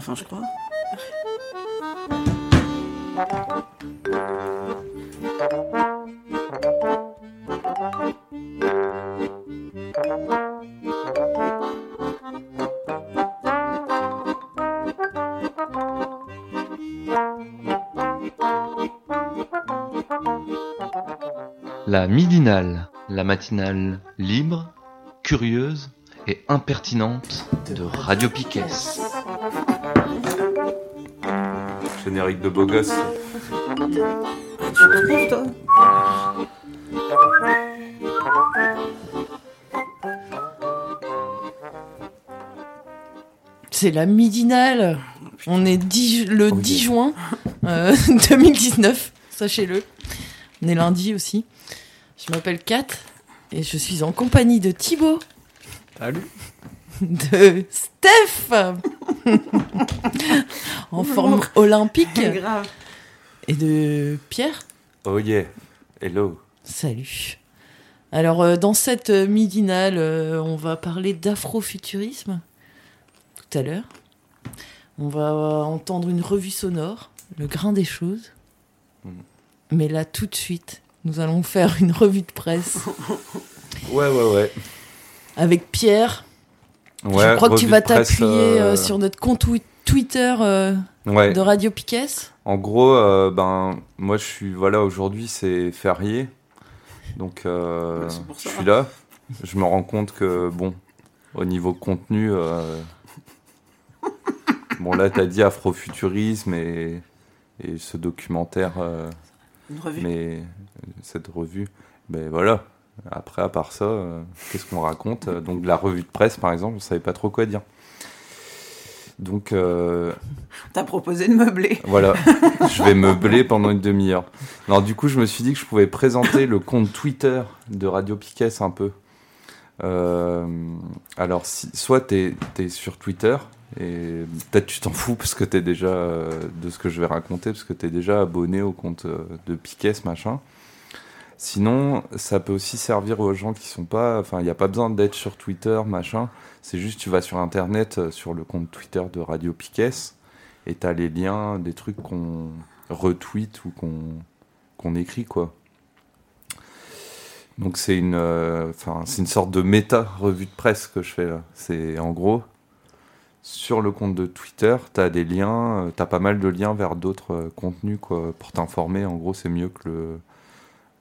Enfin, je crois. La midinale, la matinale libre, curieuse et impertinente de Radio Piquet. Générique de beau gosse. Tu trouves, toi C'est la midinale. On est 10 le Oh, 10 yeah. juin euh, 2019, sachez-le. On est lundi aussi. Je m'appelle Kat et je suis en compagnie de Thibaut, Salut. de Steph, en forme olympique, Grave. et de Pierre. Oh yeah. Hello. Salut. Alors, euh, dans cette euh, midinale, euh, on va parler d'afrofuturisme tout à l'heure. On va euh, entendre une revue sonore, le grain des choses. Mhm. Mais là, tout de suite, nous allons faire une revue de presse Ouais, ouais, ouais. avec Pierre. ouais Je crois que tu vas t'appuyer euh, euh, sur notre compte twi- Twitter euh, Ouais. de Radio Piquet. En gros, euh, ben, moi, je suis. Voilà, aujourd'hui, c'est férié. Donc, euh, Ouais, je suis là. Je me rends compte que, bon, au niveau contenu. euh, bon, là, t'as dit afrofuturisme et, et ce documentaire. euh, Une revue. mais cette revue, ben voilà. Après, à part ça, euh, qu'est-ce qu'on raconte? Donc, la revue de presse, par exemple, on savait pas trop quoi dire. Donc, euh, T'as proposé de meubler. voilà, je vais meubler pendant une demi-heure. Alors, du coup, je me suis dit que je pouvais présenter le compte Twitter de Radio Piquet un peu. Euh, alors, si, soit tu es, sur Twitter, et peut-être tu t'en fous parce que tu es déjà euh, de ce que je vais raconter, parce que tu es déjà abonné au compte de Piquet, machin. Sinon, ça peut aussi servir aux gens qui sont pas. Enfin, il n'y a pas besoin d'être sur Twitter, machin. C'est juste, tu vas sur Internet, euh, sur le compte Twitter de Radio Piquet, et tu as les liens des trucs qu'on retweet ou qu'on écrit, quoi. Donc c'est une, euh, sorte de méta revue de presse que je fais là. C'est en gros sur le compte de Twitter, tu as des liens, euh, t'as pas mal de liens vers d'autres contenus quoi pour t'informer. En gros, c'est mieux que le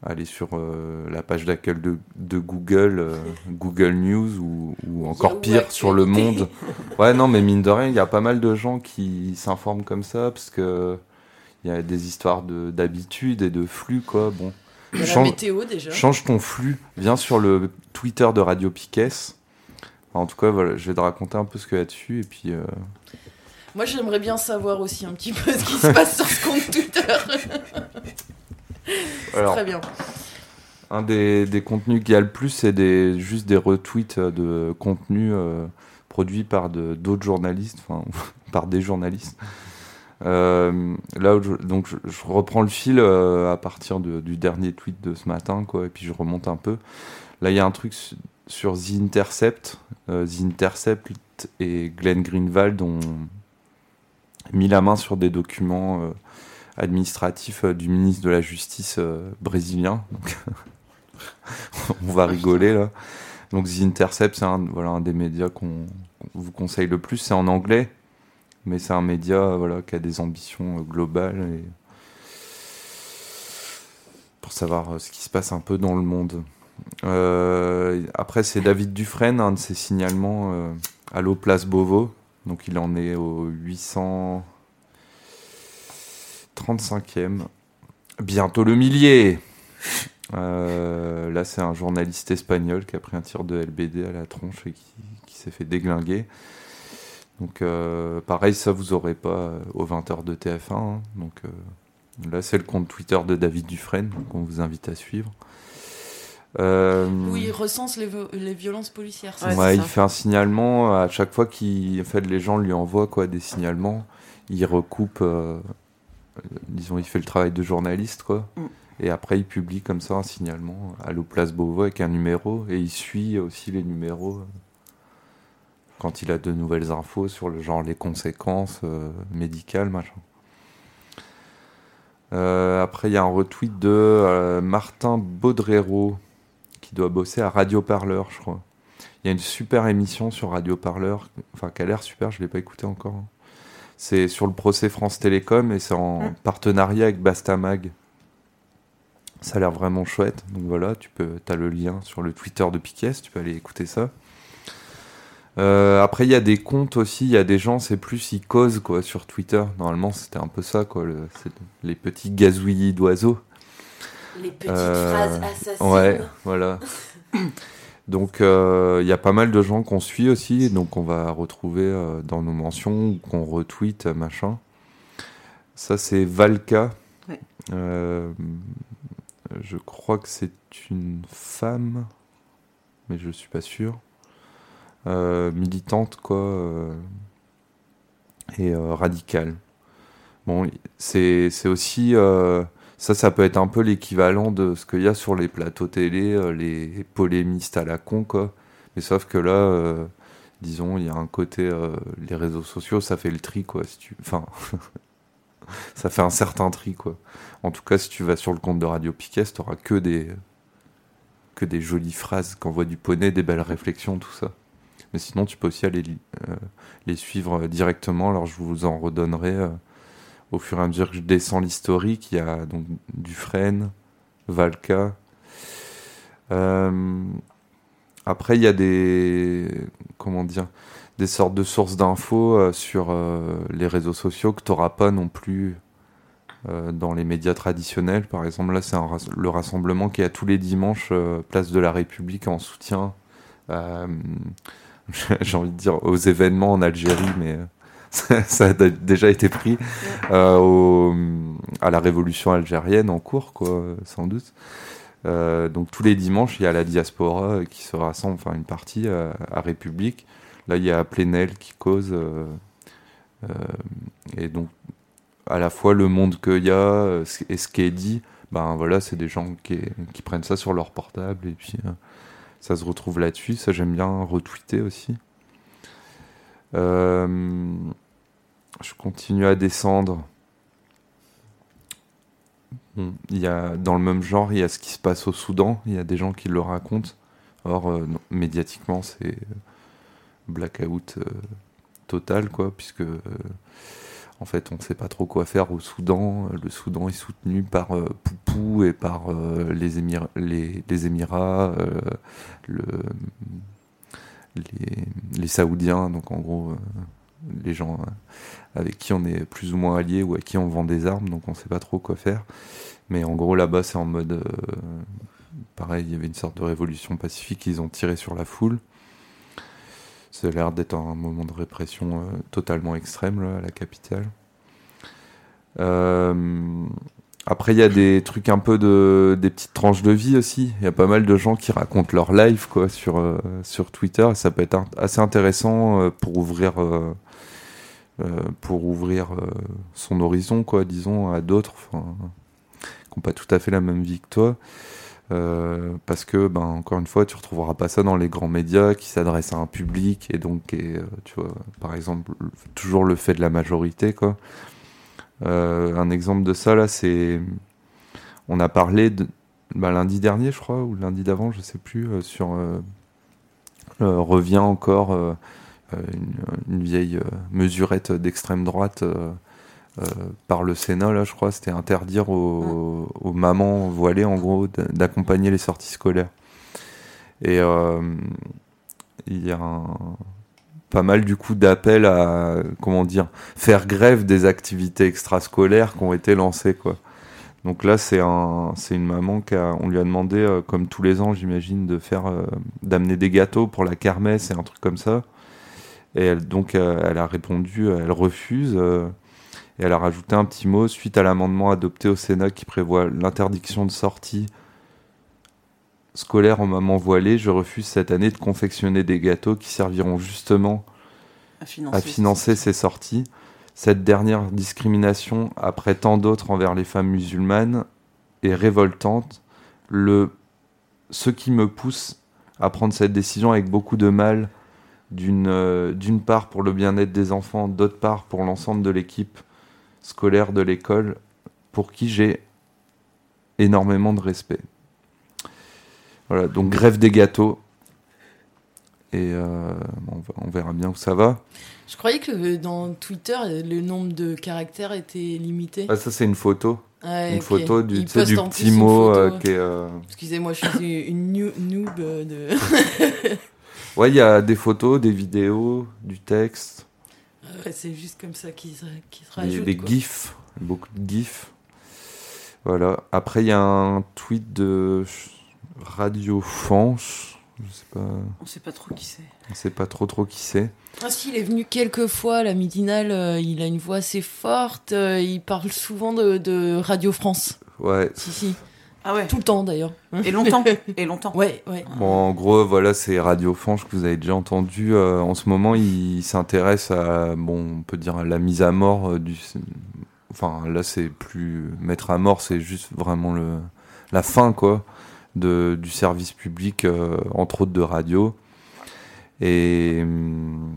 aller sur euh, la page d'accueil de, de Google, euh, Google News ou, ou encore pire sur le monde. Ouais, non, mais mine de rien, il y a pas mal de gens qui s'informent comme ça parce que il y a des histoires de d'habitude et de flux quoi. Bon. La Change- météo déjà. Change ton flux, viens sur le Twitter de Radio Piquet. En tout cas, voilà, je vais te raconter un peu ce qu'il y a dessus et puis euh, Moi, j'aimerais bien savoir aussi un petit peu ce qui se passe sur ce compte Twitter. alors Très bien. un des, des contenus qu'il y a le plus, c'est des juste des retweets de contenus euh, produits par de- d'autres journalistes, enfin par des journalistes. Euh, là, où je, donc je, je reprends le fil euh, à partir de- du dernier tweet de ce matin, quoi, et puis je remonte un peu. Là, il y a un truc su- sur The Intercept. Euh, The Intercept et Glenn Greenwald ont mis la main sur des documents administratifs euh, du ministre de la Justice euh, brésilien. On va rigoler là. Donc The Intercept, c'est un, voilà, un des médias qu'on vous conseille le plus. C'est en anglais, mais c'est un média voilà, qui a des ambitions euh, globales pour savoir ce qui se passe un peu dans le monde. Après, c'est David Dufresne, un de ses signalements à l'eau Place Beauvau. Donc il en est au 835e. Bientôt le millier Euh, Là, c'est un journaliste espagnol qui a pris un tir de LBD à la tronche et qui, qui s'est fait déglinguer. Donc euh, pareil, ça vous aurez pas euh, aux 20h de TF1. hein. Donc euh, là, c'est le compte Twitter de David Dufresne qu'on vous invite à suivre. Euh, Où il recense les, violences policières. Ouais, Ouais, il ça. fait un signalement à chaque fois qu'il en fait les gens lui envoient quoi des signalements, il recoupe disons il fait le travail de journaliste quoi. Mm. Et après il publie comme ça un signalement à l'eau Place Beauvau avec un numéro et il suit aussi les numéros. quand il a de nouvelles infos sur le genre les conséquences euh, médicales, machin. Euh, après, il y a un retweet de euh, Martin Baudrero qui doit bosser à Radio Parleur, je crois. Il y a une super émission sur Radio Parleur, enfin qui a l'air super, je l'ai pas écouté encore. hein. C'est sur le procès France Télécom et c'est en Mm. partenariat avec Bastamag. Ça a l'air vraiment chouette. Donc voilà, tu peux, as le lien sur le Twitter de Piquet, tu peux aller écouter ça. Euh, après, il y a des comptes aussi. Il y a des gens, c'est plus ils causent quoi sur Twitter. Normalement, c'était un peu ça quoi, le- les petits gazouillis d'oiseaux. Les petites Euh, phrases assassines. Ouais, voilà. Donc euh, il y a pas mal de gens qu'on suit aussi, donc on va retrouver euh, dans nos mentions ou qu'on retweet euh, machin. Ça c'est Valka. Ouais. Euh, je crois que c'est une femme, mais je suis pas sûr. Militante quoi et radicale. Bon, c'est c'est aussi ça, ça peut être un peu l'équivalent de ce qu'il y a sur les plateaux télé, euh, les polémistes à la con, quoi. Mais sauf que là, euh, disons, il y a un côté, euh, les réseaux sociaux, ça fait le tri, quoi. Si tu... Enfin, ça fait un certain tri, quoi. En tout cas, si tu vas sur le compte de Radio Piquet, t'auras que des que des jolies phrases, qu'envoie du poney, des belles réflexions, tout ça. Mais sinon, tu peux aussi aller les suivre directement. Alors, je vous en redonnerai au fur et à mesure que je descends l'historique. Il y a donc Dufresne, Valka. Euh, après, il y a des comment des sortes de sources d'infos euh, sur euh, les réseaux sociaux que tu n'auras pas non plus dans les médias traditionnels. Par exemple, là, c'est le rassemblement qui est à tous les dimanches, place de la République, en soutien, j'ai envie de dire, aux événements en Algérie, mais ça, a déjà été pris euh, au- à la révolution algérienne en cours, quoi, sans doute. Euh, donc tous les dimanches, il y a la diaspora qui se rassemble, enfin une partie euh, à République. Là, il y a Plenel qui cause. euh, et donc, à la fois le monde qu'il y a et ce qui est dit, ben voilà, c'est des gens qui, qui prennent ça sur leur portable et puis ça se retrouve là-dessus. Ça, j'aime bien retweeter aussi. Euh, je continue à descendre. Il y a, dans le même genre, il y a ce qui se passe au Soudan. Il y a des gens qui le racontent. Or, euh, médiatiquement, c'est euh, blackout total, quoi, puisque en fait, on ne sait pas trop quoi faire au Soudan. Le Soudan est soutenu par Poupou et par les, Émir- les, Émirats, les, Saoudiens, donc en gros, euh, les gens euh, avec qui on est plus ou moins alliés ou à qui on vend des armes, donc on ne sait pas trop quoi faire. Mais en gros, là-bas, c'est en mode. euh, pareil, il y avait une sorte de révolution pacifique, ils ont tiré sur la foule. Ça a l'air d'être un moment de répression totalement extrême là, à la capitale. Euh, après, il y a des trucs un peu de. des petites tranches de vie aussi. Il y a pas mal de gens qui racontent leur life quoi, sur, euh, sur Twitter. Ça peut être assez intéressant euh, pour ouvrir. euh, pour ouvrir son horizon, quoi, disons, à d'autres qui n'ont pas tout à fait la même vie que toi. Parce que, ben, encore une fois, tu retrouveras pas ça dans les grands médias qui s'adressent à un public et donc, et, tu vois, par exemple, le- toujours le fait de la majorité, quoi. Euh, un exemple de ça, là, c'est. On a parlé de, bah, lundi dernier, je crois, ou lundi d'avant, je sais plus, euh, sur. euh, revient encore une, une vieille mesurette d'extrême droite euh, euh, par le Sénat, là, je crois, c'était interdire aux, aux mamans voilées, en gros, d'accompagner les sorties scolaires. Et euh, il y a un- pas mal, du coup, d'appels à, comment dire, faire grève des activités extrascolaires qui ont été lancées, quoi. Donc là, c'est un, c'est une maman qui a, on lui a demandé, euh, comme tous les ans, j'imagine, de faire, euh, d'amener des gâteaux pour la kermesse et un truc comme ça. Et donc, euh, elle a répondu, elle refuse. et elle a rajouté un petit mot suite à l'amendement adopté au Sénat qui prévoit l'interdiction de sortie scolaire en maman voilée. Je refuse cette année de confectionner des gâteaux qui serviront justement à financer. à financer ces sorties. Cette dernière discrimination, après tant d'autres envers les femmes musulmanes, est révoltante. Le, ce qui me pousse à prendre cette décision avec beaucoup de mal d'une euh, d'une part pour le bien-être des enfants, d'autre part pour l'ensemble de l'équipe scolaire de l'école, pour qui j'ai énormément de respect. Voilà, donc grève des gâteaux. Et euh, on, va- on verra bien où ça va. Je croyais que dans Twitter, le nombre de caractères était limité. Ah, ça, c'est une photo. Une photo du, tu sais, petit mot euh, qui est. euh, Excusez-moi, je suis une new- noob de. Ouais, il y a des photos, des vidéos, du texte, Ouais, c'est juste comme ça qui se, qui se des, rajoute. des gifs, beaucoup de gifs. Voilà. Après, il y a un tweet de Radio France. Je sais pas, On sait pas trop qui c'est. on sait pas trop trop qui c'est. Ah si, il est venu quelques fois la midinale, euh, il a une voix assez forte, euh, il parle souvent de, de Radio France. Ouais. Si, si, Ah ouais. tout le temps d'ailleurs. Et longtemps. Et longtemps. Ouais, ouais. Bon, en gros, voilà, c'est Radio France que vous avez déjà entendu. Euh, en ce moment, il s'intéresse à, bon, on peut dire à la mise à mort euh, du. Enfin, là, c'est plus mettre à mort, c'est juste vraiment le la fin, quoi, du service public, euh, entre autres de radio. Et hum,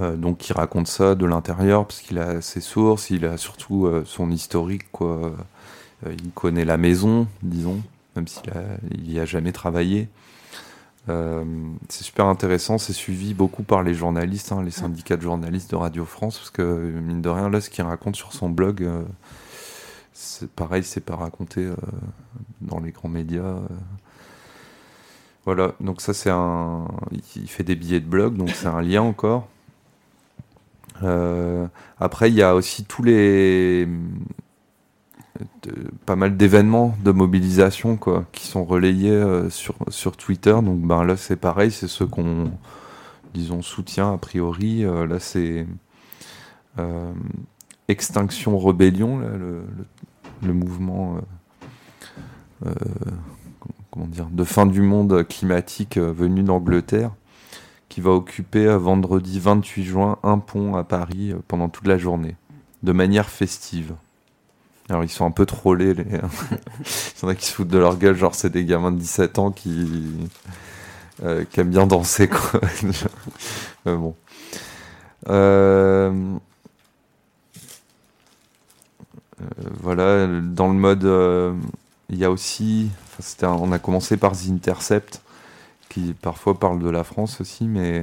euh, donc, il raconte ça de l'intérieur parce qu'il a ses sources, il a surtout euh, son historique, quoi. Euh, il connaît la maison, disons même s'il a, il y a jamais travaillé. Euh, c'est super intéressant, c'est suivi beaucoup par les journalistes, hein, les syndicats de journalistes de Radio France, parce que mine de rien, là, ce qu'il raconte sur son blog, euh, pareil, c'est pas raconté euh, dans les grands médias. euh. Voilà, donc ça c'est un, il fait des billets de blog, donc c'est un lien encore. Euh, après, il y a aussi tous les pas mal d'événements de mobilisation quoi qui sont relayés sur sur Twitter donc ben là c'est pareil c'est ceux qu'on disons soutient a priori là c'est Extinction Rebellion là, le, le mouvement euh, euh, comment dire de fin du monde climatique euh, venu d'Angleterre qui va occuper vendredi 28 juin un pont à Paris pendant toute la journée de manière festive alors ils sont un peu trollés, les... il y en a qui se foutent de leur gueule, genre c'est des gamins de 17 ans qui, aiment bien danser quoi. Bon. Euh, voilà, dans le mode, euh, il y a aussi, on a commencé par The Intercept, qui parfois parle de la France aussi, mais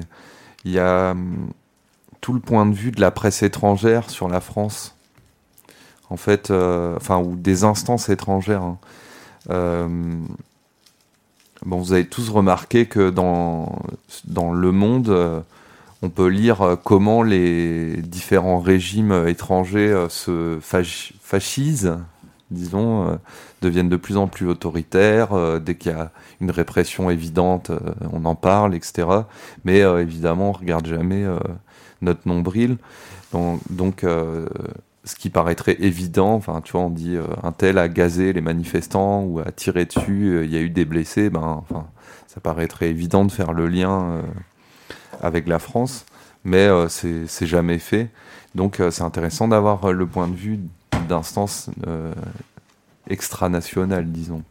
il y a hum, tout le point de vue de la presse étrangère sur la France en fait, euh, enfin, ou des instances étrangères. hein. Euh, bon, vous avez tous remarqué que dans, dans le monde, euh, on peut lire euh, comment les différents régimes euh, étrangers euh, se fascisent, disons, deviennent de plus en plus autoritaires. dès qu'il y a une répression évidente, on en parle, etc. Mais évidemment, on regarde jamais notre nombril. Donc, donc ce qui paraîtrait évident, enfin, tu vois, on dit un tel a gazé les manifestants ou a tiré dessus, il y a eu des blessés, ben, enfin, ça paraîtrait évident de faire le lien avec la France, mais euh, c'est jamais fait. Donc, euh, c'est intéressant d'avoir euh, le point de vue d'instances extranationales, disons.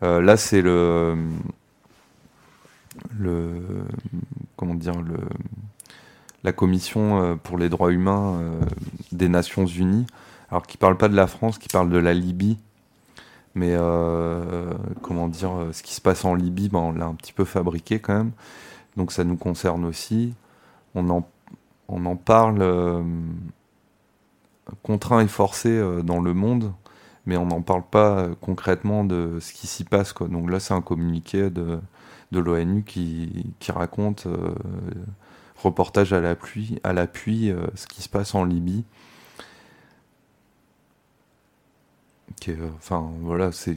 là, c'est le, le, comment dire, le la Commission pour les droits humains des Nations Unies, alors qui parle pas de la France, qui parle de la Libye. Mais comment dire, ce qui se passe en Libye, ben, on l'a un petit peu fabriqué quand même. Donc ça nous concerne aussi. On en, on en parle euh, contraint et forcé euh, dans le monde, mais on n'en parle pas euh, concrètement de ce qui s'y passe. Donc là, c'est un communiqué de, de l'ONU qui, qui raconte reportage à l'appui, à l'appui ce qui se passe en Libye. Enfin, voilà, c'est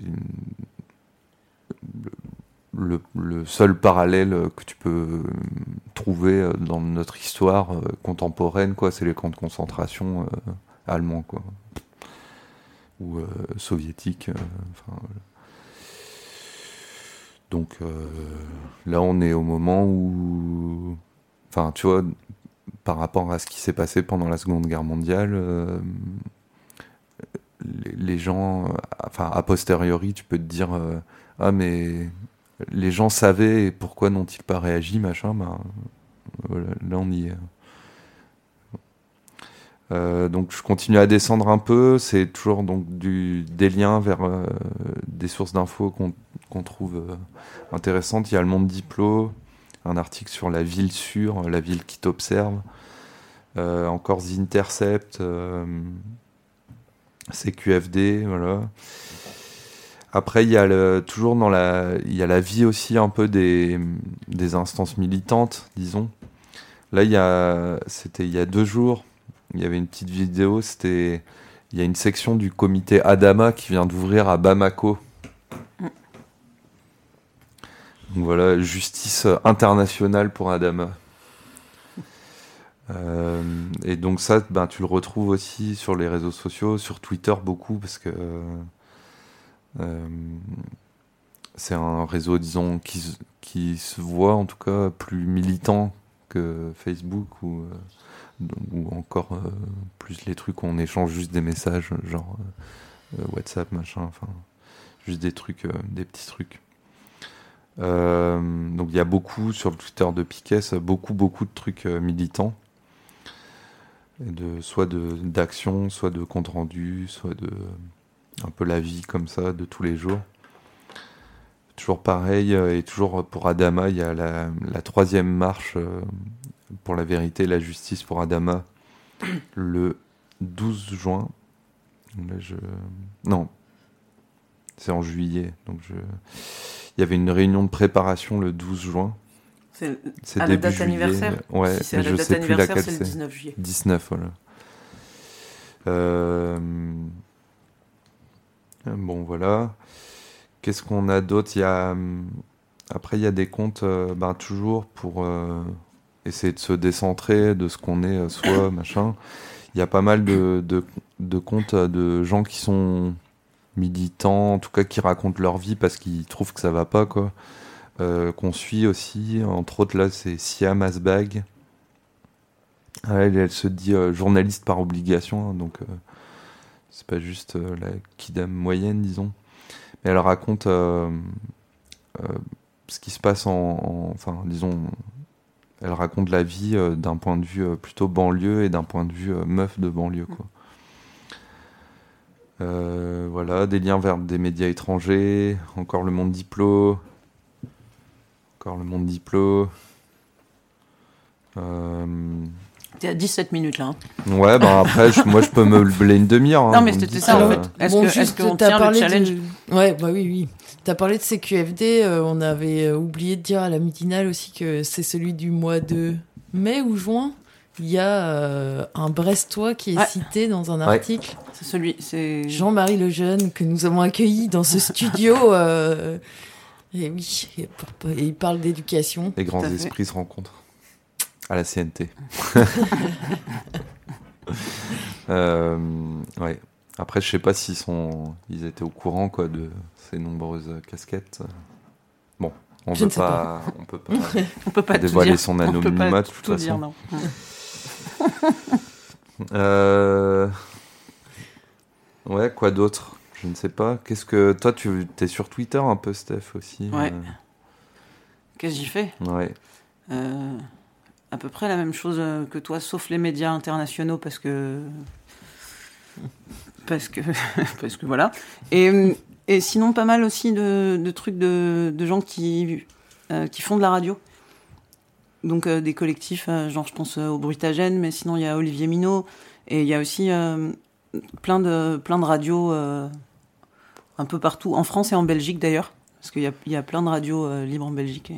le, seul parallèle que tu peux trouver euh, dans notre histoire euh, contemporaine, quoi, c'est les camps de concentration euh, allemands, quoi, ou soviétiques. Donc là, on est au moment où Enfin, tu vois, par rapport à ce qui s'est passé pendant la Seconde Guerre mondiale, les, gens, enfin, a posteriori, tu peux te dire, ah, mais les gens savaient et pourquoi n'ont-ils pas réagi, machin, ben, voilà, là on y est. Euh, donc je continue à descendre un peu, c'est toujours donc du, des liens vers euh, des sources d'infos qu'on trouve euh, intéressantes. Il y a le Monde Diplo, un article sur la ville sûre, la ville qui t'observe. Encore The Intercept, CQFD, voilà. Après, il y a toujours dans la, il y a la vie aussi un peu des, des instances militantes, disons. Là, il y a, c'était il y a deux jours, il y avait une petite vidéo, c'était, il y a une section du comité Adama qui vient d'ouvrir à Bamako. Donc voilà, justice internationale pour Adama. Euh, et donc ça, ben, tu le retrouves aussi sur les réseaux sociaux, sur Twitter beaucoup, parce que euh, c'est un réseau, disons, qui, se- voit en tout cas plus militant que Facebook ou, euh, encore euh, plus les trucs où on échange juste des messages, genre euh, euh, WhatsApp, machin, enfin, juste des trucs, euh, des petits trucs. Euh, donc il y a beaucoup sur le Twitter de Piquet, beaucoup beaucoup de trucs euh, militants, de soit de d'action, soit de compte rendu, soit de un peu la vie comme ça de tous les jours. Toujours pareil euh, et toujours pour Adama, il y a la, la troisième marche euh, pour la vérité et la justice pour Adama le 12 juin. Là, je... Non, c'est en juillet, donc je. Il y avait une réunion de préparation le 12 juin. C'est à la date juillet. anniversaire? Ouais, Si c'est mais à la je date sais plus anniversaire, laquelle c'est le c'est. 19 juillet. 19, voilà. Euh, Bon, voilà. Qu'est-ce qu'on a d'autre? Hum, Après, il y a des comptes, euh, ben, toujours pour euh, essayer de se décentrer de ce qu'on est euh, soi, machin. Il y a pas mal de, comptes de gens qui sont militants, en tout cas qui racontent leur vie parce qu'ils trouvent que ça va pas, qu'on suit aussi. Entre autres, là, c'est Siam Asbag. Ah, Elle, se dit journaliste par obligation, hein, donc c'est pas juste euh, la kidam moyenne, disons. Mais elle raconte euh, euh, ce qui se passe en, en- Enfin, disons. Elle raconte la vie d'un point de vue plutôt banlieue et d'un point de vue meuf de banlieue, quoi. Euh, voilà, des liens vers des médias étrangers, encore le monde diplo, encore le monde diplo. Euh, T'es à 17 minutes là. hein. Ouais, ben après, je- moi je peux me blé une demi-heure. hein, Non, mais vous me c'était ça, en euh, fait. Est-ce bon, que- juste, est-ce qu'on t'as tient le parlé challenge de... Ouais, bah oui, oui. T'as parlé de CQFD, euh, on avait euh, oublié de dire à la midinale aussi que c'est celui du mois de mai ou juin. Il y a euh, un Brestois qui est Ouais. cité dans un Ouais. article. C'est celui. C'est. Jean-Marie Lejeune, que nous avons accueilli dans ce studio. euh, Et oui, et il parle d'éducation. Les grands esprits se rencontrent. À la CNT. Euh, ouais. Après, je sais pas s'ils sont, ils étaient au courant quoi de ces nombreuses casquettes. Bon, on ne sais pas, on peut pas. On peut pas dévoiler dire. son On peut anonymat, de toute tout dire, façon. non. Euh, Ouais, quoi d'autre? Je ne sais pas. Qu'est-ce que toi, tu es sur Twitter un peu, Steph aussi? Ouais. Qu'est-ce que j'y fais Ouais. Euh, à peu près la même chose euh, que toi, sauf les médias internationaux, parce que. Parce que. parce que voilà. Et, sinon, pas mal aussi de, trucs de, gens qui, euh, qui font de la radio. Donc, euh, des collectifs, genre, je pense au Brutagène, mais sinon, il y a Olivier Minot. Et il y a aussi plein, de, radios un peu partout, en France et en Belgique d'ailleurs. Parce qu'il y a, plein de radios libres en Belgique.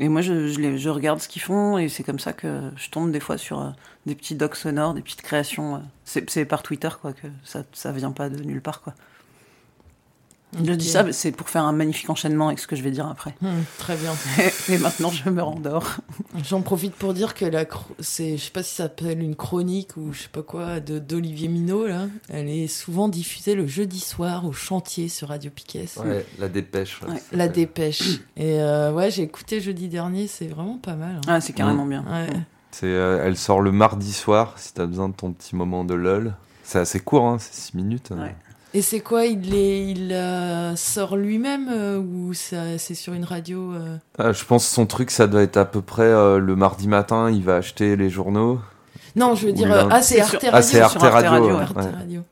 Et moi, je, regarde ce qu'ils font et c'est comme ça que je tombe des fois sur euh, des petits docs sonores, des petites créations. euh. C'est c'est par Twitter, quoi, que ça, ça vient pas de nulle part, quoi. Je dis ça, c'est pour faire un magnifique enchaînement avec ce que je vais dire après. Hum, très bien. Et maintenant, je me rendors. J'en profite pour dire que la c'est je sais pas si ça s'appelle une chronique ou je sais pas quoi de d'Olivier Minot là, elle est souvent diffusée le jeudi soir au chantier sur Radio Piquet. Ouais, la dépêche. Ouais. La dépêche. Et euh, ouais, j'ai écouté jeudi dernier, c'est vraiment pas mal. hein. Ah, c'est carrément bien. Ouais. C'est, euh, elle sort le mardi soir si t'as besoin de ton petit moment de lol. C'est assez court, hein, c'est 6 minutes. Ouais. Et c'est quoi Il, les, il euh, sort lui-même euh, ou ça- c'est sur une radio euh Ah, je pense que son truc, ça doit être à peu près euh, le mardi matin, il va acheter les journaux. Non, je veux dire, euh, ah, c'est Arte Radio. Ah, c'est Arte Radio. Radio, ouais. Radio.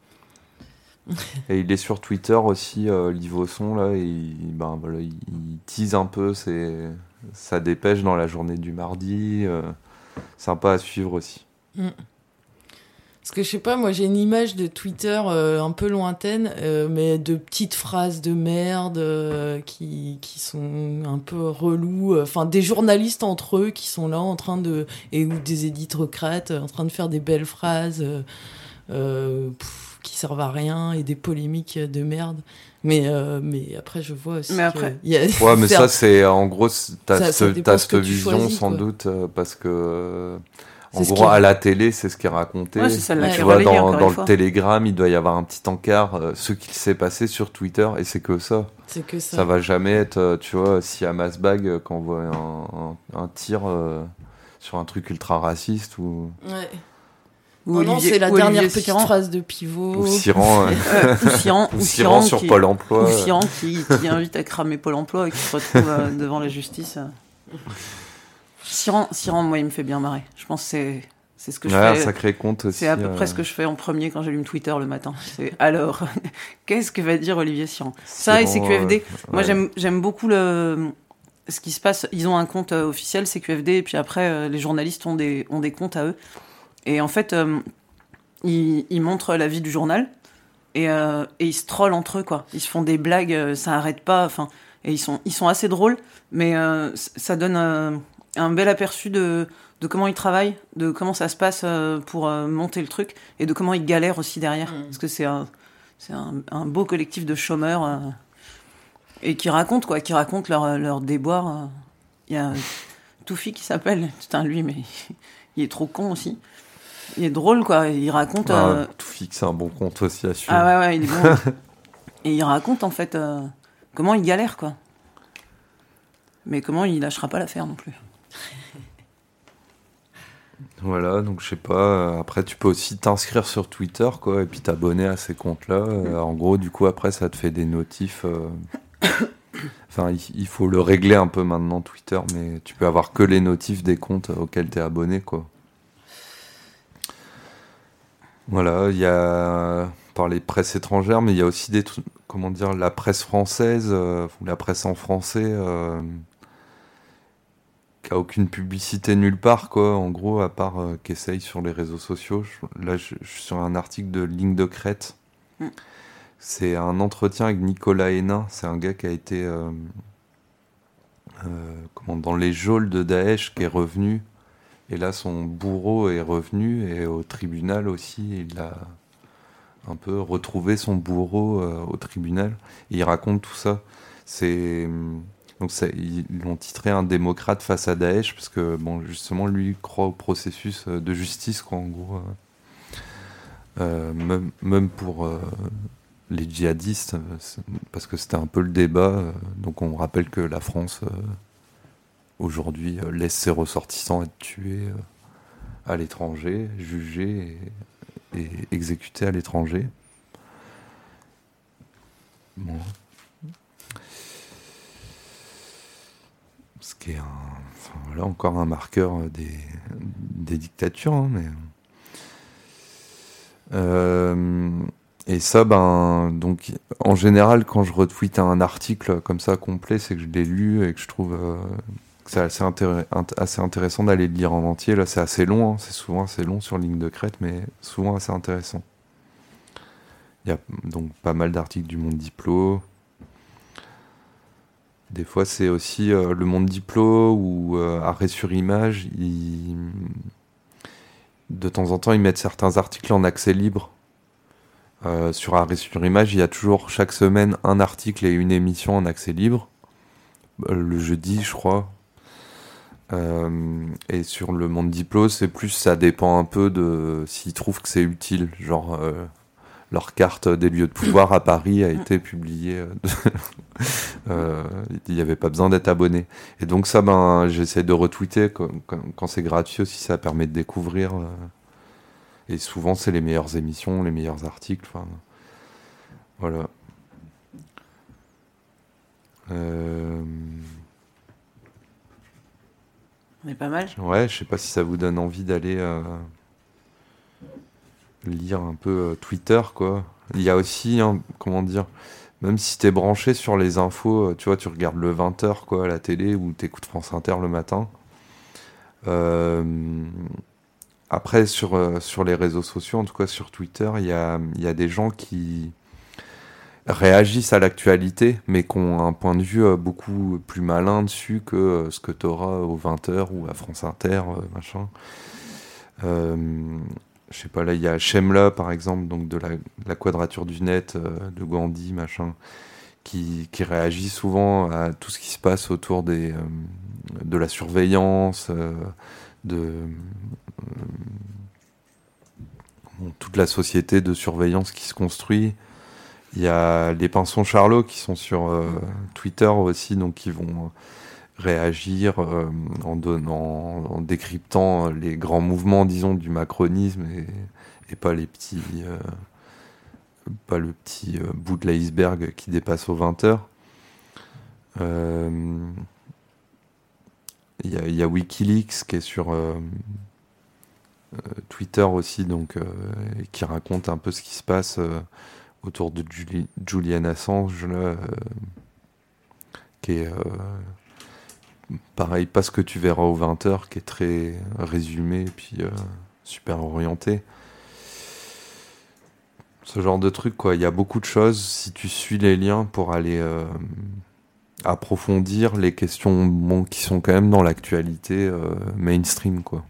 Et il est sur Twitter aussi, euh, Livosson, là, et il, ben, voilà, il, il tease un peu ses, sa dépêche dans la journée du mardi. euh, sympa à suivre aussi. Parce que je sais pas, moi j'ai une image de Twitter euh, un peu lointaine, euh, mais de petites phrases de merde euh, qui, qui sont un peu relous. euh, Enfin, des journalistes entre eux qui sont là en train de. et ou des éditocrates euh, en train de faire des belles phrases euh, euh, pff, qui servent à rien et des polémiques de merde. Mais, euh, mais après, je vois aussi. Mais après- y a- Ouais, mais ça, c'est en gros, t'as cette vision choisis, sans quoi. doute parce que, euh, en gros, qui- à la télé, c'est ce qui est raconté. Ouais, c'est tu vois, dans, le télégramme, il doit y avoir un petit encart, euh, ce qu'il s'est passé sur Twitter, et c'est que ça. C'est que ça. Ça va jamais être, euh, tu vois, si à Masbag, euh, quand on voit un, un- un tir euh, sur un truc ultra raciste ou, Ouais. Ou Non, non, c'est la ou dernière Olivier petite phrase de pivot. ou Siran, euh, ou Siran, ou ou Siran Siran sur qui- Pôle emploi. Ou. Siran qui, qui invite à cramer Pôle emploi et qui se retrouve euh, devant la justice. Euh. Siran, Siran, moi, il me fait bien marrer. Je pense que c'est, c'est ce que je un fais. sacré compte aussi. C'est à peu euh, près ce que je fais en premier quand j'allume Twitter le matin. C'est alors, qu'est-ce que va dire Olivier Siran Ça et CQFD. euh, Moi, j'aime, j'aime beaucoup le, ce qui se passe. Ils ont un compte euh, officiel, CQFD, et puis après, euh, les journalistes ont des, ont des comptes à eux. Et en fait, euh, ils, ils montrent la vie du journal et, euh, et ils se trollent entre eux, quoi. Ils se font des blagues, euh, ça arrête pas. Enfin, et ils sont, ils sont assez drôles, mais euh, ça donne euh, un bel aperçu de, de comment ils travaillent, de comment ça se passe euh, pour euh, monter le truc, et de comment ils galèrent aussi derrière. Mm. Parce que c'est un, c'est un, un beau collectif de chômeurs euh, et qui racontent quoi, qui racontent leur, leur déboire. Il y a Toufi qui s'appelle, putain lui, mais il est trop con aussi. Il est drôle quoi, il raconte. Ah, euh, fixe, c'est un bon compte aussi à suivre. ah ouais ouais, il est bon. et il raconte en fait euh, comment il galère quoi. Mais comment il lâchera pas l'affaire non plus. Voilà, donc je sais pas. euh, Après, tu peux aussi t'inscrire sur Twitter, quoi, et puis t'abonner à ces comptes-là. Euh, en gros, du coup, après, ça te fait des notifs. euh, Enfin, il, faut le régler un peu maintenant, Twitter, mais tu peux avoir que les notifs des comptes auxquels t'es abonné, quoi. Voilà, il y a par les presses étrangères, mais il y a aussi des trucs, comment dire, la presse française, euh, ou la presse en français. euh, qui a aucune publicité nulle part, quoi, en gros, à part euh, qu'essaye sur les réseaux sociaux. Je- là, je, je suis sur un article de Ligne de Crête. Mm. C'est un entretien avec Nicolas Hénin. C'est un gars qui a été euh, euh, comment, dans les geôles de Daesh, qui est revenu. Et là, son bourreau est revenu, et au tribunal aussi, il a un peu retrouvé son bourreau au tribunal. Et il raconte tout ça. C'est. Donc ça, ils l'ont titré un démocrate face à Daesh parce que bon justement lui croit au processus euh, de justice quoi en gros euh, euh, même, pour euh, les djihadistes parce que c'était un peu le débat donc on rappelle que la France aujourd'hui laisse ses ressortissants être tués à l'étranger jugés et, exécutés à l'étranger qui est encore un marqueur euh, des, dictatures. hein, mais... Euh, et ça, ben, donc, en général, quand je retweete un article comme ça complet, c'est que je l'ai lu et que je trouve euh, que c'est assez, assez intéressant d'aller le lire en entier. Là, c'est assez long, hein, c'est souvent assez long sur ligne de crête, mais souvent assez intéressant. Il y a donc pas mal d'articles du Monde Diplo, des fois, c'est aussi euh, le monde diplo ou euh, arrêt sur image. De temps en temps, ils mettent certains articles en accès libre. Euh, sur arrêt sur image, il y a toujours chaque semaine un article et une émission en accès libre. Le jeudi, je crois. Et sur le monde diplo, c'est plus, ça dépend un peu de s'ils trouvent que c'est utile. Genre, leur carte des lieux de pouvoir à Paris a été publiée. euh, euh, il n'y avait pas besoin d'être abonné. Et donc ça, ben, j'essaie de retweeter quand, c'est gratuit aussi, ça permet de découvrir. euh, et souvent, c'est les meilleures émissions, les meilleurs articles. enfin. Voilà. Euh, On est pas mal. Ouais, je sais pas si ça vous donne envie d'aller euh, lire un peu euh, Twitter, quoi. Il y a aussi, hein, comment dire, même si t'es branché sur les infos, euh, tu vois, tu regardes le 20h, quoi, à la télé, ou t'écoutes France Inter le matin. Euh, après, sur, sur les réseaux sociaux, en tout cas sur Twitter, il y a, y a des gens qui réagissent à l'actualité, mais qui ont un point de vue beaucoup plus malin dessus que ce que tu auras au 20h ou à France Inter, machin. Euh, je sais pas, là, il y a Shemla, par exemple, donc de la, quadrature du net, euh, de Gandhi, machin, qui, qui réagit souvent à tout ce qui se passe autour des, euh, de la surveillance, euh, de toute la société de surveillance qui se construit. Il y a les pinsons Charlot qui sont sur Twitter aussi, donc qui vont réagir euh, en, donnant, en décryptant les grands mouvements, disons, du macronisme et, pas les petits, euh, pas le petit euh, bout de l'iceberg qui dépasse aux 20 heures. Il y, a- Wikileaks qui est sur Twitter aussi, donc qui raconte un peu ce qui se passe autour de Juli- Julian Assange, qui est pareil, pas ce que tu verras aux 20h, qui est très résumé et puis euh, super orienté. Ce genre de truc, quoi. Il y a beaucoup de choses si tu suis les liens pour aller euh, approfondir les questions bon, qui sont quand même dans l'actualité euh, mainstream, quoi.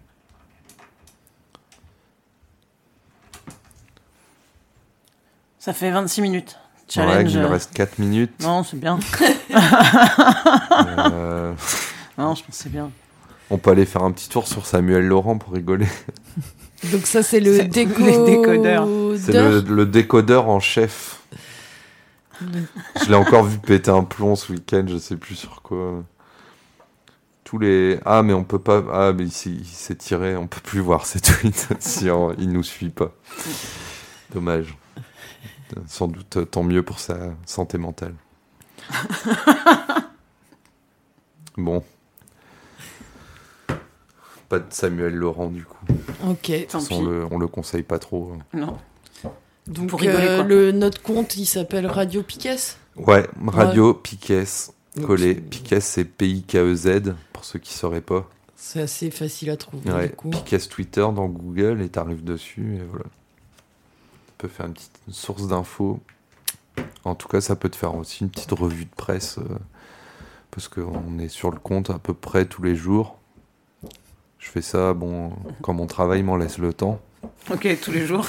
Ça fait 26 minutes. Ouais, Challenge. il euh, reste 4 minutes. Non, c'est bien. Euh, Non, je c'est bien. on peut aller faire un petit tour sur Samuel Laurent pour rigoler. Donc ça, c'est le C'est déco... les décodeurs. C'est le, le décodeur en chef. Je l'ai encore vu péter un plomb ce week-end, je sais plus sur quoi. Tous les. Ah, mais on peut pas. Ah, mais il s'est il s'est tiré, on peut plus voir ses tweets si on- il nous suit pas. Dommage. Sans doute euh, tant mieux pour sa santé mentale. Bon. Pas de Samuel Laurent du coup. Ok. Tant pis. On le, on le conseille pas trop. Non. Donc Pour rigoler, euh, quoi. le, notre compte, il s'appelle Radio Piquet. Ouais, Radio Piquet, Donc, collé. c'est- Piquet, c'est P-I-K-E-Z, pour ceux qui sauraient pas. C'est assez facile à trouver Ouais, du coup. Piquet Twitter dans Google et t'arrives dessus et voilà. Tu peux faire une petite source d'infos. En tout cas, ça peut te faire aussi une petite revue de presse euh, parce qu'on est sur le compte à peu près tous les jours. Je fais ça, bon, quand mon travail m'en laisse le temps. Ok, tous les jours.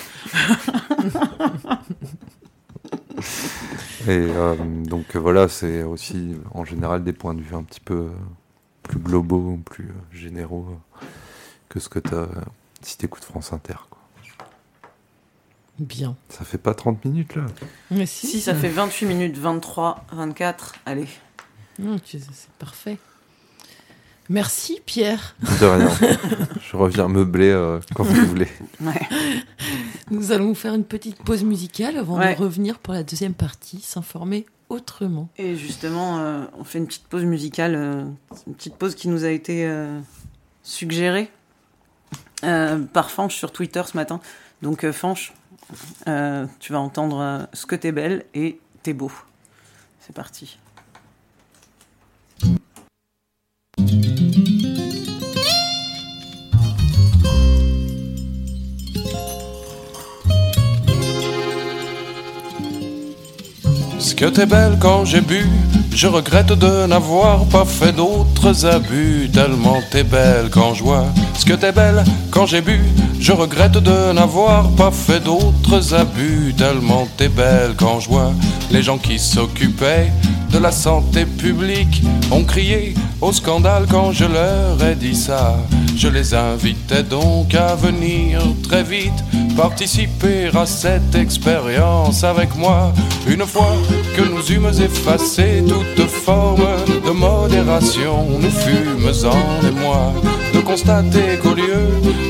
Et euh, donc voilà, c'est aussi en général des points de vue un petit peu plus globaux, plus généraux que ce que tu as si t'écoutes France Inter. Quoi. Bien. Ça fait pas 30 minutes là? Mais si, Si ça fait 28 minutes, 23, 24, allez. Tu- c'est parfait. Merci Pierre. De rien. Je reviens meubler euh, quand vous voulez. Ouais. Nous allons faire une petite pause musicale avant Ouais. de revenir pour la deuxième partie, s'informer autrement. Et justement, euh, on fait une petite pause musicale, euh, une petite pause qui nous a été euh, suggérée euh, par Fanche sur Twitter ce matin. Donc euh, Fanche, euh, tu vas entendre euh, Ce que t'es belle et T'es beau. C'est parti. Que t'es belle quand j'ai bu, je regrette de n'avoir pas fait d'autres abus. Tellement t'es belle quand je. Ce que t'es belle quand j'ai bu, je regrette de n'avoir pas fait d'autres abus. Tellement t'es belle quand je. Les gens qui s'occupaient de la santé publique ont crié au scandale quand je leur ai dit ça. Je les invitais donc à venir très vite participer à cette expérience avec moi. Une fois que nous eûmes effacé toute forme de modération, nous fûmes en émoi constater qu'au lieu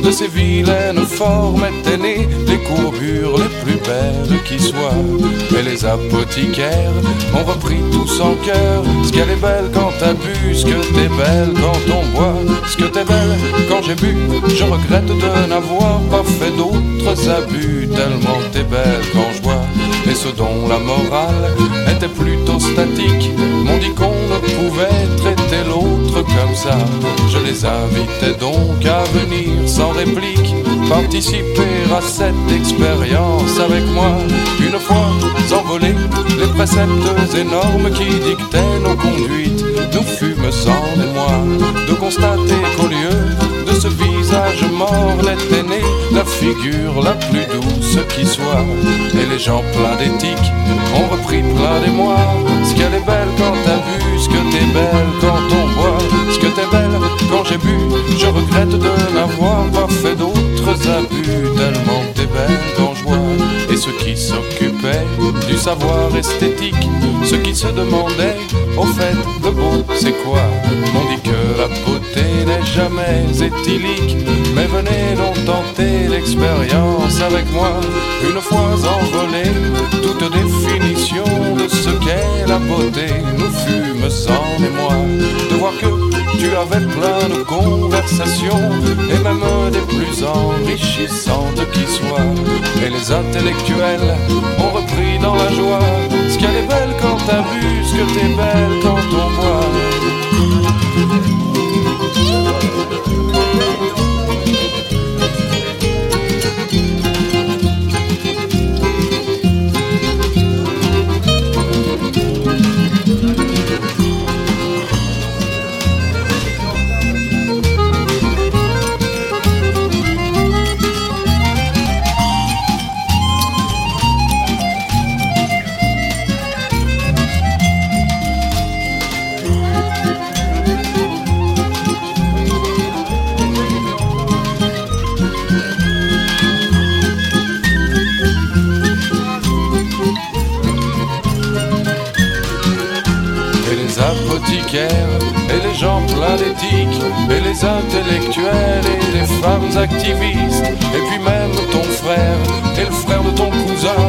de ces vilaines formes étaient nées les courbures les plus belles qui soient. Mais les apothicaires ont repris tous en cœur ce qu'elle est belle quand t'as bu, ce que t'es belle quand on boit, ce que t'es belle quand j'ai bu. Je regrette de n'avoir pas fait d'autres abus, tellement t'es belle quand je vois. Et ce dont la morale était plutôt statique, m'ont dit qu'on ne pouvait traiter l'autre comme ça. Je les invitais donc à venir sans réplique, participer à cette expérience avec moi. Une fois envolés, les préceptes énormes qui dictaient nos conduites, nous fûmes sans émoi de constater qu'au lieu de ce visage mort n'était née la figure la plus douce qui soit. Et les gens pleins d'éthique ont repris plein d'émoi. Ce qu'elle est belle quand t'as vu, ce que t'es belle quand on boit, ce que t'es belle quand j'ai bu. Je regrette de n'avoir pas fait d'autres abus, tellement t'es belle quand je. Et ceux qui s'occupaient du savoir esthétique, ceux qui se demandaient au fait de beau c'est quoi, m'ont dit que la beauté n'est jamais éthylique. Mais venez donc tenter l'expérience avec moi, une fois envolé, toute définition qu'est la beauté nous fûmes sans émoi de voir que tu avais plein de conversations et même des plus enrichissantes qui soient. Et les intellectuels ont repris dans la joie ce qu'elle est belle quand t'as vu, ce que t'es belle quand on voit. Les intellectuels et les femmes activistes. Et puis même ton frère et le frère de ton cousin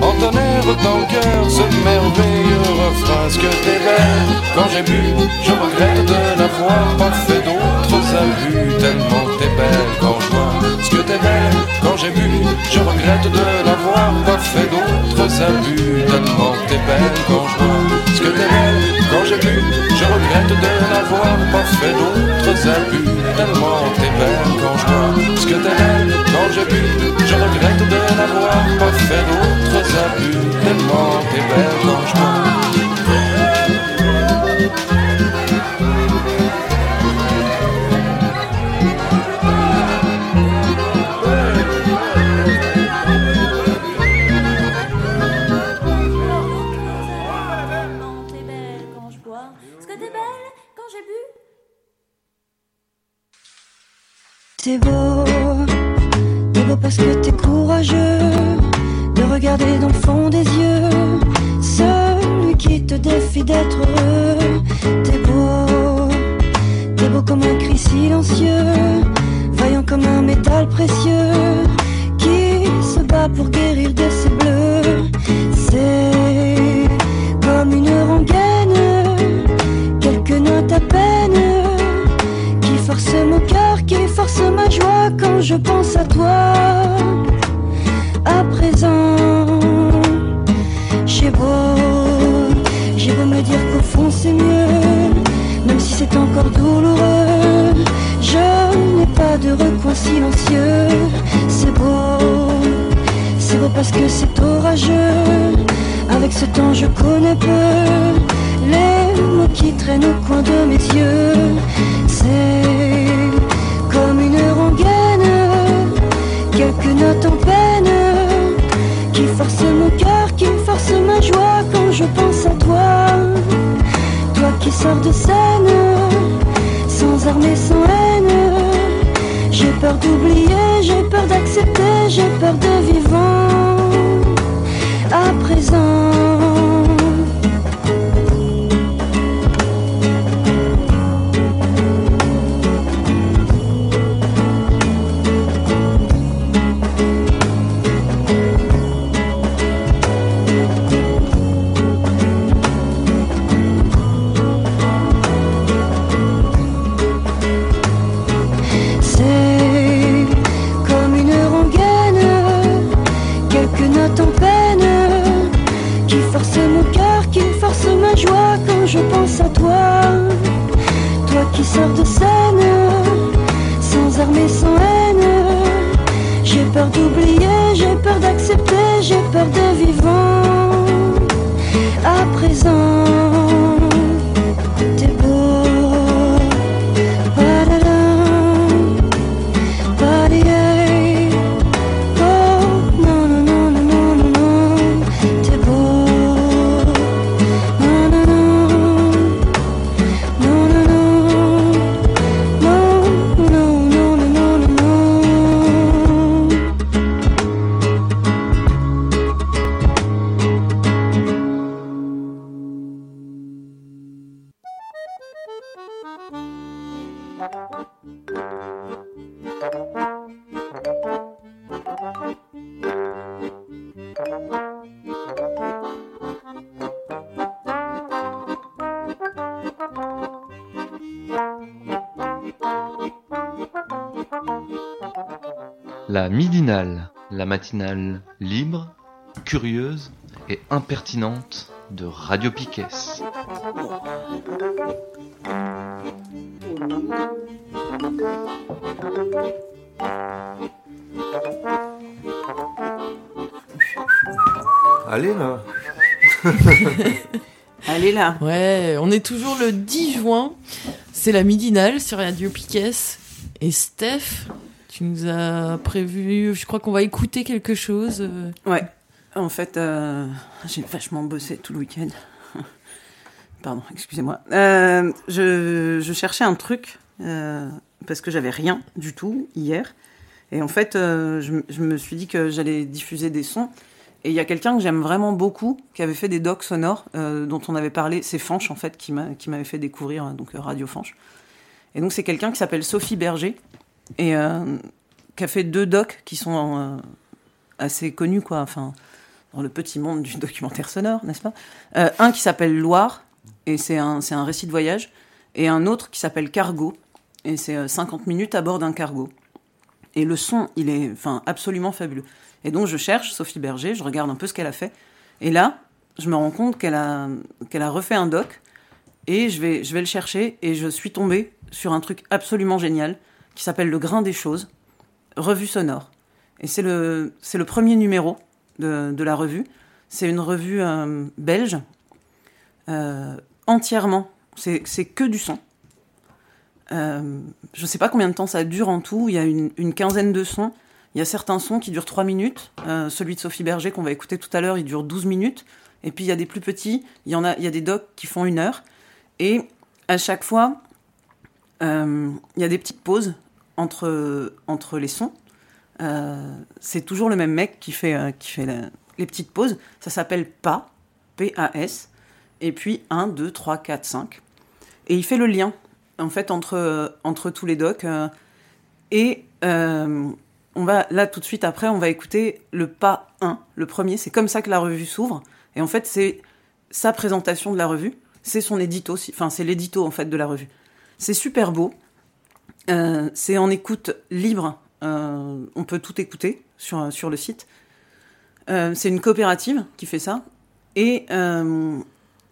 entonnèrent en cœur ce merveilleux refrain. Ce que t'es belle quand j'ai bu je regrette de n'avoir pas fait d'autres abus. Tellement t'es belle quand je vois ce que t'es belle j'ai bu je regrette de n'avoir pas fait d'autres abus. Tellement t'es belle quand je vois ce que t'es belle quand j'ai bu je regrette de n'avoir pas fait d'autres abus. Tellement t'es belle quand je vois ce que t'es belle quand j'ai bu je regrette de n'avoir pas fait d'autres abus. Tellement t'es belle quand je vois peur d'oublier, j'ai peur d'accepter, j'ai peur des vivants. À présent, matinale libre, curieuse et impertinente de Radio Piquet. Allez là Allez là. Ouais, on est toujours le 10 juin. C'est la midinale sur Radio Piquet. Et Steph, tu nous as prévu, je crois qu'on va écouter quelque chose. euh, Ouais. En fait, euh, j'ai vachement bossé tout le week-end. Pardon, excusez-moi. Euh, je, cherchais un truc parce que j'avais rien du tout hier. Et en fait, je, me suis dit que j'allais diffuser des sons. Et il y a quelqu'un que j'aime vraiment beaucoup qui avait fait des docs sonores dont on avait parlé. C'est Fanche en fait qui m'a- qui m'avait fait découvrir donc Radio Fanche. Et donc c'est quelqu'un qui s'appelle Sophie Berger et euh, qui a fait deux docs qui sont euh, assez connus quoi. Enfin dans le petit monde du documentaire sonore, n'est-ce pas? Euh, Un qui s'appelle Loire, et c'est un, c'est un récit de voyage, et un autre qui s'appelle Cargo, et c'est euh, 50 minutes à bord d'un cargo. Et le son, il est enfin, absolument fabuleux. Et donc je cherche Sophie Berger, je regarde un peu ce qu'elle a fait, et là, je me rends compte qu'elle a, qu'elle a refait un doc, et je vais, je vais le chercher, et je suis tombée sur un truc absolument génial, qui s'appelle Le Grain des Choses, revue sonore. Et c'est le, le premier numéro de, de la revue. C'est une revue euh, belge, euh, entièrement. C'est que du son. Euh, je ne sais pas combien de temps ça dure en tout. Il y a une, quinzaine de sons. Il y a certains sons qui durent 3 minutes. Celui de Sophie Berger qu'on va écouter tout à l'heure, il dure 12 minutes. Et puis il y a des plus petits. Il y, en a, il y a des docs qui font une heure. Et à chaque fois, il y a des petites pauses entre, entre les sons. Euh, c'est toujours le même mec qui fait, euh, qui fait les petites pauses. Ça s'appelle PAS, P-A-S, et puis 1, 2, 3, 4, 5. Et il fait le lien, en fait, entre, entre tous les docs. euh, et on va, là, tout de suite après, on va écouter le pas 1, le premier. C'est comme ça que la revue s'ouvre. Et en fait, c'est sa présentation de la revue. C'est son édito, enfin, c'est l'édito, en fait, de la revue. C'est super beau. Euh, c'est en écoute libre. Euh, on peut tout écouter sur, sur le site. Euh, c'est une coopérative qui fait ça. Et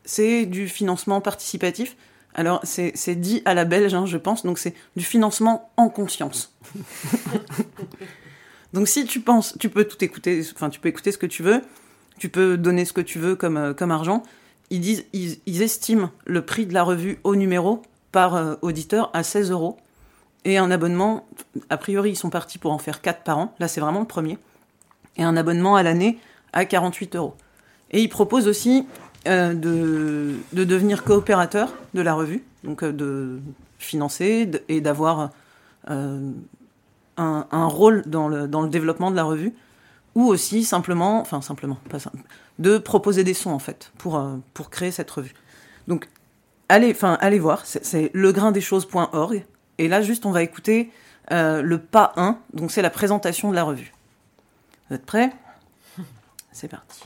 c'est du financement participatif. Alors, c'est dit à la belge, hein, je pense. Donc, c'est du financement en conscience. donc, si tu penses, tu peux tout écouter. Enfin, tu peux écouter ce que tu veux. Tu peux donner ce que tu veux comme, comme argent. Ils disent, ils, ils estiment le prix de la revue au numéro par auditeur à 16 euros. Et un abonnement, a priori, ils sont partis pour en faire 4 par an. Là, c'est vraiment le premier. Et un abonnement à l'année à 48 euros. Et ils proposent aussi euh, de, de devenir coopérateur de la revue, donc euh, de financer et d'avoir euh, un, un rôle dans le, dans le développement de la revue, ou aussi simplement, enfin simplement, pas simple, de proposer des sons en fait pour, pour créer cette revue. Donc allez, allez voir, c'est- c'est legraindeschoses.org. Et là, juste, on va écouter euh, le pas 1, donc c'est la présentation de la revue. Vous êtes prêts? C'est parti.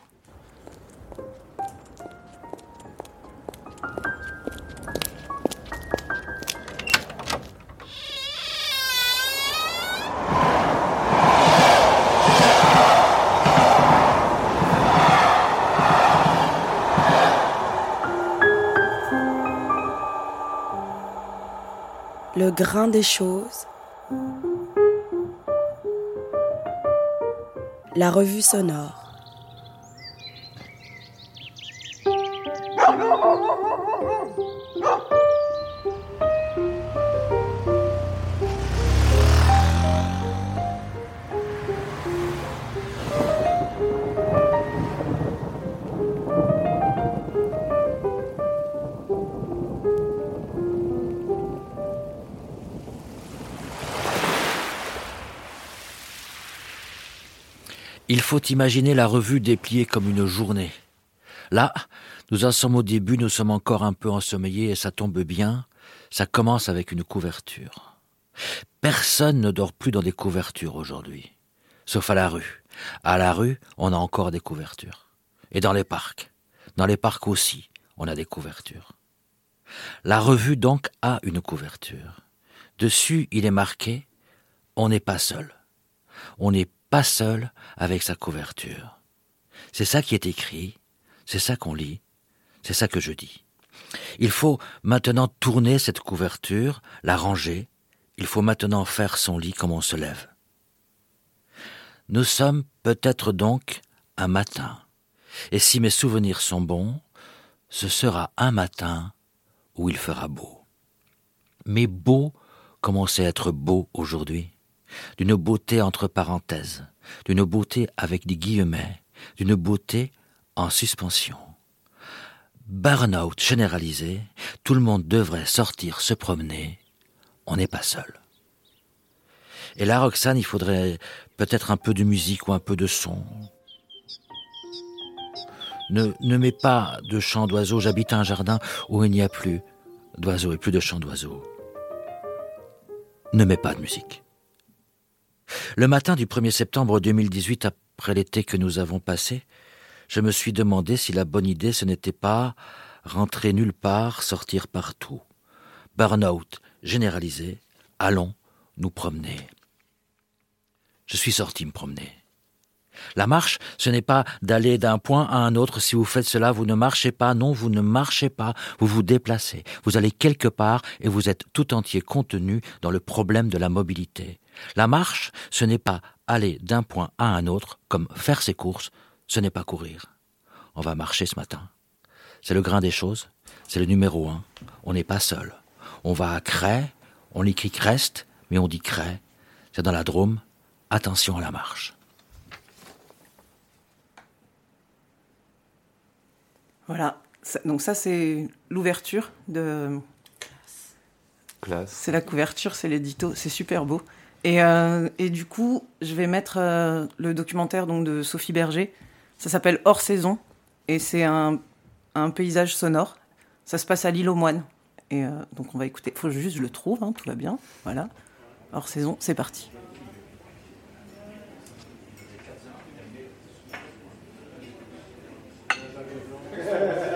Le grain des choses. La revue sonore. Faut imaginer la revue dépliée comme une journée. Là, nous en sommes au début, nous sommes encore un peu ensommeillés et ça tombe bien, ça commence avec une couverture. Personne ne dort plus dans des couvertures aujourd'hui, sauf à la rue. À la rue, on a encore des couvertures. Et dans les parcs. Dans les parcs aussi, on a des couvertures. La revue donc a une couverture. Dessus, il est marqué On n'est pas seul. On n'est pas seul avec sa couverture. C'est ça qui est écrit, c'est ça qu'on lit, c'est ça que je dis. Il faut maintenant tourner cette couverture, la ranger, il faut maintenant faire son lit comme on se lève. Nous sommes peut-être donc un matin, et si mes souvenirs sont bons, ce sera un matin où il fera beau. Mais beau commence à être beau aujourd'hui? D'une beauté entre parenthèses, d'une beauté avec des guillemets, d'une beauté en suspension. Burnout généralisé, tout le monde devrait sortir se promener, on n'est pas seul. Et là, Roxane, il faudrait peut-être un peu de musique ou un peu de son. Ne, mets pas de chant d'oiseaux, j'habite un jardin où il n'y a plus d'oiseaux et plus de chants d'oiseaux. Ne mets pas de musique. Le matin du 1er septembre 2018, après l'été que nous avons passé, je me suis demandé si la bonne idée ce n'était pas rentrer nulle part, sortir partout. Burnout généralisé, allons nous promener. Je suis sorti me promener. La marche, ce n'est pas d'aller d'un point à un autre. Si vous faites cela, vous ne marchez pas. Non, vous ne marchez pas. Vous vous déplacez. Vous allez quelque part et vous êtes tout entier contenu dans le problème de la mobilité. La marche, ce n'est pas aller d'un point à un autre, comme faire ses courses, ce n'est pas courir. On va marcher ce matin. C'est le grain des choses, c'est le numéro un. On n'est pas seul. On va à Cray, on écrit Crest, mais on dit Cray. C'est dans la Drôme. Attention à la marche. Voilà. Donc ça, c'est l'ouverture de... Classe. C'est la couverture, c'est l'édito, c'est super beau. Et, euh, et du coup, je vais mettre euh, le documentaire donc, de Sophie Berger. Ça s'appelle Hors saison et c'est un, paysage sonore. Ça se passe à l'île aux moines. Et euh, donc on va écouter. Faut juste je le trouve, hein, tout va bien. Voilà. Hors saison, c'est parti.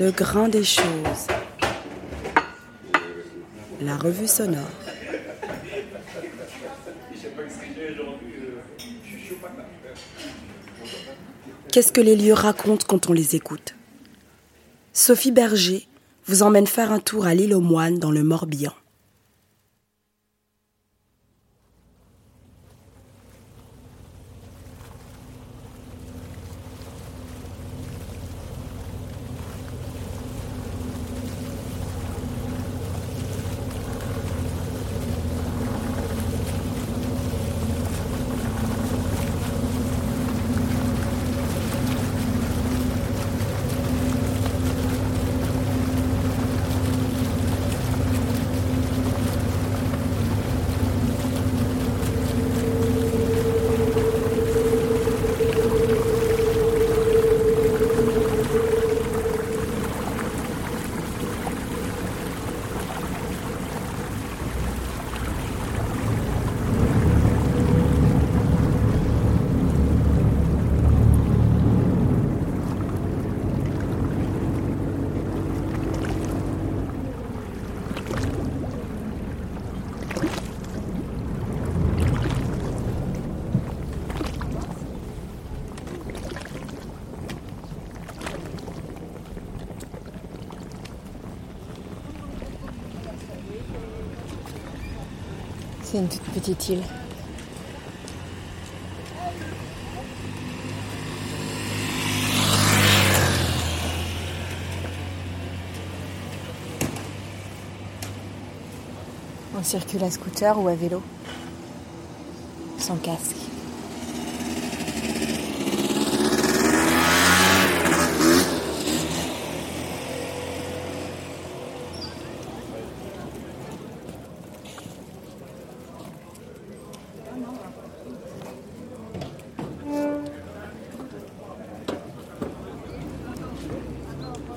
Le grain des choses. La revue sonore. Qu'est-ce que les lieux racontent quand on les écoute? Sophie Berger vous emmène faire un tour à l'île aux moines dans le Morbihan. On circule à scooter ou à vélo. Sans casque.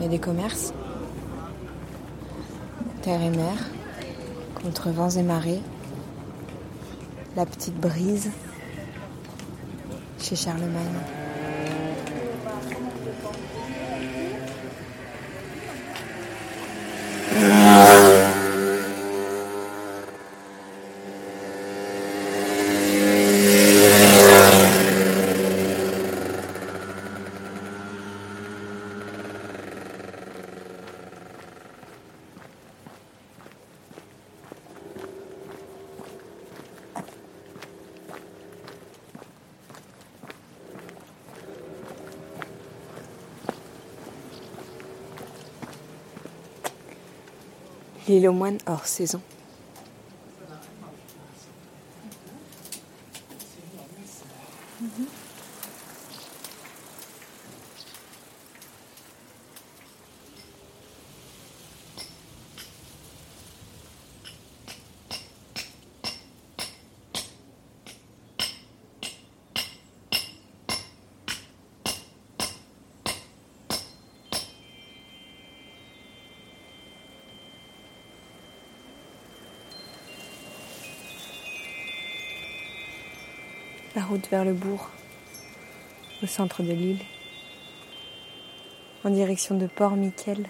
Il y a des commerces. Terre et mer. Contre vents et marées. La petite brise. Chez Charlemagne. Moines hors saison. Route vers le bourg, au centre de l'île, en direction de Port Miquel.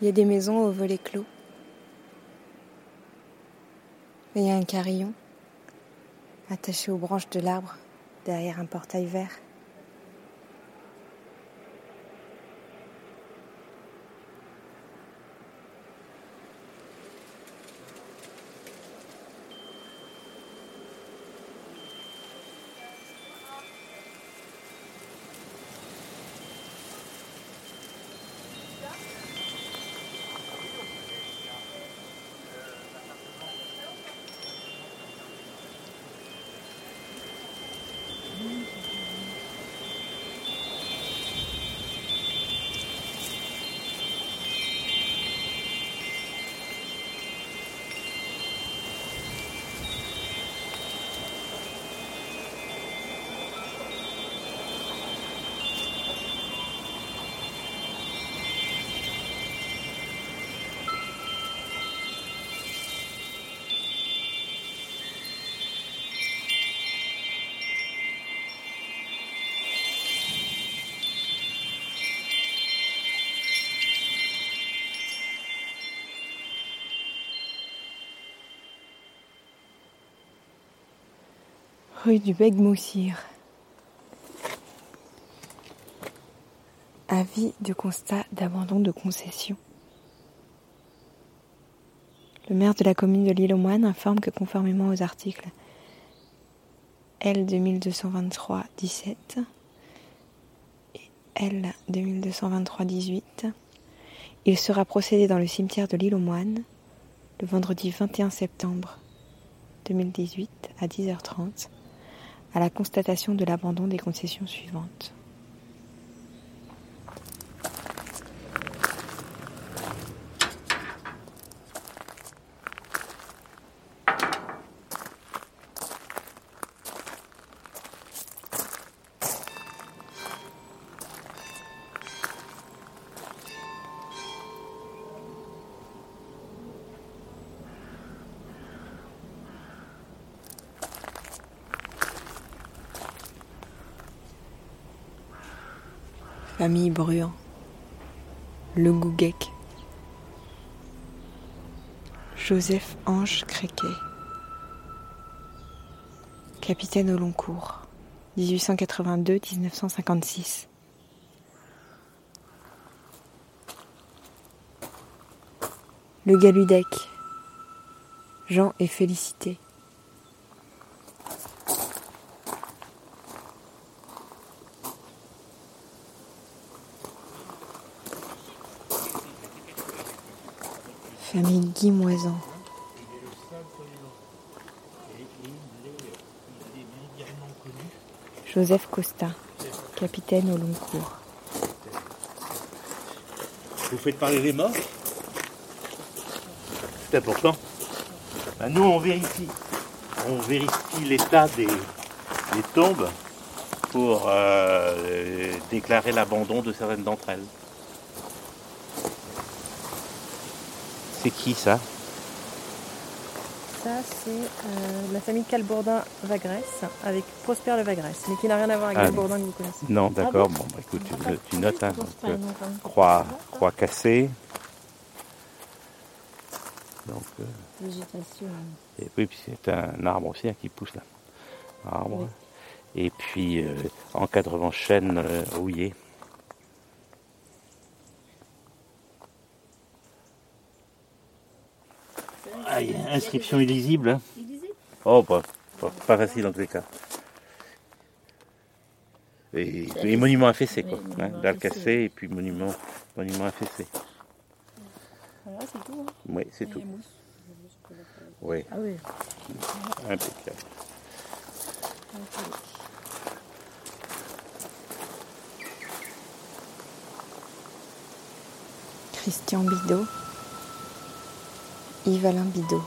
Il y a des maisons aux volets clos. Et il y a un carillon attaché aux branches de l'arbre derrière un portail vert. Rue du Beg Moussir. Avis de constat d'abandon de concession. Le maire de la commune de l'île aux Moines informe que conformément aux articles L 2223-17 et L 2223-18, il sera procédé dans le cimetière de l'île aux Moines le vendredi 21 septembre 2018 à 10h30 à la constatation de l'abandon des concessions suivantes. famille Bruant, le Gouguec, Joseph Ange Créquet, capitaine au long cours, 1882-1956. Le Galudec, Jean et Félicité. Guy. Joseph Costa, capitaine au long cours. Vous faites parler les morts? C'est important. Ben, nous, on vérifie. On vérifie l'état des, des tombes pour euh, déclarer l'abandon de certaines d'entre elles. C'est qui ça Ça, c'est euh, la famille Calbourdin-Vagresse avec Prosper le Vagresse, mais qui n'a rien à voir avec Ah, Calbourdin que vous connaissez. Non, Ah d'accord. bon bon, bah, écoute, tu, tu notes. hein, donc, euh, croix, croix cassée. Donc, euh, Végétation. et oui, puis c'est un arbre aussi hein, qui pousse là. Arbre. Et puis, encadrement chêne rouillé. Ah, il y a inscription illisible. hein. Oh, pas, pas, pas facile en tous les cas. Et, et monument affaissé, quoi. Hein, et puis monument, monument affaissé. Voilà, c'est tout. hein. Oui, c'est tout. Oui, Ah oui. impeccable. Christian Bidot. Yves-Alain Bidot.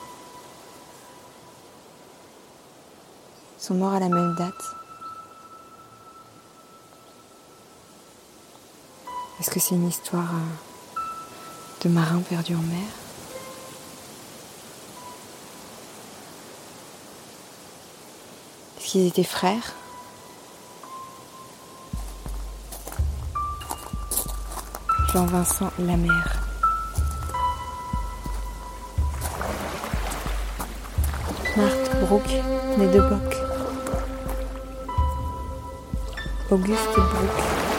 Sont morts à la même date. Est-ce que c'est une histoire euh, de marins perdus en mer? Est-ce qu'ils étaient frères? Jean-Vincent Lamère. Marthe Brooke, née de Bock. Auguste Brooke.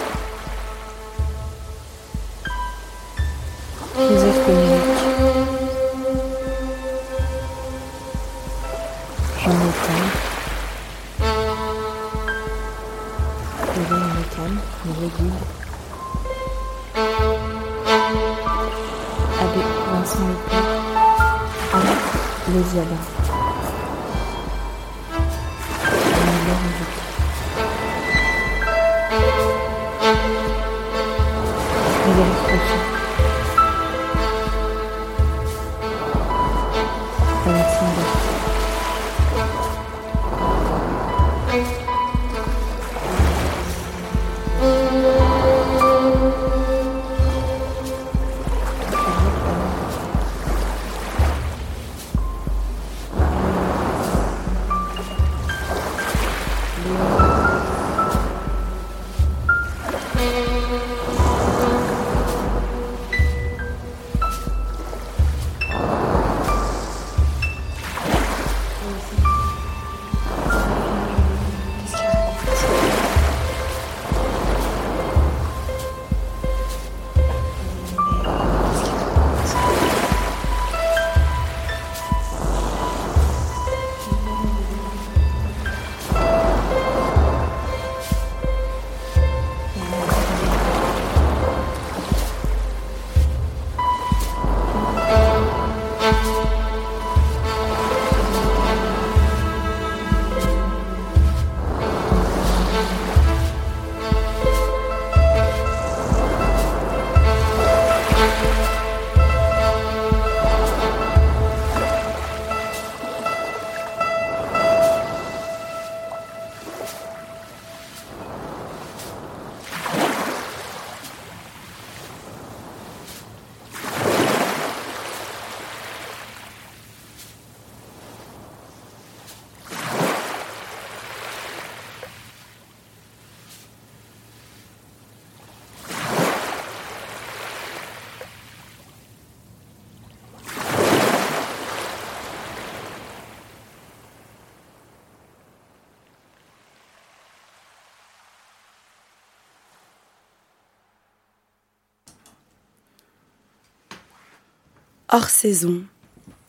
Hors saison,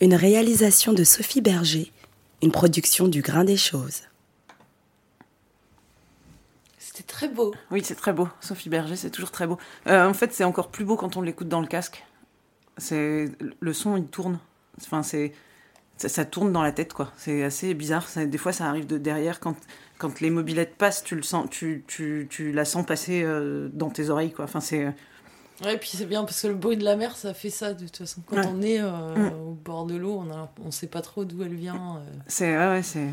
une réalisation de Sophie Berger, une production du Grain des Choses. C'était très beau. Oui, c'est très beau. Sophie Berger, c'est toujours très beau. Euh, en fait, c'est encore plus beau quand on l'écoute dans le casque. C'est le son, il tourne. Enfin, c'est ça, ça tourne dans la tête, quoi. C'est assez bizarre. Ça- des fois, ça arrive de derrière quand quand les mobilettes passent, tu le sens, tu tu, tu la sens passer euh, dans tes oreilles, quoi. Enfin, c'est Ouais, puis c'est bien parce que le bruit de la mer, ça fait ça de toute façon. Quand Ouais. on est euh, Mm. au bord de l'eau, on, a, on sait pas trop d'où elle vient. euh. c'est ouais, ouais, c'est.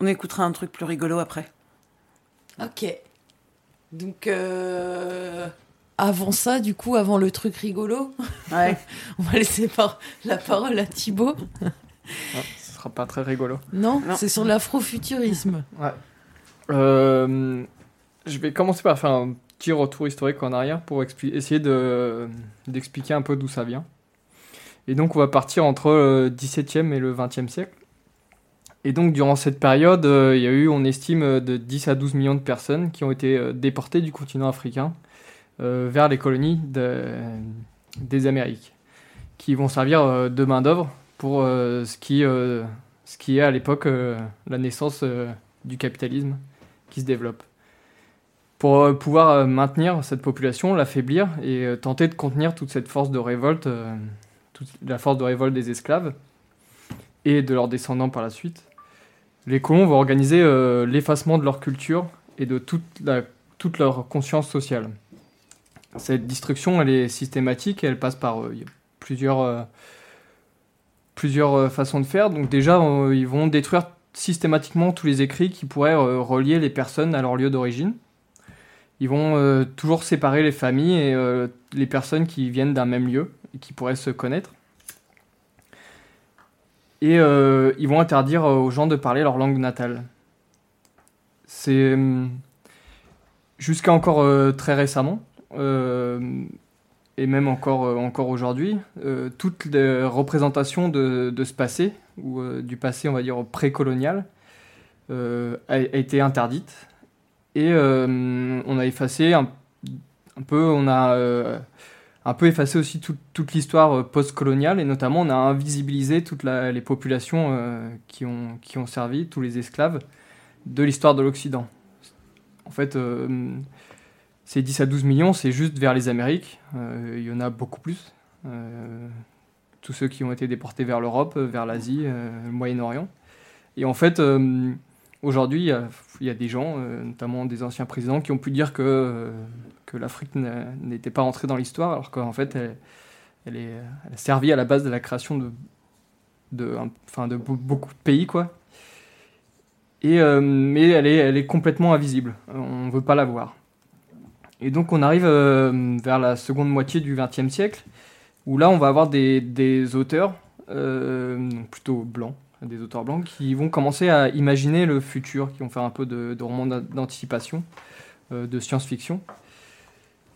On écoutera un truc plus rigolo après. Ok. Donc, euh, avant ça, du coup, avant le truc rigolo, Ouais. on va laisser par la parole à Thibaut. Ah, ce sera pas très rigolo. Non, c'est sur l'afrofuturisme. Ouais. Euh, je vais commencer par faire un petit retour historique en arrière pour essayer de, d'expliquer un peu d'où ça vient. Et donc, on va partir entre le 17e et le 20e siècle. Et donc, durant cette période, euh, il y a eu, on estime, euh, de 10 à 12 millions de personnes qui ont été euh, déportées du continent africain vers les colonies de- des Amériques, qui vont servir de main-d'œuvre pour ce, qui, ce qui est à l'époque la naissance du capitalisme qui se développe. Pour euh, pouvoir euh, maintenir cette population, l'affaiblir et euh, tenter de contenir toute cette force de révolte, la force de révolte des esclaves et de leurs descendants par la suite, les colons vont organiser l'effacement de leur culture et de toute, leur conscience sociale. Cette destruction, elle est systématique et elle passe par plusieurs, plusieurs façons de faire. Donc déjà, ils vont détruire systématiquement tous les écrits qui pourraient relier les personnes à leur lieu d'origine. Ils vont euh, toujours séparer les familles et euh, les personnes qui viennent d'un même lieu et qui pourraient se connaître. Et euh, ils vont interdire aux gens de parler leur langue natale. C'est hum, jusqu'à encore très récemment, et même encore, encore aujourd'hui, toutes les représentations de, de ce passé, ou du passé, on va dire, précolonial, a, a été interdite. Et euh, on a effacé un, peu, on a euh, un peu effacé aussi tout- toute l'histoire euh, post-coloniale, et notamment on a invisibilisé toutes les populations qui, ont, qui ont servi, tous les esclaves, de l'histoire de l'Occident. En fait, euh, ces 10 à 12 millions, c'est juste vers les Amériques. Il y en a beaucoup plus. Tous ceux qui ont été déportés vers l'Europe, vers l'Asie, le Moyen-Orient. Et en fait, aujourd'hui, il y a- des gens, euh, notamment des anciens présidents, qui ont pu dire que, euh, que l'Afrique n'était pas rentrée dans l'histoire, alors qu'en fait, elle, est, a servi à la base de la création de, de, beaucoup de pays, quoi. Et, euh, mais elle est, elle est complètement invisible. On ne veut pas la voir. Et donc on arrive vers la seconde moitié du XXe siècle, où là on va avoir des, auteurs, plutôt blancs, des auteurs blancs, qui vont commencer à imaginer le futur, qui vont faire un peu de, de romans d'a- d'anticipation, euh, de science-fiction.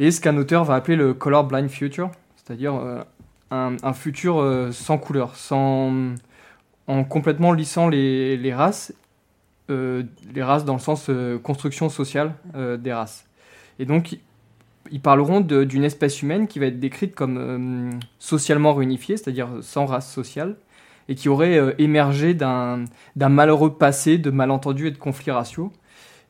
Et ce qu'un auteur va appeler le color blind future, c'est-à-dire euh, un, futur euh, sans couleur, sans, en complètement lissant les, races, les races dans le sens construction sociale des races. Et donc, ils parleront d'une espèce humaine qui va être décrite comme socialement réunifiée, c'est-à-dire sans race sociale, et qui aurait euh, émergé d'un malheureux passé de malentendus et de conflits raciaux.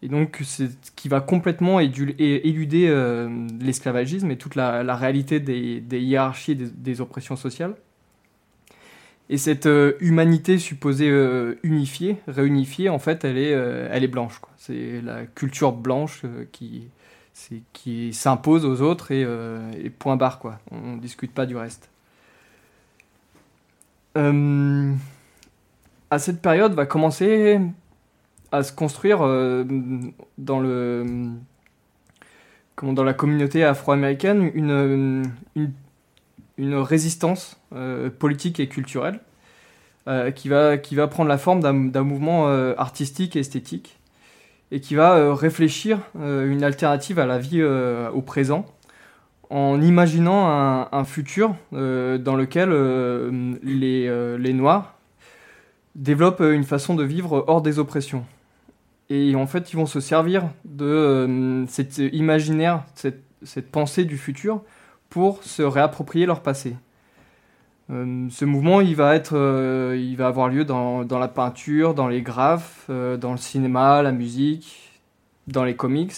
Et donc, c'est ce qui va complètement éluder euh, l'esclavagisme et toute la, réalité des, hiérarchies et des, oppressions sociales. Et cette euh, humanité supposée unifiée, réunifiée, en fait, elle est, elle est blanche. C'est la culture blanche qui, s'impose aux autres et, point barre. On ne discute pas du reste. Euh, à cette période va commencer à se construire euh, dans le comment, dans la communauté afro-américaine une, une, résistance euh, politique et culturelle qui, va, qui va prendre la forme d'un mouvement artistique et esthétique et qui va réfléchir une alternative à la vie au présent en imaginant un, futur euh, dans lequel euh, les, euh, les Noirs développent une façon de vivre hors des oppressions. Et en fait, ils vont se servir de cet imaginaire, cette, cette pensée du futur, pour se réapproprier leur passé. Ce mouvement, il va, être, il va avoir lieu dans, dans la peinture, dans les graphes, dans le cinéma, la musique, dans les comics,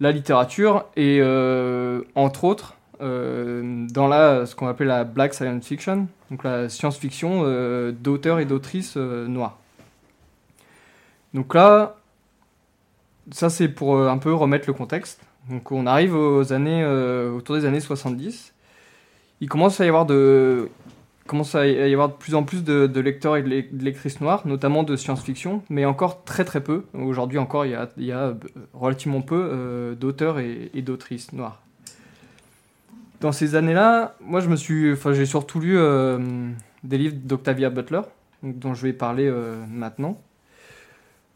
la littérature et euh, entre autres euh, dans la, ce qu'on appelle la black science fiction, donc la science-fiction euh, d'auteurs et d'autrices noirs. Donc là, ça c'est pour un peu remettre le contexte. Donc on arrive aux années, autour des années 70. Il commence à y avoir de, commence à y avoir de plus en plus de, lecteurs et de lec- de lectrices noires, notamment de science-fiction, mais encore très très peu. Aujourd'hui encore, il y a, euh, relativement peu euh, d'auteurs et, d'autrices noires. Dans ces années-là, moi je me suis, enfin j'ai surtout lu euh, des livres d'Octavia Butler, dont je vais parler maintenant.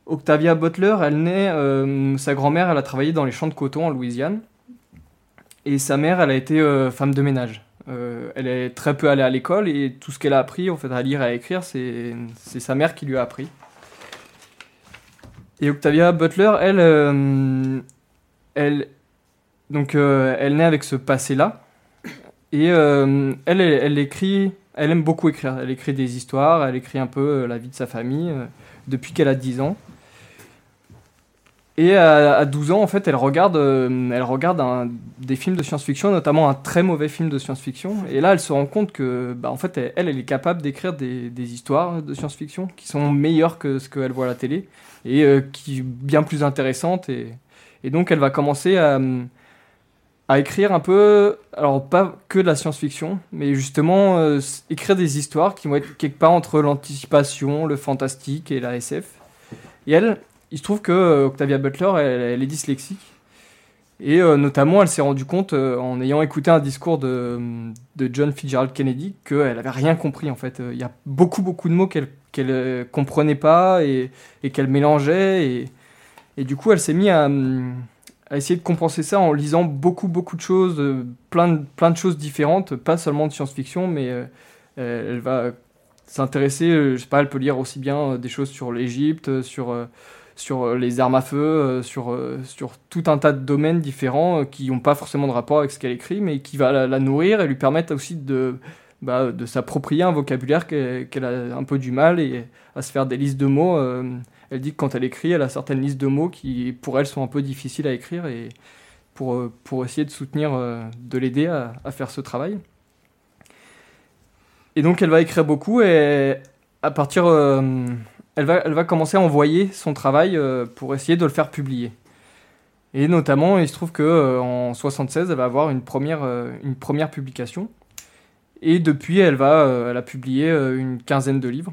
Octavia Butler, elle naît, sa grand-mère, elle a travaillé dans les champs de coton en Louisiane, et sa mère, elle a été femme de ménage. Euh, elle est très peu allée à l'école et tout ce qu'elle a appris, en fait, à lire et à écrire, c'est sa mère qui lui a appris. Et Octavia Butler, elle, euh, elle, donc, euh, elle naît avec ce passé-là. Et elle, elle, elle écrit, elle aime beaucoup écrire. Elle écrit des histoires, elle écrit un peu la vie de sa famille depuis qu'elle a 10 ans. Et à, à 12 ans, en fait, elle regarde, euh, elle regarde des films de science-fiction, notamment un très mauvais film de science-fiction. Et là, elle se rend compte que, bah, en fait, elle, est capable d'écrire des, histoires de science-fiction qui sont meilleures que ce qu'elle voit à la télé et euh, qui bien plus intéressantes. Et, donc, elle va commencer à, écrire un peu, alors pas que de la science-fiction, mais justement euh, écrire des histoires qui vont être quelque part entre l'anticipation, le fantastique et la SF. Et elle, il se trouve que euh, Octavia Butler, elle, est dyslexique. Et euh, notamment, elle s'est rendue compte, euh, en ayant écouté un discours de, John Fitzgerald Kennedy, qu'elle avait rien compris en fait. Il y a beaucoup, beaucoup de mots qu'elle euh, comprenait pas et, qu'elle mélangeait. Et, du coup, elle s'est mise à, essayer de compenser ça en lisant beaucoup, beaucoup de choses, plein de, plein de choses différentes, pas seulement de science-fiction, mais elle va s'intéresser, je sais pas, elle peut lire aussi bien des choses sur l'Égypte, sur, sur euh, les armes à feu, euh, sur, euh, sur tout un tas de domaines différents qui n'ont pas forcément de rapport avec ce qu'elle écrit, mais qui va la, nourrir et lui permettre aussi de, bah, s'approprier un vocabulaire qu'elle a un peu du mal et à se faire des listes de mots. elle dit que quand elle écrit, elle a certaines listes de mots qui, pour elle, sont un peu difficiles à écrire et pour, essayer de soutenir, de l'aider à, faire ce travail. Et donc, elle va écrire beaucoup et à partir. Elle, va, elle va commencer à envoyer son travail euh, pour essayer de le faire publier. Et notamment, il se trouve que euh, en 76, elle va avoir une première, euh, une première publication. Et depuis, elle, va, elle a publié une quinzaine de livres.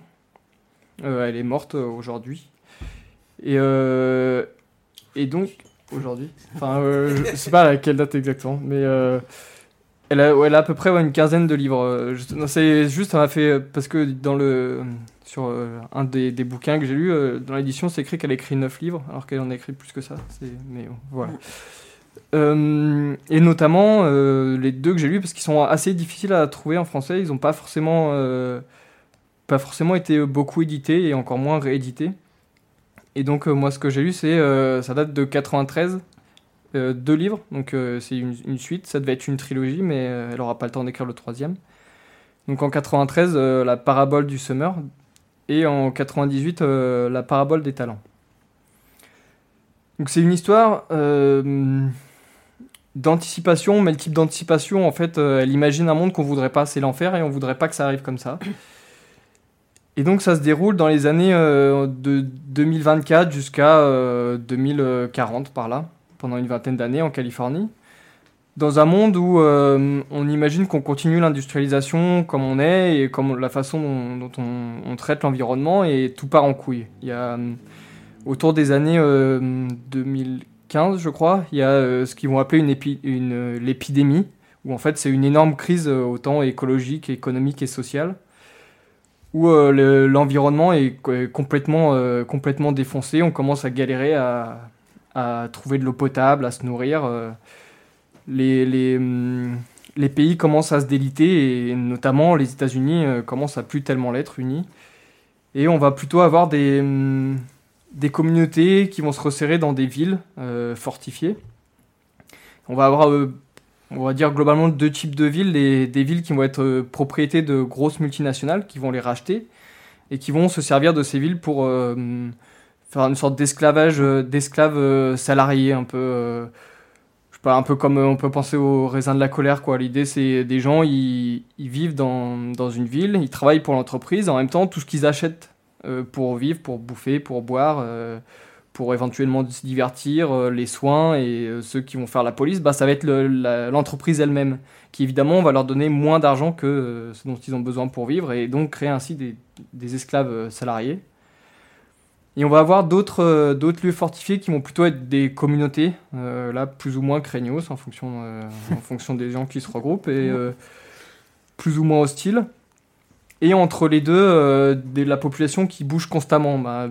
Elle est morte aujourd'hui. Et, et donc, aujourd'hui, enfin, euh, je sais pas à quelle date exactement, mais elle, a, elle a à peu près une quinzaine de livres. C'est juste, ça m'a fait. Parce que dans le, sur euh, un des, des bouquins que j'ai lu, euh, dans l'édition, c'est écrit qu'elle a écrit 9 livres, alors qu'elle en a écrit plus que ça. Mais voilà. Euh, et notamment les deux que j'ai lus parce qu'ils sont assez difficiles à trouver en français. Ils n'ont pas forcément, pas forcément été beaucoup édités et encore moins réédités. Et donc moi ce que j'ai lu c'est ça date de 93, euh, deux livres, donc c'est une, suite. Ça devait être une trilogie, mais elle aura pas le temps d'écrire le troisième. Donc en 93 euh, la parabole du Summer et en 98 euh, la parabole des talents. Donc c'est une histoire euh, d'anticipation, mais le type d'anticipation, en fait, euh, elle imagine un monde qu'on voudrait pas, c'est l'enfer, et on voudrait pas que ça arrive comme ça. Et donc ça se déroule dans les années de 2024 jusqu'à euh, 2040 par là, pendant une vingtaine d'années en Californie. Dans un monde où euh, on imagine qu'on continue l'industrialisation comme on est et comme la façon dont, on, traite l'environnement et tout part en couille. Il y a euh, autour des années euh, 2015, je crois, il y a euh, ce qu'ils vont appeler une, épi- une, euh, l'épidémie, où en fait c'est une énorme crise euh, autant écologique, économique et sociale, où euh, le- l'environnement est co- est complètement, euh, complètement défoncé, on commence à galérer à trouver de l'eau potable, à se nourrir. Hum, les pays commencent à se déliter, et notamment les États-Unis euh, commencent à plus tellement l'être unis. Et on va plutôt avoir des, hum, communautés qui vont se resserrer dans des villes euh, fortifiées. On va avoir euh, on va dire globalement deux types de villes, des, villes qui vont être euh, propriétés de grosses multinationales qui vont les racheter et qui vont se servir de ces villes pour euh, faire une sorte d'esclavage, d'esclaves salariés un peu. Pas, un peu comme on peut penser au raisin de la colère, quoi. L'idée, c'est des gens, ils, vivent dans, dans une ville, ils travaillent pour l'entreprise, en même temps, tout ce qu'ils achètent euh, pour vivre, pour bouffer, pour boire, euh, pour éventuellement se divertir, euh, les soins et ceux qui vont faire la police, bah, ça va être l'entreprise elle-même, qui évidemment va leur donner moins d'argent que ce dont ils ont besoin pour vivre et donc créer ainsi des, des esclaves salariés. Et on va avoir d'autres euh, d'autres lieux fortifiés qui vont plutôt être des communautés, euh, là plus ou moins craignos en fonction, euh, en fonction des gens qui se regroupent, et plus ou moins hostiles. Et entre les deux, de la population qui bouge constamment. Bah,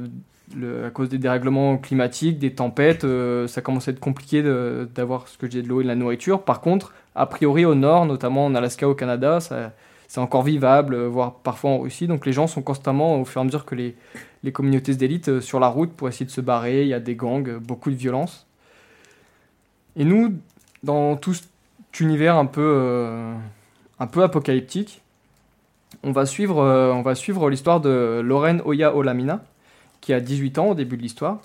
à cause des dérèglements climatiques, des tempêtes, ça commence à être compliqué d'avoir ce que disais de l'eau et de la nourriture. Par contre, a priori au nord, notamment en Alaska, au Canada, c'est encore vivable, voire parfois en Russie. Donc les gens sont constamment, au fur et à mesure que les, les communautés d'élite, euh, sur la route pour essayer de se barrer. Il y a des gangs, euh, beaucoup de violence. Et nous, dans tout cet univers un peu, euh, apocalyptique, on va suivre, l'histoire de Lorraine Oya Olamina, qui a 18 ans au début de l'histoire,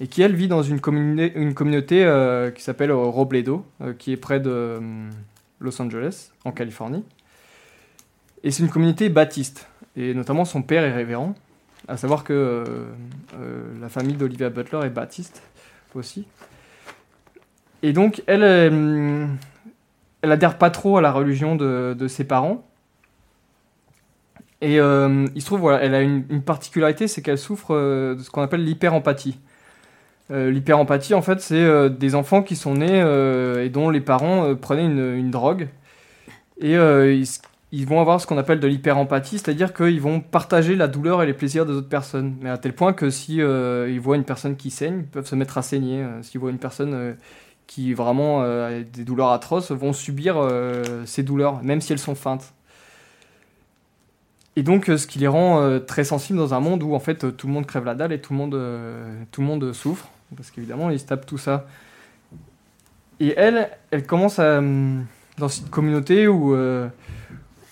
et qui, elle, vit dans une, communauté qui s'appelle Robledo, qui est près de Los Angeles, en Californie. Et c'est une communauté baptiste, et notamment son père est révérend, à savoir que euh, euh, la famille d'Olivia Butler est baptiste aussi. Et donc, elle, euh, elle adhère pas trop à la religion de, de ses parents. Et il se trouve, voilà, elle a une, particularité, c'est qu'elle souffre de ce qu'on appelle l'hyperempathie. Euh, l'hyperempathie, en fait, c'est des enfants qui sont nés et dont les parents prenaient une, une drogue. Et ils, vont avoir ce qu'on appelle de l'hyperempathie, c'est-à-dire qu'ils vont partager la douleur et les plaisirs des autres personnes. Mais à tel point que si euh, voient une personne qui saigne, ils peuvent se mettre à saigner. Euh, S'ils voient une personne euh, qui vraiment euh, a des douleurs atroces, vont subir euh, ces douleurs, même si elles sont feintes. Et donc, ce qui les rend très sensibles dans un monde où en fait tout le monde crève la dalle et tout le monde, tout le monde souffre, parce qu'évidemment ils se tapent tout ça. Et elle, elle commence à hum, dans cette communauté où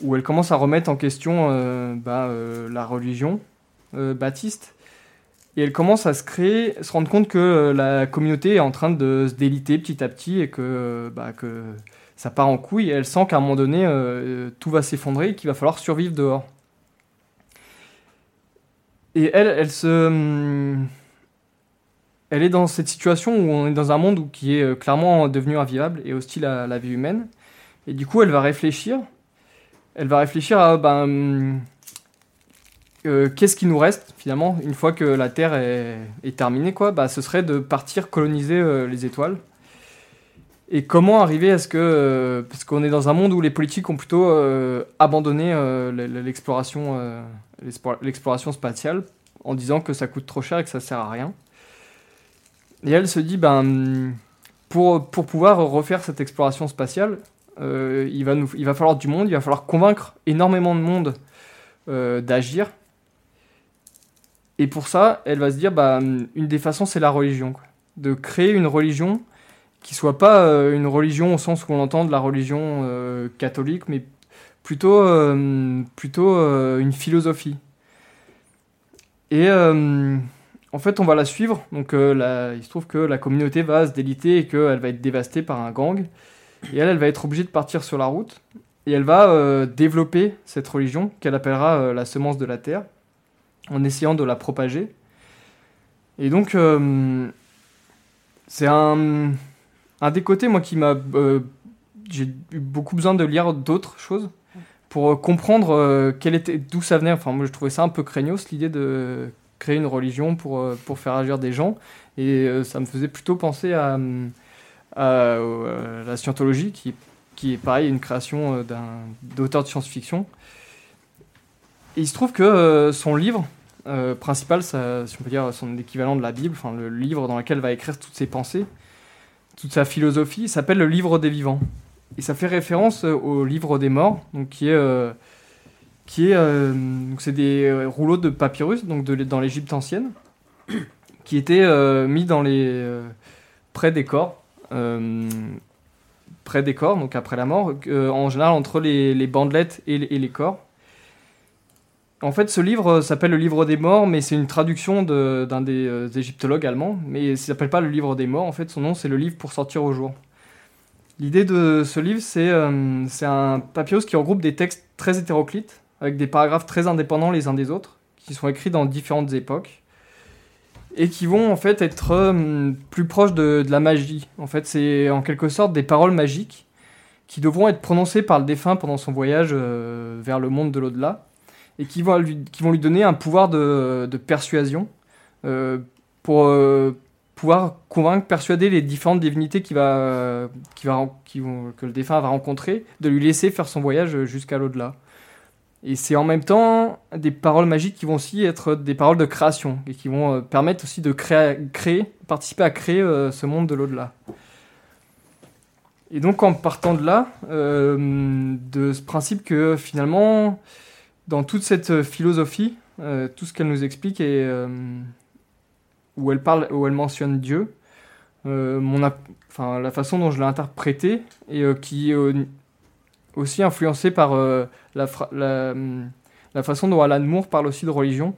où elle commence à remettre en question euh, bah, euh, la religion euh, baptiste. Et elle commence à se créer, se rendre compte que la communauté est en train de se déliter petit à petit et que, bah, ça part en couille. Elle sent qu'à un moment donné, tout va s'effondrer et qu'il va falloir survivre dehors. Et elle, elle hum, est dans cette situation où on est dans un monde qui est clairement devenu invivable et hostile à la vie humaine. Et du coup, elle va réfléchir. Elle va réfléchir à ben, euh, qu'est-ce qui nous reste finalement une fois que la Terre est, terminée quoi. Bah, ce serait de partir coloniser euh, les étoiles. Et comment arriver à ce que euh, parce qu'on est dans un monde où les politiques ont plutôt abandonné l'exploration l'explo- l'exploration spatiale en disant que ça coûte trop cher et que ça sert à rien. Et elle se dit ben pour pour pouvoir refaire cette exploration spatiale, euh, il va nous il va falloir du monde, il va falloir convaincre énormément de monde euh, d'agir. Et pour ça, elle va se dire, bah, une des façons, c'est la religion. De créer une religion qui soit pas euh, une religion au sens où on entend de la religion catholique, mais plutôt, plutôt une philosophie. Et en fait, on va la suivre. Donc, la- il se trouve que la communauté va se déliter et qu'elle va être dévastée par un gang. Et elle, elle va être obligée de partir sur la route. Et elle va euh, développer cette religion qu'elle appellera euh, la semence de la terre en essayant de la propager. Et donc, euh, c'est un, un des côtés, moi, qui m'a. j'ai eu beaucoup besoin de lire d'autres choses pour comprendre quel d'où ça venait. Enfin, moi, je trouvais ça un peu craignos, l'idée de créer une religion pour, pour faire agir des gens. Et ça me faisait plutôt penser à, à, euh, la scientologie, qui, est pareil, une création euh, d'un, d'auteur de science-fiction. Et il se trouve que euh, son livre principal, si on peut dire son équivalent de la Bible, enfin le livre dans lequel va écrire toutes ses pensées, toute sa philosophie, s'appelle le livre des vivants. Et ça fait référence au livre des morts, donc qui est, qui est, c'est des rouleaux de papyrus, donc dans l'Égypte ancienne, qui étaient mis dans les, euh, près des corps, près des corps, donc après la mort, euh, en général entre les, bandelettes et, les- corps. En fait, ce livre euh, s'appelle le livre des morts, mais c'est une traduction d'un des euh, égyptologues allemands. Mais il s'appelle pas le livre des morts, en fait, son nom c'est le livre pour sortir au jour. L'idée de ce livre, c'est euh, c'est un papyrus qui regroupe des textes très hétéroclites, avec des paragraphes très indépendants les uns des autres, qui sont écrits dans différentes époques, et qui vont en fait être euh, plus proches de, la magie. En fait, c'est en quelque sorte des paroles magiques qui devront être prononcées par le défunt pendant son voyage euh, vers le monde de l'au-delà, et qui vont lui, donner un pouvoir de, persuasion euh, pour pouvoir convaincre, persuader les différentes divinités que le défunt va rencontrer, de lui laisser faire son voyage jusqu'à l'au-delà. Et c'est en même temps des paroles magiques qui vont aussi être des paroles de création et qui vont euh, permettre aussi de créer, participer à créer euh, ce monde de l'au-delà. Et donc en partant de là, euh, de ce principe que finalement, dans toute cette philosophie, tout ce qu'elle nous explique et où elle parle, où elle mentionne Dieu, mon, enfin la façon dont je l'ai interprété et qui aussi influencée par euh, la, hum, la façon dont Alan Moore parle aussi de religion,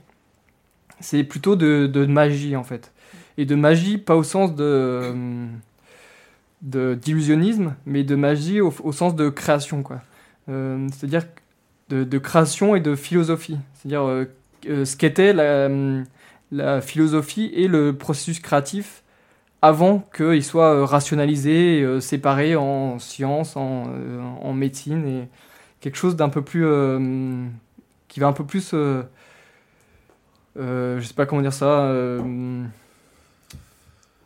c'est plutôt de, de magie en fait. Et de magie, pas au sens de hum, d'illusionnisme, mais de magie au, au sens de création, quoi. Euh, C'est-à-dire de, création et de philosophie. C'est-à-dire euh, ce qu'était hum, la philosophie et le processus créatif avant qu'il soit euh, rationalisé, et, euh, séparé en science, en, euh, en médecine, et quelque chose d'un peu plus... qui va un peu plus... je sais pas comment dire ça...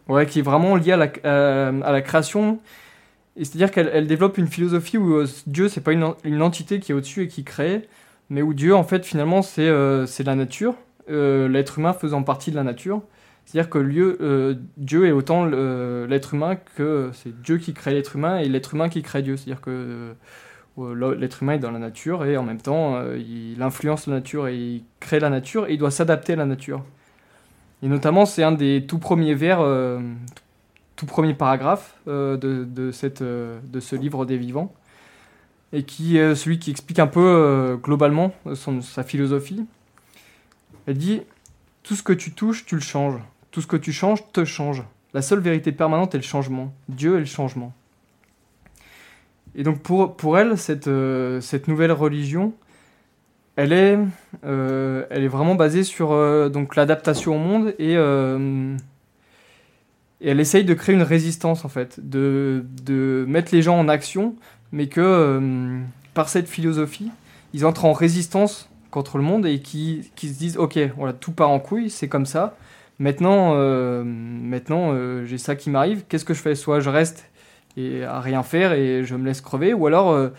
Ouais, qui est vraiment liée à la, à, à création. C'est-à-dire qu'elle elle développe une philosophie où euh, Dieu, c'est pas une, en- une entité qui est au-dessus et qui crée, mais où Dieu, en fait, finalement, c'est euh, la nature, l'être humain faisant partie de la nature. C'est-à-dire que euh, Dieu est autant le- l'être humain que c'est Dieu qui crée l'être humain et l'être humain qui crée Dieu. C'est-à-dire que euh, l'être humain est dans la nature et en même temps, euh, il influence la nature et il crée la nature et il doit s'adapter à la nature. Et notamment, c'est un des tout premiers vers, euh, tout premier paragraphe euh, de, euh, ce livre des vivants, et qui est celui qui explique un peu euh, globalement sa philosophie. Elle dit Tout ce que tu touches, tu le changes. Tout ce que tu changes, te change. La seule vérité permanente est le changement. Dieu est le changement. Et donc pour, pour elle, cette, euh, cette nouvelle religion, elle est, euh, elle est vraiment basée sur euh, l'adaptation au monde et, et elle essaye de créer une résistance en fait, de, de mettre les gens en action, mais que par cette philosophie, ils entrent en résistance contre le monde et qui se disent ok, voilà, tout part en couille, c'est comme ça. Maintenant, euh, maintenant euh, j'ai ça qui m'arrive, qu'est-ce que je fais? Soit je reste et à rien faire et je me laisse crever, ou alors euh,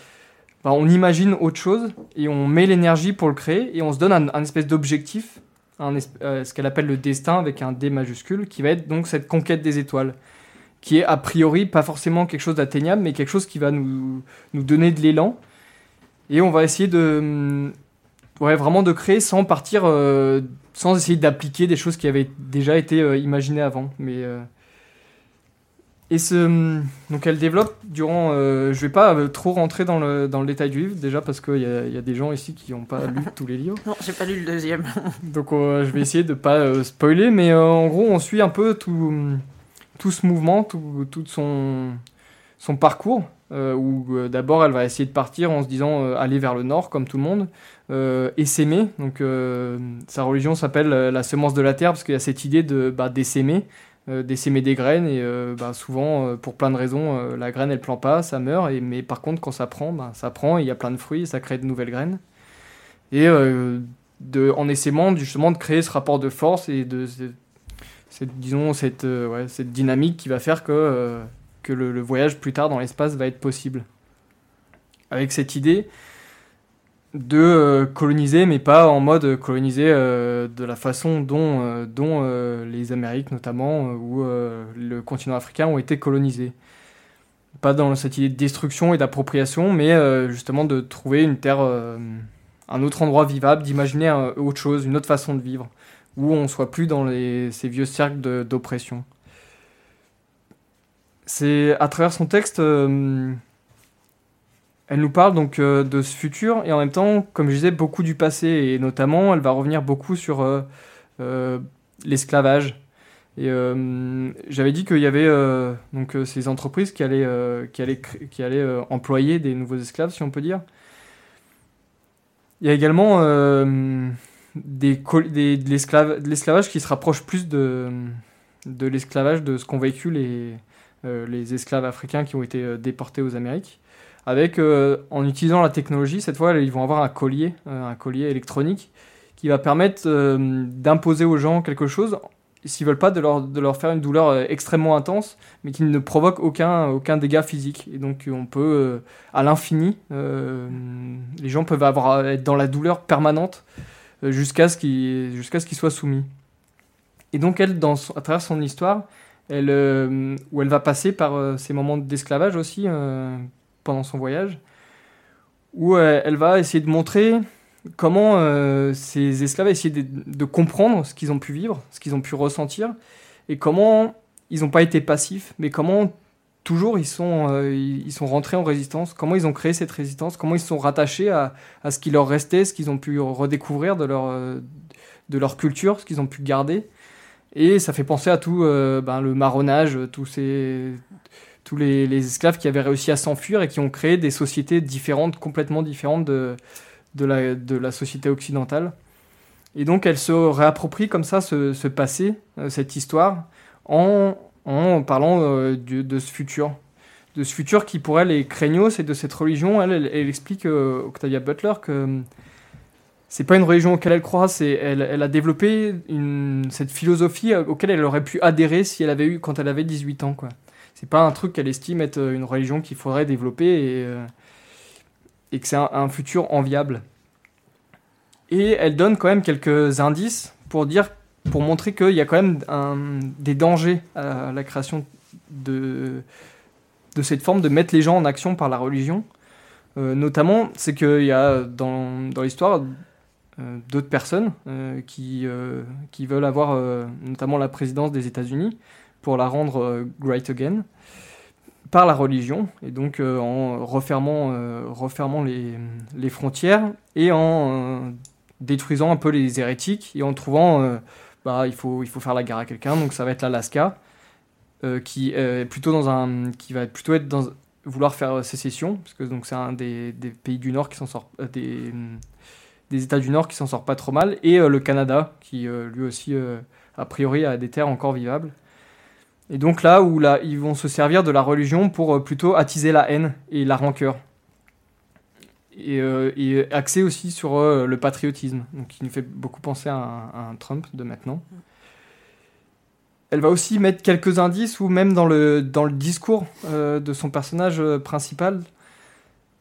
bah, on imagine autre chose et on met l'énergie pour le créer et on se donne un, espèce d'objectif, ce qu'elle appelle le destin avec un D majuscule, qui va être donc cette conquête des étoiles, qui est a priori pas forcément quelque chose d'atteignable, mais quelque chose qui va nous, nous donner de l'élan. Et on va essayer de, vraiment de créer sans partir, sans essayer d'appliquer des choses qui avaient déjà été euh, imaginées avant. Mais euh, et ce, donc elle développe durant. euh, je vais pas euh, trop rentrer dans le, dans le détail du livre, déjà parce qu'il y a, il y a des gens ici qui n'ont pas lu tous les livres. Non, j'ai pas lu le deuxième. Donc je vais essayer de pas spoiler, mais en gros on suit un peu tout, tout ce mouvement, tout, tout son, son parcours, euh, où euh, d'abord elle va essayer de partir en se disant euh, aller vers le nord comme tout le monde, et s'aimer. Donc sa religion s'appelle la semence de la terre parce qu'il y a cette idée de bah, d'essaimer, d'essaimer des graines et bah, souvent pour plein de raisons la graine elle plante pas, ça meurt. Et mais par contre quand ça prend, bah, ça prend, il y a plein de fruits, et ça crée de nouvelles graines. Et de, en essaimant justement de créer ce rapport de force et de disons cette, ouais, cette dynamique qui va faire que, que le, voyage plus tard dans l'espace va être possible. Avec cette idée de euh, coloniser, mais pas en mode coloniser euh, de la façon dont, euh, les Amériques notamment ou le continent africain ont été colonisés. Pas dans cette idée de destruction et d'appropriation, mais justement de trouver une terre, un autre endroit vivable, d'imaginer autre chose, une autre façon de vivre, où on soit plus dans ces vieux cercles d'oppression. C'est à travers son texte, euh, elle nous parle donc euh, de ce futur et en même temps, comme je disais, beaucoup du passé et notamment, elle va revenir beaucoup sur euh, l'esclavage. Et j'avais dit qu'il y avait donc ces entreprises qui allaient, qui allaient, qui allaient employer des nouveaux esclaves, si on peut dire. Il y a également des, de l'esclavage qui se rapproche plus de, de l'esclavage de ce qu'ont vécu les, les esclaves africains qui ont été euh, déportés aux Amériques. Avec, euh, en utilisant la technologie, cette fois, ils vont avoir un collier, euh, un collier électronique, qui va permettre euh, d'imposer aux gens quelque chose, s'ils veulent pas, de leur, de leur faire une douleur euh, extrêmement intense, mais qui ne provoque aucun, aucun dégât physique. Et donc, on peut, euh, à l'infini, euh, les gens peuvent avoir, être dans la douleur permanente euh, jusqu'à ce qu'ils jusqu'à ce soient soumis. Et donc, elle, dans à travers son histoire, euh, où elle va passer par euh, ces moments d'esclavage aussi euh, pendant son voyage, où elle va essayer de montrer comment ces esclaves essayé de, de comprendre ce qu'ils ont pu vivre, ce qu'ils ont pu ressentir, et comment ils n'ont pas été passifs, mais comment toujours ils sont, ils sont rentrés en résistance, comment ils ont créé cette résistance, comment ils se sont rattachés à, à ce qui leur restait, ce qu'ils ont pu redécouvrir de leur, de leur culture, ce qu'ils ont pu garder. Et ça fait penser à tout euh, ben, le marronnage, tous, ces, tous les, esclaves qui avaient réussi à s'enfuir et qui ont créé des sociétés différentes, complètement différentes de, de, la, société occidentale. Et donc elle se réapproprie comme ça ce, passé, euh, cette histoire, en, en parlant euh, de ce futur. De ce futur qui pour elle est craignos et de cette religion, elle, explique, euh, Octavia Butler, que c'est pas une religion auquel elle croit, c'est elle, a développé cette philosophie auquel elle aurait pu adhérer si elle avait eu quand elle avait 18 ans quoi. C'est pas un truc qu'elle estime être euh, une religion qu'il faudrait développer et, euh, et que c'est un, futur enviable. Et elle donne quand même quelques indices pour dire pour montrer qu'il y a quand même des dangers à la création de, de cette forme de mettre les gens en action par la religion. Euh, notamment, c'est qu'il y a dans, dans l'histoire d'autres personnes euh, qui, euh, qui veulent avoir euh, notamment la présidence des États-Unis pour la rendre euh, great again par la religion et donc euh, en refermant, euh, refermant les, les frontières et en euh, détruisant un peu les hérétiques et en trouvant euh, bah, il, faut, il faut faire la guerre à quelqu'un. Donc ça va être l'Alaska euh, qui plutôt dans un qui va plutôt être dans vouloir faire sécession parce que donc c'est un des, des pays du Nord qui s'en sort euh, des des États du Nord qui s'en sort pas trop mal et euh, le Canada qui euh, lui aussi euh, a priori a des terres encore vivables et donc là où là, ils vont se servir de la religion pour plutôt attiser la haine et la rancœur. Et, euh, axer aussi sur le patriotisme, donc qui nous fait beaucoup penser à un, Trump de maintenant. Elle va aussi mettre quelques indices, ou même dans le, dans le discours de son personnage principal,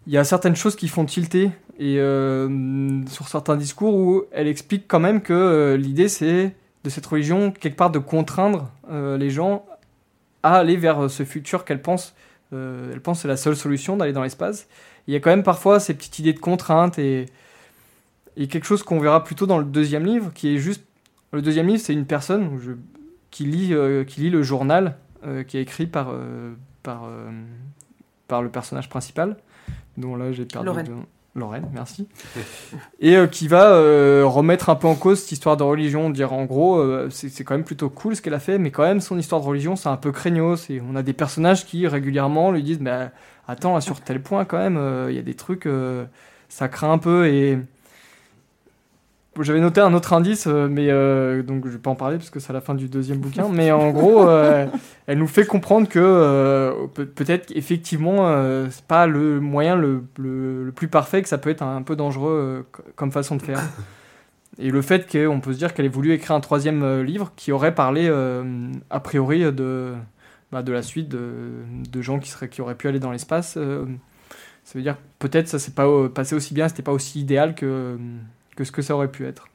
il y a certaines choses qui font tilter, et euh, sur certains discours où elle explique quand même que euh, l'idée c'est de cette religion, quelque part de contraindre euh, les gens à aller vers ce futur qu'elle pense, elle pense c'est la seule solution d'aller dans l'espace. Il y a quand même parfois ces petites idées de contrainte et, quelque chose qu'on verra plutôt dans le deuxième livre, qui est juste le deuxième livre, c'est une personne qui lit qui lit le journal qui est écrit par par le personnage principal, dont là j'ai perdu Lorraine. Lorraine, merci. Et euh, qui va euh, remettre un peu en cause cette histoire de religion, dire en gros, euh, c'est c'est quand même plutôt cool ce qu'elle a fait, mais quand même son histoire de religion, c'est un peu craignos. Et on a des personnages qui régulièrement lui disent, bah, attends, là, sur tel point quand même, il y a des trucs, ça craint un peu. Et j'avais noté un autre indice, euh, mais euh, donc je vais pas en parler parce que c'est à la fin du deuxième bouquin. Mais en gros, euh, elle nous fait comprendre que euh, peut- peut-être qu'effectivement, euh, c'est pas le moyen le, le- le plus parfait, que ça peut être un, peu dangereux co- comme façon de faire. Et le fait qu'on peut se dire qu'elle ait voulu écrire un troisième livre qui aurait parlé a priori de, bah, de la suite de, de gens qui, seraient, qui auraient pu aller dans l'espace, ça veut dire que peut-être ça s'est pas passé aussi bien, c'était pas aussi idéal que, que ce que ça aurait pu être.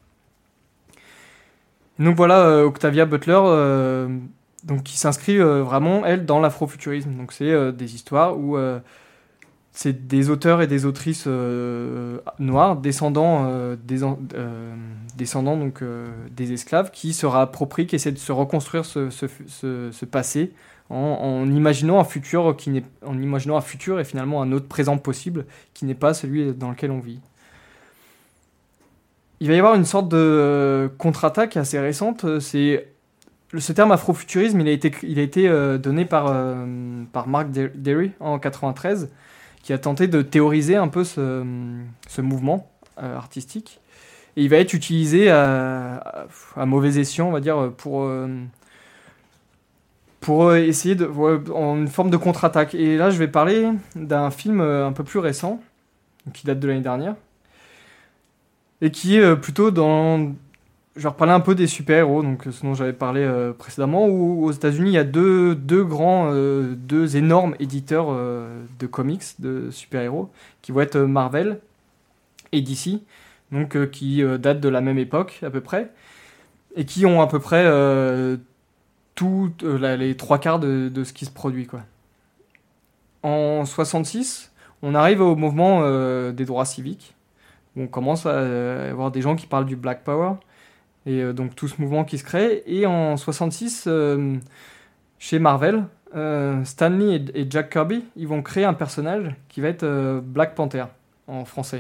Donc voilà, euh, Octavia Butler, euh, donc qui s'inscrit euh, vraiment elle dans l'afrofuturisme. Donc c'est des histoires où c'est des auteurs et des autrices noirs descendants, des, en- descendants donc, des esclaves qui se réapproprient, qui essaient de se reconstruire ce, passé en imaginant un futur qui n'est, en imaginant un futur et finalement un autre présent possible qui n'est pas celui dans lequel on vit. Il va y avoir une sorte de euh, contre-attaque assez récente. euh, C'est ce terme afrofuturisme, il a été, euh, donné par, Mark Der- Derry en 93, qui a tenté de théoriser un peu ce, mouvement artistique. Et il va être utilisé à, mauvais escient, on va dire, pour, pour essayer de. en une forme de contre-attaque. Et là, je vais parler d'un film un peu plus récent, qui date de l'année dernière, et qui est euh, plutôt dans. Je vais reparler un peu des super-héros, donc euh, ce dont j'avais parlé euh, précédemment, où aux États-Unis, il y a deux, deux grands, deux énormes éditeurs de comics, de super-héros, qui vont être Marvel et DC, donc qui datent de la même époque à peu près, et qui ont à peu près tout, les trois quarts de, de ce qui se produit. Quoi. En 66, on arrive au mouvement des droits civiques, on commence à euh, avoir des gens qui parlent du Black Power, et euh, donc tout ce mouvement qui se crée. Et en 66, euh, chez Marvel, Stanley et, Jack Kirby, ils vont créer un personnage qui va être Black Panther en français.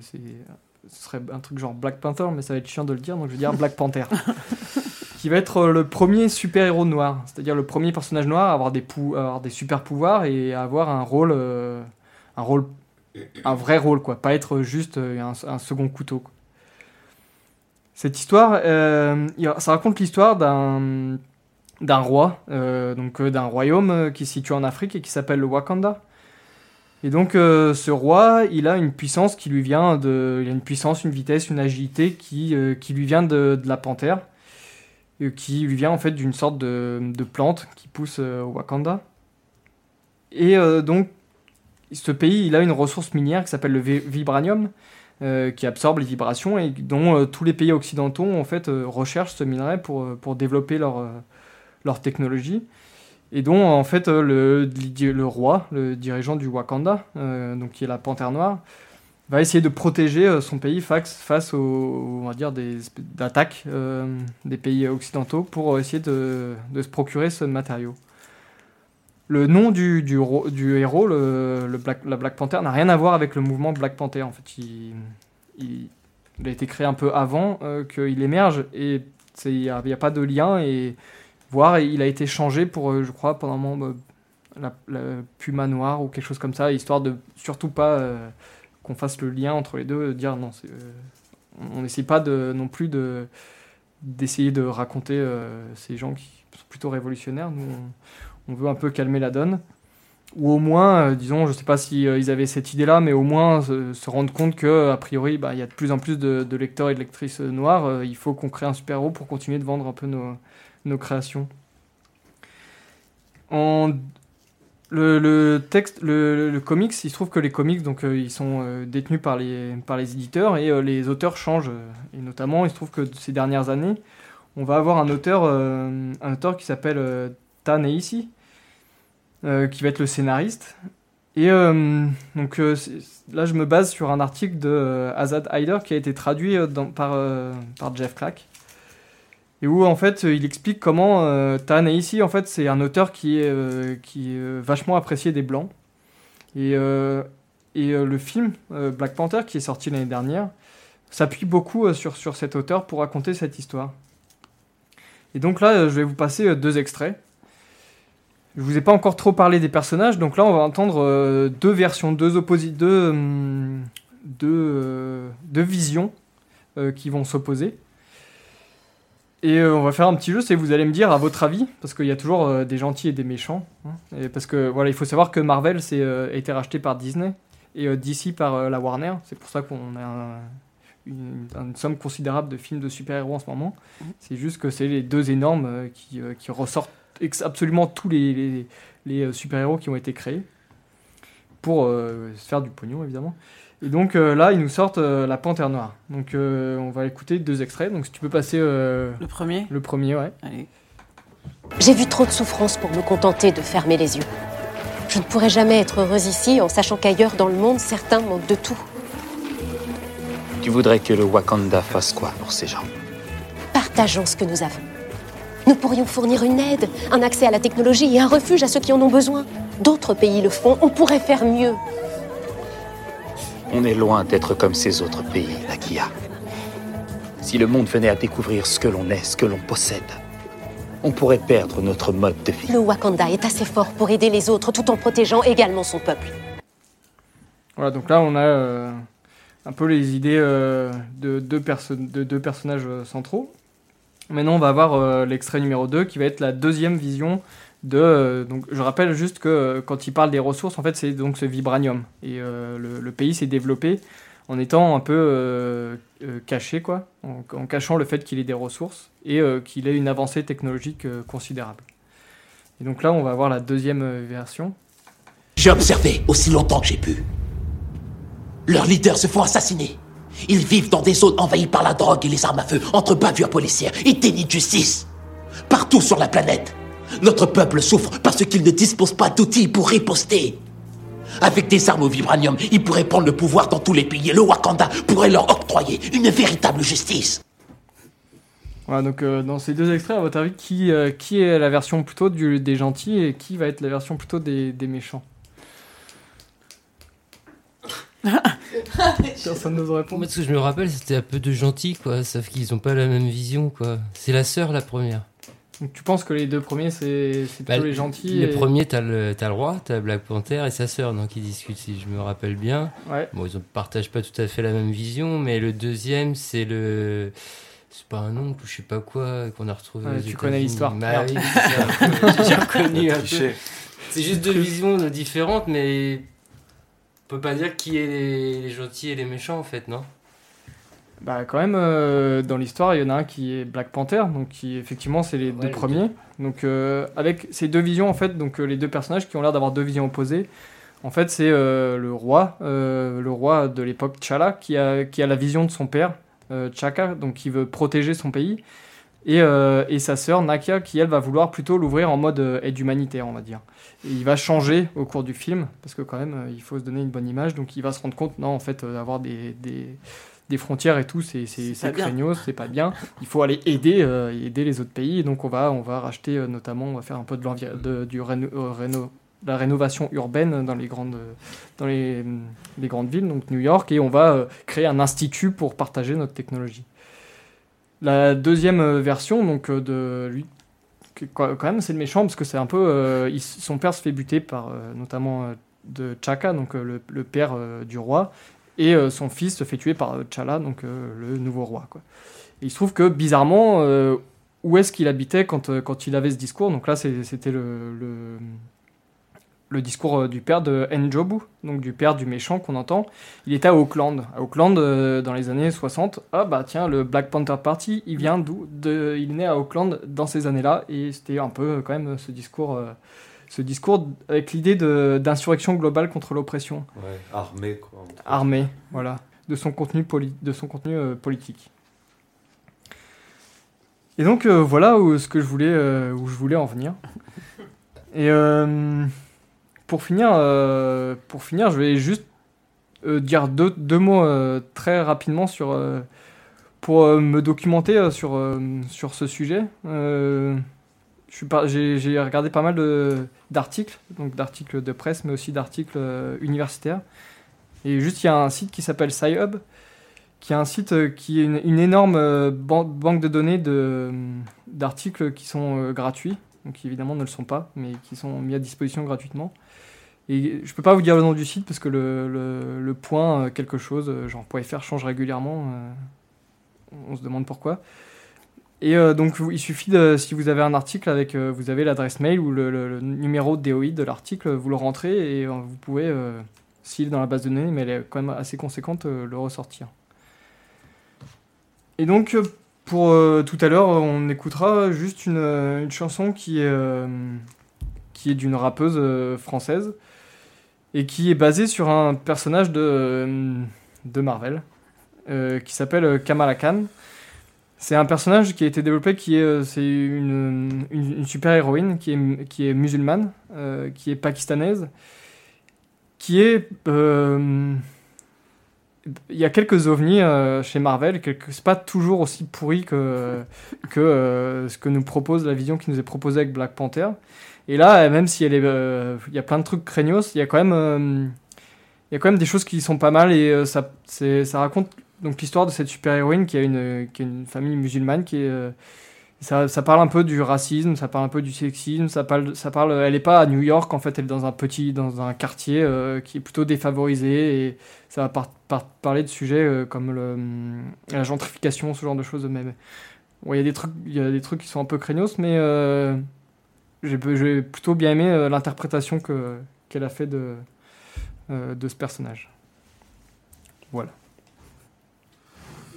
C'est- ce serait un truc genre Black Panther, mais ça va être chiant de le dire, donc je vais dire Black Panther. qui va être le premier super-héros noir, c'est-à-dire le premier personnage noir à avoir des, pou- à avoir des super pouvoirs et à avoir un rôle, euh, un rôle, un vrai rôle, quoi, pas être juste euh, un, un second couteau. Cette histoire, euh, ça raconte l'histoire d'un d'un roi, euh, donc d'un royaume qui se situe en Afrique et qui s'appelle le Wakanda. Et donc ce roi, il a une puissance qui lui vient de, il a une puissance, une vitesse, une agilité qui, qui lui vient de, de la panthère, qui lui vient en fait d'une sorte de, de plante qui pousse au Wakanda. Et donc ce pays, il a une ressource minière qui s'appelle le vi- vibranium, euh, qui absorbe les vibrations et dont euh, tous les pays occidentaux en fait euh, recherchent ce minerai pour, pour développer leur, leur technologie et dont en fait le, le roi, le dirigeant du Wakanda, donc qui est la panthère noire, va essayer de protéger son pays face, face aux, on va dire des euh, des pays occidentaux pour essayer de, de se procurer ce matériau. Le nom du, du, ro- du héros, la Black Panther, n'a rien à voir avec le mouvement Black Panther. En fait, il, a été créé un peu avant euh, qu'il émerge et il n'y a, pas de lien et voire il a été changé pour, euh, je crois, pendant un moment, euh, la, la Puma noire ou quelque chose comme ça, histoire de surtout pas qu'on fasse le lien entre les deux, de dire non, on n'essaie pas non plus de d'essayer de raconter ces gens qui sont plutôt révolutionnaires. On veut un peu calmer la donne. Ou au moins, euh, disons, je sais pas si euh, ils avaient cette idée-là, mais au moins euh, se rendre compte que priori, bah, il y a de plus en plus de, lecteurs et de lectrices noirs. il faut qu'on crée un super-héros pour continuer de vendre un peu nos, créations. Le, texte, le, comics, il se trouve que les comics, donc ils sont détenus par les, éditeurs et les auteurs changent. Et notamment, il se trouve que ces dernières années, on va avoir un auteur, qui s'appelle Ta Neisi, euh, qui va être le scénariste. Et euh, donc euh, là, je me base sur un article de euh, Azad Hyder qui a été traduit euh, par, euh, Jeff Clack. Et où en fait euh, il explique comment euh, Ta Neisi, en fait, c'est un auteur qui est, euh, qui euh, vachement apprécié des Blancs. Et, euh, et euh, le film euh, Black Panther, qui est sorti l'année dernière, s'appuie beaucoup euh, sur, sur cet auteur pour raconter cette histoire. Et donc là, euh, je vais vous passer euh, deux extraits. Je vous ai pas encore trop parlé des personnages, donc là on va entendre euh, deux versions, deux opposi deux, hum, deux, euh, deux visions euh, qui vont s'opposer. Et euh, on va faire un petit jeu, c'est vous allez me dire à votre avis, parce qu'il y a toujours euh, des gentils et des méchants. hein. et parce que voilà, il faut savoir que Marvel c'est, euh, a été racheté par Disney et euh, DC par euh, la Warner. C'est pour ça qu'on a un- une, une somme considérable de films de super-héros en ce moment. C'est juste que c'est les deux énormes euh, qui, euh, qui ressortent absolument tous les, les- les, euh, super-héros qui ont été créés pour euh, se faire du pognon évidemment. Et donc euh, là, ils nous sortent euh, la Panthère Noire. Donc euh, on va écouter deux extraits. Donc si tu peux passer euh, le premier? Le premier, ouais. Allez. J'ai vu trop de souffrance pour me contenter de fermer les yeux. Je ne pourrais jamais être heureuse ici en sachant qu'ailleurs dans le monde, certains manquent de tout. Tu voudrais que le Wakanda fasse quoi pour ces gens? Partageons ce que nous avons. Nous pourrions fournir une aide, un accès à la technologie et un refuge à ceux qui en ont besoin. D'autres pays le font, on pourrait faire mieux. On est loin d'être comme ces autres pays, Nakia. Si le monde venait à découvrir ce que l'on est, ce que l'on possède, on pourrait perdre notre mode de vie. Le Wakanda est assez fort pour aider les autres tout en protégeant également son peuple. Voilà, donc là, on a euh, un peu les idées euh, de, deux perso- de deux personnages euh, centraux. Maintenant, on va voir euh, l'extrait numéro 2 qui va être la deuxième vision de. euh, donc, je rappelle juste que euh, quand il parle des ressources, en fait, c'est donc ce vibranium. Et le, pays s'est développé en étant un peu caché, quoi, en, cachant le fait qu'il ait des ressources et qu'il ait une avancée technologique considérable. Et donc là, on va voir la deuxième version. J'ai observé aussi longtemps que j'ai pu. Leurs leaders se font assassiner. Ils vivent dans des zones envahies par la drogue et les armes à feu, entre bavures policières et déni de justice. Partout sur la planète, notre peuple souffre parce qu'il ne dispose pas d'outils pour riposter. Avec des armes au vibranium, ils pourraient prendre le pouvoir dans tous les pays et le Wakanda pourrait leur octroyer une véritable justice. Voilà, donc euh, dans ces deux extraits, à votre avis, qui, euh, est la version plutôt des gentils et qui va être la version plutôt des méchants? Personne n'ose répondre. Moi, ce que je me rappelle, c'était un peu de gentils, quoi, sauf qu'ils ont pas la même vision, quoi. C'est la sœur, la première. Donc tu penses que les deux premiers, c'est c'est Bah, plutôt les gentils Le et- premier, t'as le, t'as le roi, t'as Black Panther et sa sœur, donc ils discutent, si je me rappelle bien. Ouais. Bon, ils ne partagent pas tout à fait la même vision, mais le deuxième, c'est le. C'est pas un oncle ou je sais pas quoi qu'on a retrouvé. Ouais, tu connais l'histoire. Bah oui, j'ai reconnu un peu. C'est juste deux visions différentes, mais peut pas dire qui est les, les gentils et les méchants en fait, non? Bah quand même, euh, dans l'histoire, il y en a un qui est Black Panther, donc qui effectivement c'est les deux premiers. Donc euh, avec ces deux visions en fait, donc euh, les deux personnages qui ont l'air d'avoir deux visions opposées. En fait, c'est euh, le roi, euh, le roi de l'époque T'Challa, qui a qui a la vision de son père euh, T'Chaka, donc qui veut protéger son pays, et, euh, et sa sœur Nakia, qui elle va vouloir plutôt l'ouvrir en mode euh, aide humanitaire, on va dire. Et il va changer au cours du film, parce que quand même, euh, il faut se donner une bonne image, donc il va se rendre compte, non, en fait, euh, avoir des, des, des frontières et tout, c'est craignos, c'est pas bien. Il faut aller aider, euh, aider les autres pays, et donc on va, on va racheter euh, notamment, on va faire un peu de, de du réno- euh, réno- la rénovation urbaine dans les grandes, dans les, les grandes villes, donc New York, et on va euh, créer un institut pour partager notre technologie. La deuxième euh, version, donc euh, de lui, quand même c'est le méchant parce que c'est un peu, euh, son père se fait buter par euh, notamment euh, de Chaka, donc le, le père du roi, et son fils se fait tuer par T'Challa, donc le nouveau roi. Il se trouve que bizarrement, où est-ce qu'il habitait quand, il avait ce discours? Donc là, c'était le, le discours euh, du père de Njobu, donc du père du méchant qu'on entend. Il était à Auckland. À Auckland, euh, dans les années 60. Ah bah tiens, le Black Panther Party, il vient d'où? De, Il est né à Auckland dans ces années-là. Et c'était un peu euh, quand même ce discours, euh, ce discours avec l'idée d'insurrection globale contre l'oppression. Ouais, armé, quoi. Armé, voilà. De son contenu, poli- de son contenu euh, politique. Et donc voilà où, ce que je voulais, où je voulais en venir. Et pour finir, euh, pour finir, je vais juste euh, dire deux, deux mots euh, très rapidement sur pour me documenter sur sur ce sujet. J'ai regardé pas mal d'articles, donc d'articles de presse, mais aussi d'articles universitaires. Et juste, il y a un site qui s'appelle SciHub, qui est un site qui est une, énorme ban- banque de données d'articles qui sont gratuits, donc qui évidemment ne le sont pas, mais qui sont mis à disposition gratuitement. Et je peux pas vous dire le nom du site parce que le, point euh, quelque chose, euh, genre .fr change régulièrement. euh, on se demande pourquoi. Et donc il suffit de, si vous avez un article avec, vous avez l'adresse mail ou le, le- numéro DOI de l'article, vous le rentrez et vous pouvez, s'il est dans la base de données, mais elle est quand même assez conséquente, le ressortir. Et donc pour tout à l'heure, on écoutera juste une, chanson qui est, qui est d'une rappeuse française et qui est basée sur un personnage de, euh, Marvel euh, qui s'appelle Kamala Khan. C'est un personnage qui a été développé qui est, euh, c'est une, une, une super héroïne qui est, musulmane, euh, qui est pakistanaise, qui est. euh, il y a quelques ovnis euh, chez Marvel, quelques- c'est pas toujours aussi pourri que, euh, ce que nous propose la vision qui nous est proposée avec Black Panther. Et là, euh, même si elle est, euh, y a plein de trucs craignos, il y a quand même, euh, il y a quand même des choses qui sont pas mal et euh, ça, raconte l'histoire de cette super héroïne qui a une, qui a une famille musulmane qui euh, ça, parle un peu du racisme, ça parle un peu du sexisme, ça parle, ça parle, elle est pas à New York en fait, elle est dans un petit, dans un quartier euh, qui est plutôt défavorisé et ça va par- par- parler de sujets euh, comme la gentrification, ce genre de choses même. Il y a des trucs, il y a des trucs qui sont un peu craignos, mais euh, j'ai plutôt bien aimé euh, l'interprétation que qu'elle a fait de euh, de ce personnage. Voilà.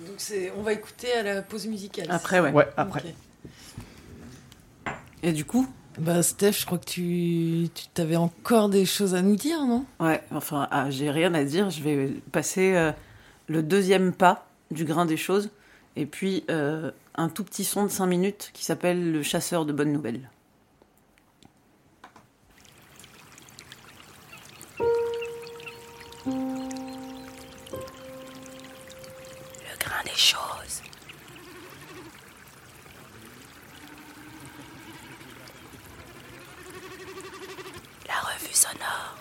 Donc c'est, on va écouter à la pause musicale. Après, ouais. Ouais, après. Et du coup Bah Steph, je crois que tu, tu avais encore des choses à nous dire, non? Ouais, enfin, ah, j'ai rien à dire. Je vais passer euh, le deuxième pas du grain des choses. Et puis, euh, un tout petit son de 5 minutes qui s'appelle Le chasseur de bonnes nouvelles. La revue sonore.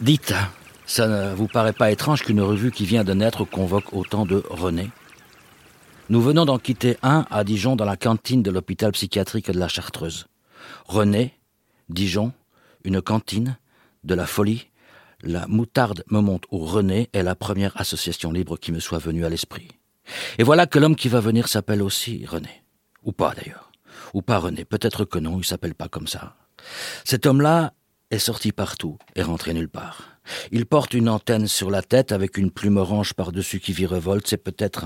Dites, ça ne vous paraît pas étrange qu'une revue qui vient de naître convoque autant de René? Nous venons d'en quitter un à Dijon dans la cantine de l'hôpital psychiatrique de la Chartreuse. René, Dijon, une cantine, de la folie. La moutarde me monte au René est la première association libre qui me soit venue à l'esprit. Et voilà que l'homme qui va venir s'appelle aussi René. Ou pas d'ailleurs. Ou pas René. Peut-être que non, il s'appelle pas comme ça. Cet homme-là est sorti partout et rentré nulle part. Il porte une antenne sur la tête avec une plume orange par-dessus qui virevolte. C'est peut-être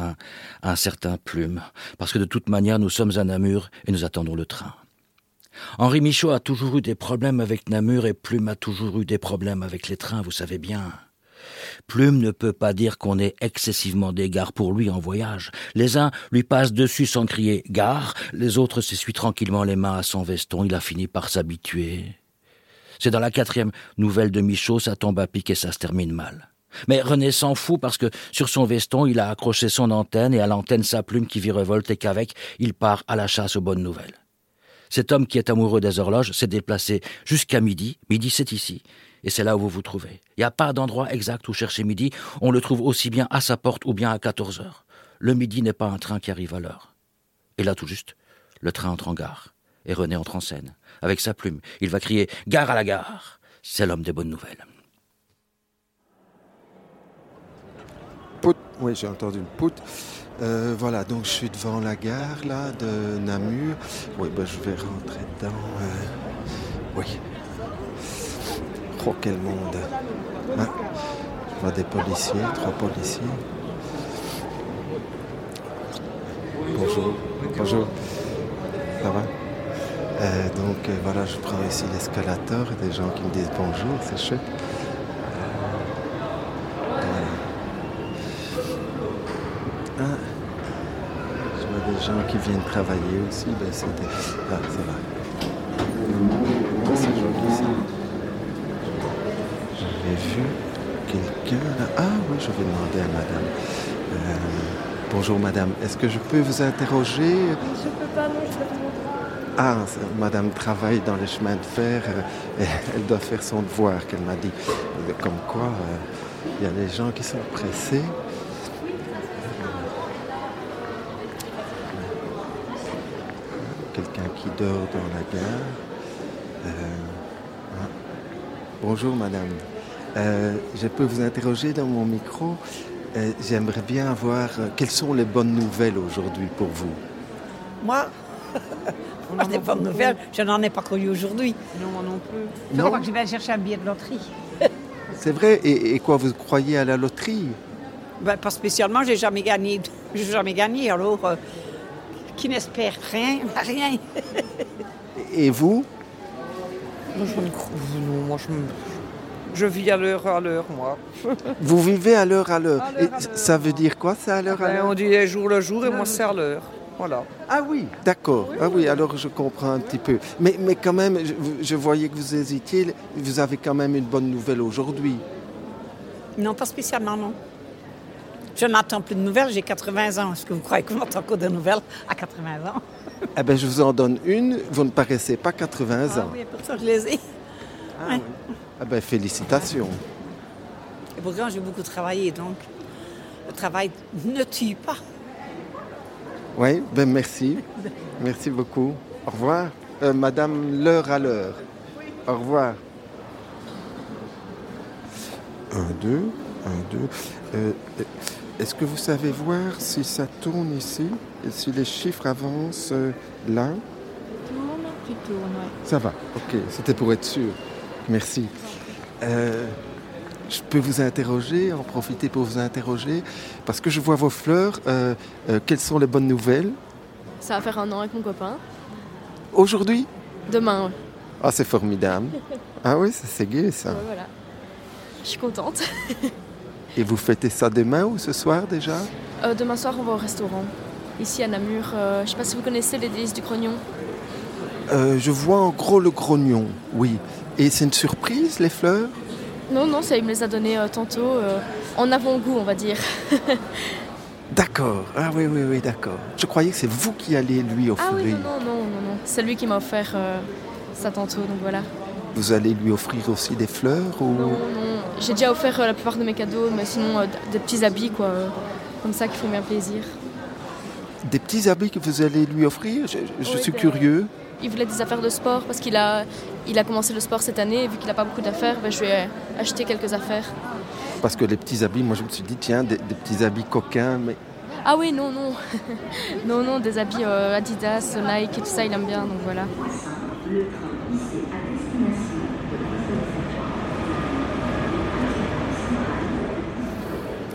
un, certain plume. Parce que de toute manière, nous sommes à Namur et nous attendons le train. Henri Michaud a toujours eu des problèmes avec Namur et Plume a toujours eu des problèmes avec les trains, vous savez bien. Plume ne peut pas dire qu'on est excessivement d'égard pour lui en voyage. Les uns lui passent dessus sans crier gare, les autres s'essuient tranquillement les mains à son veston, il a fini par s'habituer. C'est dans la quatrième nouvelle de Michaud, ça tombe à pic et ça se termine mal. Mais René s'en fout parce que sur son veston, il a accroché son antenne et à l'antenne sa plume qui virevolte et qu'avec, il part à la chasse aux bonnes nouvelles. Cet homme qui est amoureux des horloges s'est déplacé jusqu'à midi. Midi, c'est ici. Et c'est là où vous vous trouvez. Il n'y a pas d'endroit exact où chercher midi. On le trouve aussi bien à sa porte ou bien à 14 heures. Le midi n'est pas un train qui arrive à l'heure. Et là, tout juste, le train entre en gare. Et René entre en scène. Avec sa plume, il va crier Gare à la gare. C'est l'homme des bonnes nouvelles. Pout. Oui, j'ai entendu une poutre. Euh, voilà, donc je suis devant la gare là de Namur. Oui, ben, je vais rentrer dedans. euh, Oui. Oh, quel monde. Je vois des policiers, trois policiers. Bonjour. Bonjour. Ça va? Euh, Donc euh, voilà, je prends ici l'escalator et des gens qui me disent bonjour, c'est chouette. Ah. Je vois des gens qui viennent travailler aussi. Ben, c'est des... Ah, C'est joli ça. J'avais vu quelqu'un là. Ah oui, je vais demander à madame. Euh, bonjour madame, est-ce que je peux vous interroger? Je peux pas, non, je. Ah, madame travaille dans les chemins de fer. euh, et elle doit faire son devoir, qu'elle m'a dit. Comme quoi, euh, il y a des gens qui sont pressés. Quelqu'un qui dort dans la gare. Euh, ah. Bonjour madame. Je peux vous interroger dans mon micro. J'aimerais bien avoir quelles sont les bonnes nouvelles aujourd'hui pour vous? Moi? Moi, des bonnes nouvelles, je n'en ai pas connu aujourd'hui. Non, moi non plus. Je Non. crois que je vais chercher un billet de loterie. C'est vrai et, et quoi, vous croyez à la loterie? Ben, pas spécialement, j'ai jamais gagné. J'ai jamais gagné. Alors, euh, qui n'espère rien, rien. Et vous? Moi, je ne crois- non, moi, je, je vis à l'heure à l'heure, moi. Vous vivez à l'heure à l'heure. ça veut dire quoi, ça, à l'heure à Ben, l'heure? on dit jour le jour et moi, c'est à l'heure. Voilà. Ah oui, d'accord. ah oui, alors je comprends un petit peu. Mais, mais quand même, je, je voyais que vous hésitiez. Vous avez quand même une bonne nouvelle aujourd'hui. Non, pas spécialement, non. Je n'attends plus de nouvelles, j'ai 80 ans. Est-ce que vous croyez que j'entends encore de nouvelles à 80 ans? Eh bien, je vous en donne une. Vous ne paraissez pas 80 Ah ans. oui, pour ça je les ai. Ouais. Ah ben, félicitations. Et pourtant, j'ai beaucoup travaillé, donc le travail ne tue pas. Oui, ben merci. Merci beaucoup. Au revoir. Euh, Madame, l'heure à l'heure. Au revoir. Un, deux, un, deux. Euh, Est-ce que vous savez voir si ça tourne ici et si les chiffres avancent euh, là? Tourne, tu tournes, ouais. Ça va, ok, c'était pour être sûr. Merci. Je peux vous interroger, en profiter pour vous interroger, parce que je vois vos fleurs. Euh, euh, quelles sont les bonnes nouvelles? Ça va faire un an avec mon copain. Aujourd'hui? Demain, ouais. Ah, c'est formidable. Ah oui, c'est gai ça. Ouais, voilà. Je suis contente. Et vous fêtez ça demain ou ce soir déjà? Euh, demain soir, on va au restaurant. Ici à Namur. Je sais pas si vous connaissez les délices du Crognon. Euh, Je vois en gros le grognon, oui. Et c'est une surprise, les fleurs? Non, non, ça, il me les a données euh, tantôt. euh, en avant-goût, on va dire. D'accord. Ah oui, oui, oui, d'accord. Je croyais que c'est vous qui allez lui ah offrir. oui, non, non, non, non, non. C'est lui qui m'a offert euh, ça tantôt, donc voilà. Vous allez lui offrir aussi des fleurs ou... Non, non. J'ai déjà offert euh, la plupart de mes cadeaux, mais sinon, des petits habits, quoi. comme ça, qui font bien plaisir. Des petits habits que vous allez lui offrir? Je, je Oui, suis ben, curieux. Il voulait des affaires de sport parce qu'il a, il a commencé le sport cette année et vu qu'il n'a pas beaucoup d'affaires, ben, je lui ai acheté quelques affaires. Parce que les petits habits, moi je me suis dit, tiens, des, des petits habits coquins, mais Ah oui, non, non. non, non, des habits euh, Adidas, Nike et tout ça, il aime bien, donc voilà.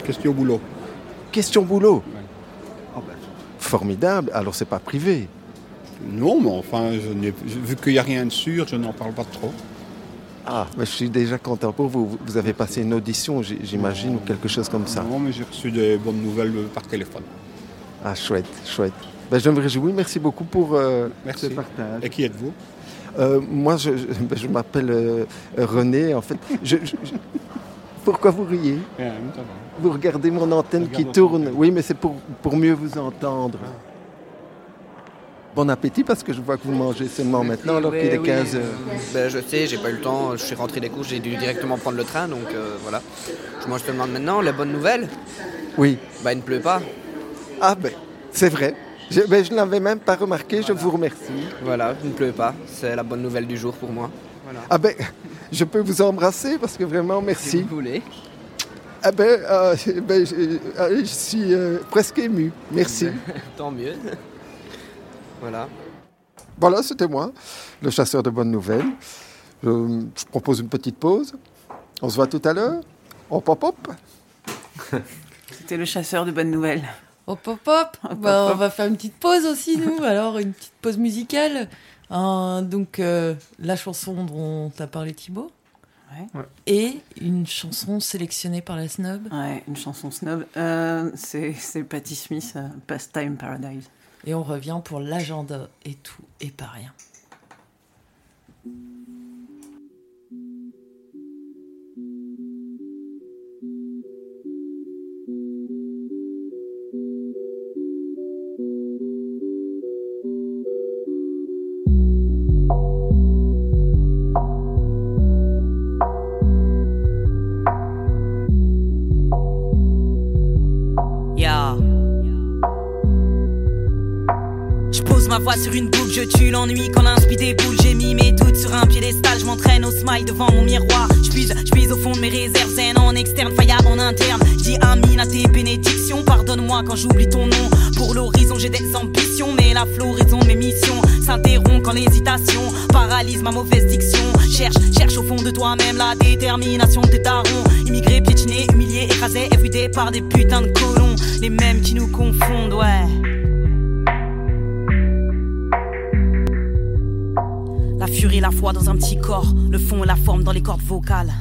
Question boulot. Question boulot Ah ben, Formidable. Alors c'est pas privé Non, mais enfin, je vu qu'il n'y a rien de sûr, je n'en parle pas trop. Ah, mais je suis déjà content pour vous. Vous avez passé une audition, j'imagine, ou quelque chose comme ça. Non, mais j'ai reçu des bonnes nouvelles par téléphone. Ah, chouette, chouette. Ben, je me réjouis. Merci beaucoup pour euh, Merci. ce partage. Et qui êtes-vous? Euh, moi, je, je- ben, je m'appelle euh, René. En fait, je- pourquoi vous riez? Vous regardez mon antenne qui tourne. Oui, mais c'est pour, pour mieux vous entendre. Bon appétit parce que je vois que vous mangez seulement maintenant alors qu'il est oui. 15 heures. Ben, je sais, j'ai pas eu le temps, je suis rentré des cours, j'ai dû directement prendre le train, donc euh, voilà. Je mange seulement maintenant. La bonne nouvelle, Oui. bah il ne pleut pas. Ah ben, c'est vrai. Je, ben, je ne l'avais même pas remarqué, je vous remercie. Voilà, il ne pleut pas. C'est la bonne nouvelle du jour pour moi. Voilà. Ah ben, je peux vous embrasser parce que vraiment, merci. Si vous voulez. Ah ben, euh, ben, je, euh, je suis euh, presque ému. Merci. Tant mieux. Voilà. Voilà, c'était moi, le chasseur de bonnes nouvelles. Je, je propose une petite pause. On se voit tout à l'heure. Hop, hop, hop. C'était le chasseur de bonnes nouvelles. Hop, hop, hop. Hop, Bah, hop, on va faire une petite pause aussi, nous. Alors, une petite pause musicale. Donc, euh, la chanson dont t'as parlé, Thibaut. Et une chanson sélectionnée par la Snob. Ouais, une chanson snob. Euh, c'est c'est Patti Smith, euh, Pastime Paradise. Et on revient pour l'agenda et tout et pas rien. Ma voix sur une boucle, je tue l'ennui quand l'inspi déboule. J'ai mis mes doutes sur un piédestal, je m'entraîne au smile devant mon miroir. Je puise, je au fond de mes réserves zen en externe, faillable en interne. Dis Amine à tes bénédictions, pardonne-moi quand j'oublie ton nom. Pour l'horizon, j'ai des ambitions, mais la floraison mes missions s'interrompt quand l'hésitation paralyse ma mauvaise diction. Cherche, cherche au fond de toi-même la détermination de tes darons. Immigrés, piétinés, humiliés, écrasés, everyday par des putains de colons. Les mêmes qui nous confondent, ouais. Furie, la foi dans un petit corps, le fond et la forme dans les cordes vocales.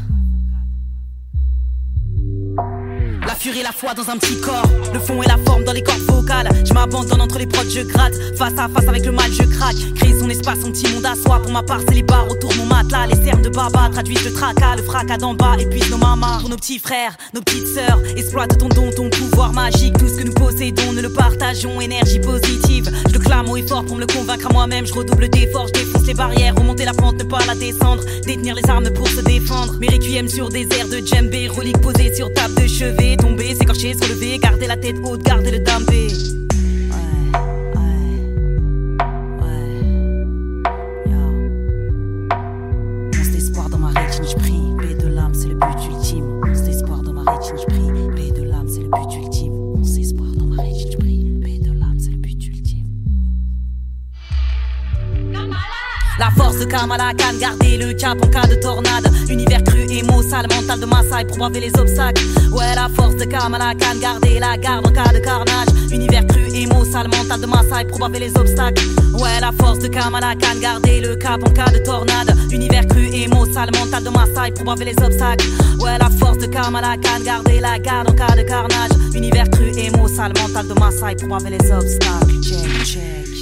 La furie, la foi dans un petit corps, le fond et la forme dans les cordes vocales. Je m'abandonne entre les prods, je gratte. Face à face avec le mal, je craque. Créer son espace, son petit monde à soi. Pour ma part, c'est les barres autour mon matelas. Les cernes de baba traduisent le tracas, le fracas d'en bas. Et puis nos mamas, pour nos petits frères, nos petites sœurs. Exploite ton don, ton pouvoir magique. Tout ce que nous possédons, ne le partageons. Énergie positive. Je le clame haut et fort pour me le convaincre à moi-même. Je redouble d'efforts, je défonce les barrières. Remonter la pente, ne pas la descendre. Détenir les armes pour se défendre. Mes requiem sur des airs de djembé. Relique posée sur table de chevet. Tomber, s'écorcher, se relever. Garder la tête haute, garder le dampé. De Kamala Khan, garder le cap en cas de tornade. Univers cru, sale, mental de Maasai pour braver les obstacles. Ouais, la force de Kamala Khan, garder la garde en cas de carnage. Univers cru, émo, sale, mental de Maasai pour braver les obstacles. Ouais, la force de Kamala Khan, garder le cap en cas de tornade. Univers cru, émo, sale, mental de Maasai pour braver les obstacles. Ouais, la force de Kamala Khan, garder la garde en cas de carnage. Univers cru, émo, sale, mental de Maasai pour braver les obstacles. Check, check.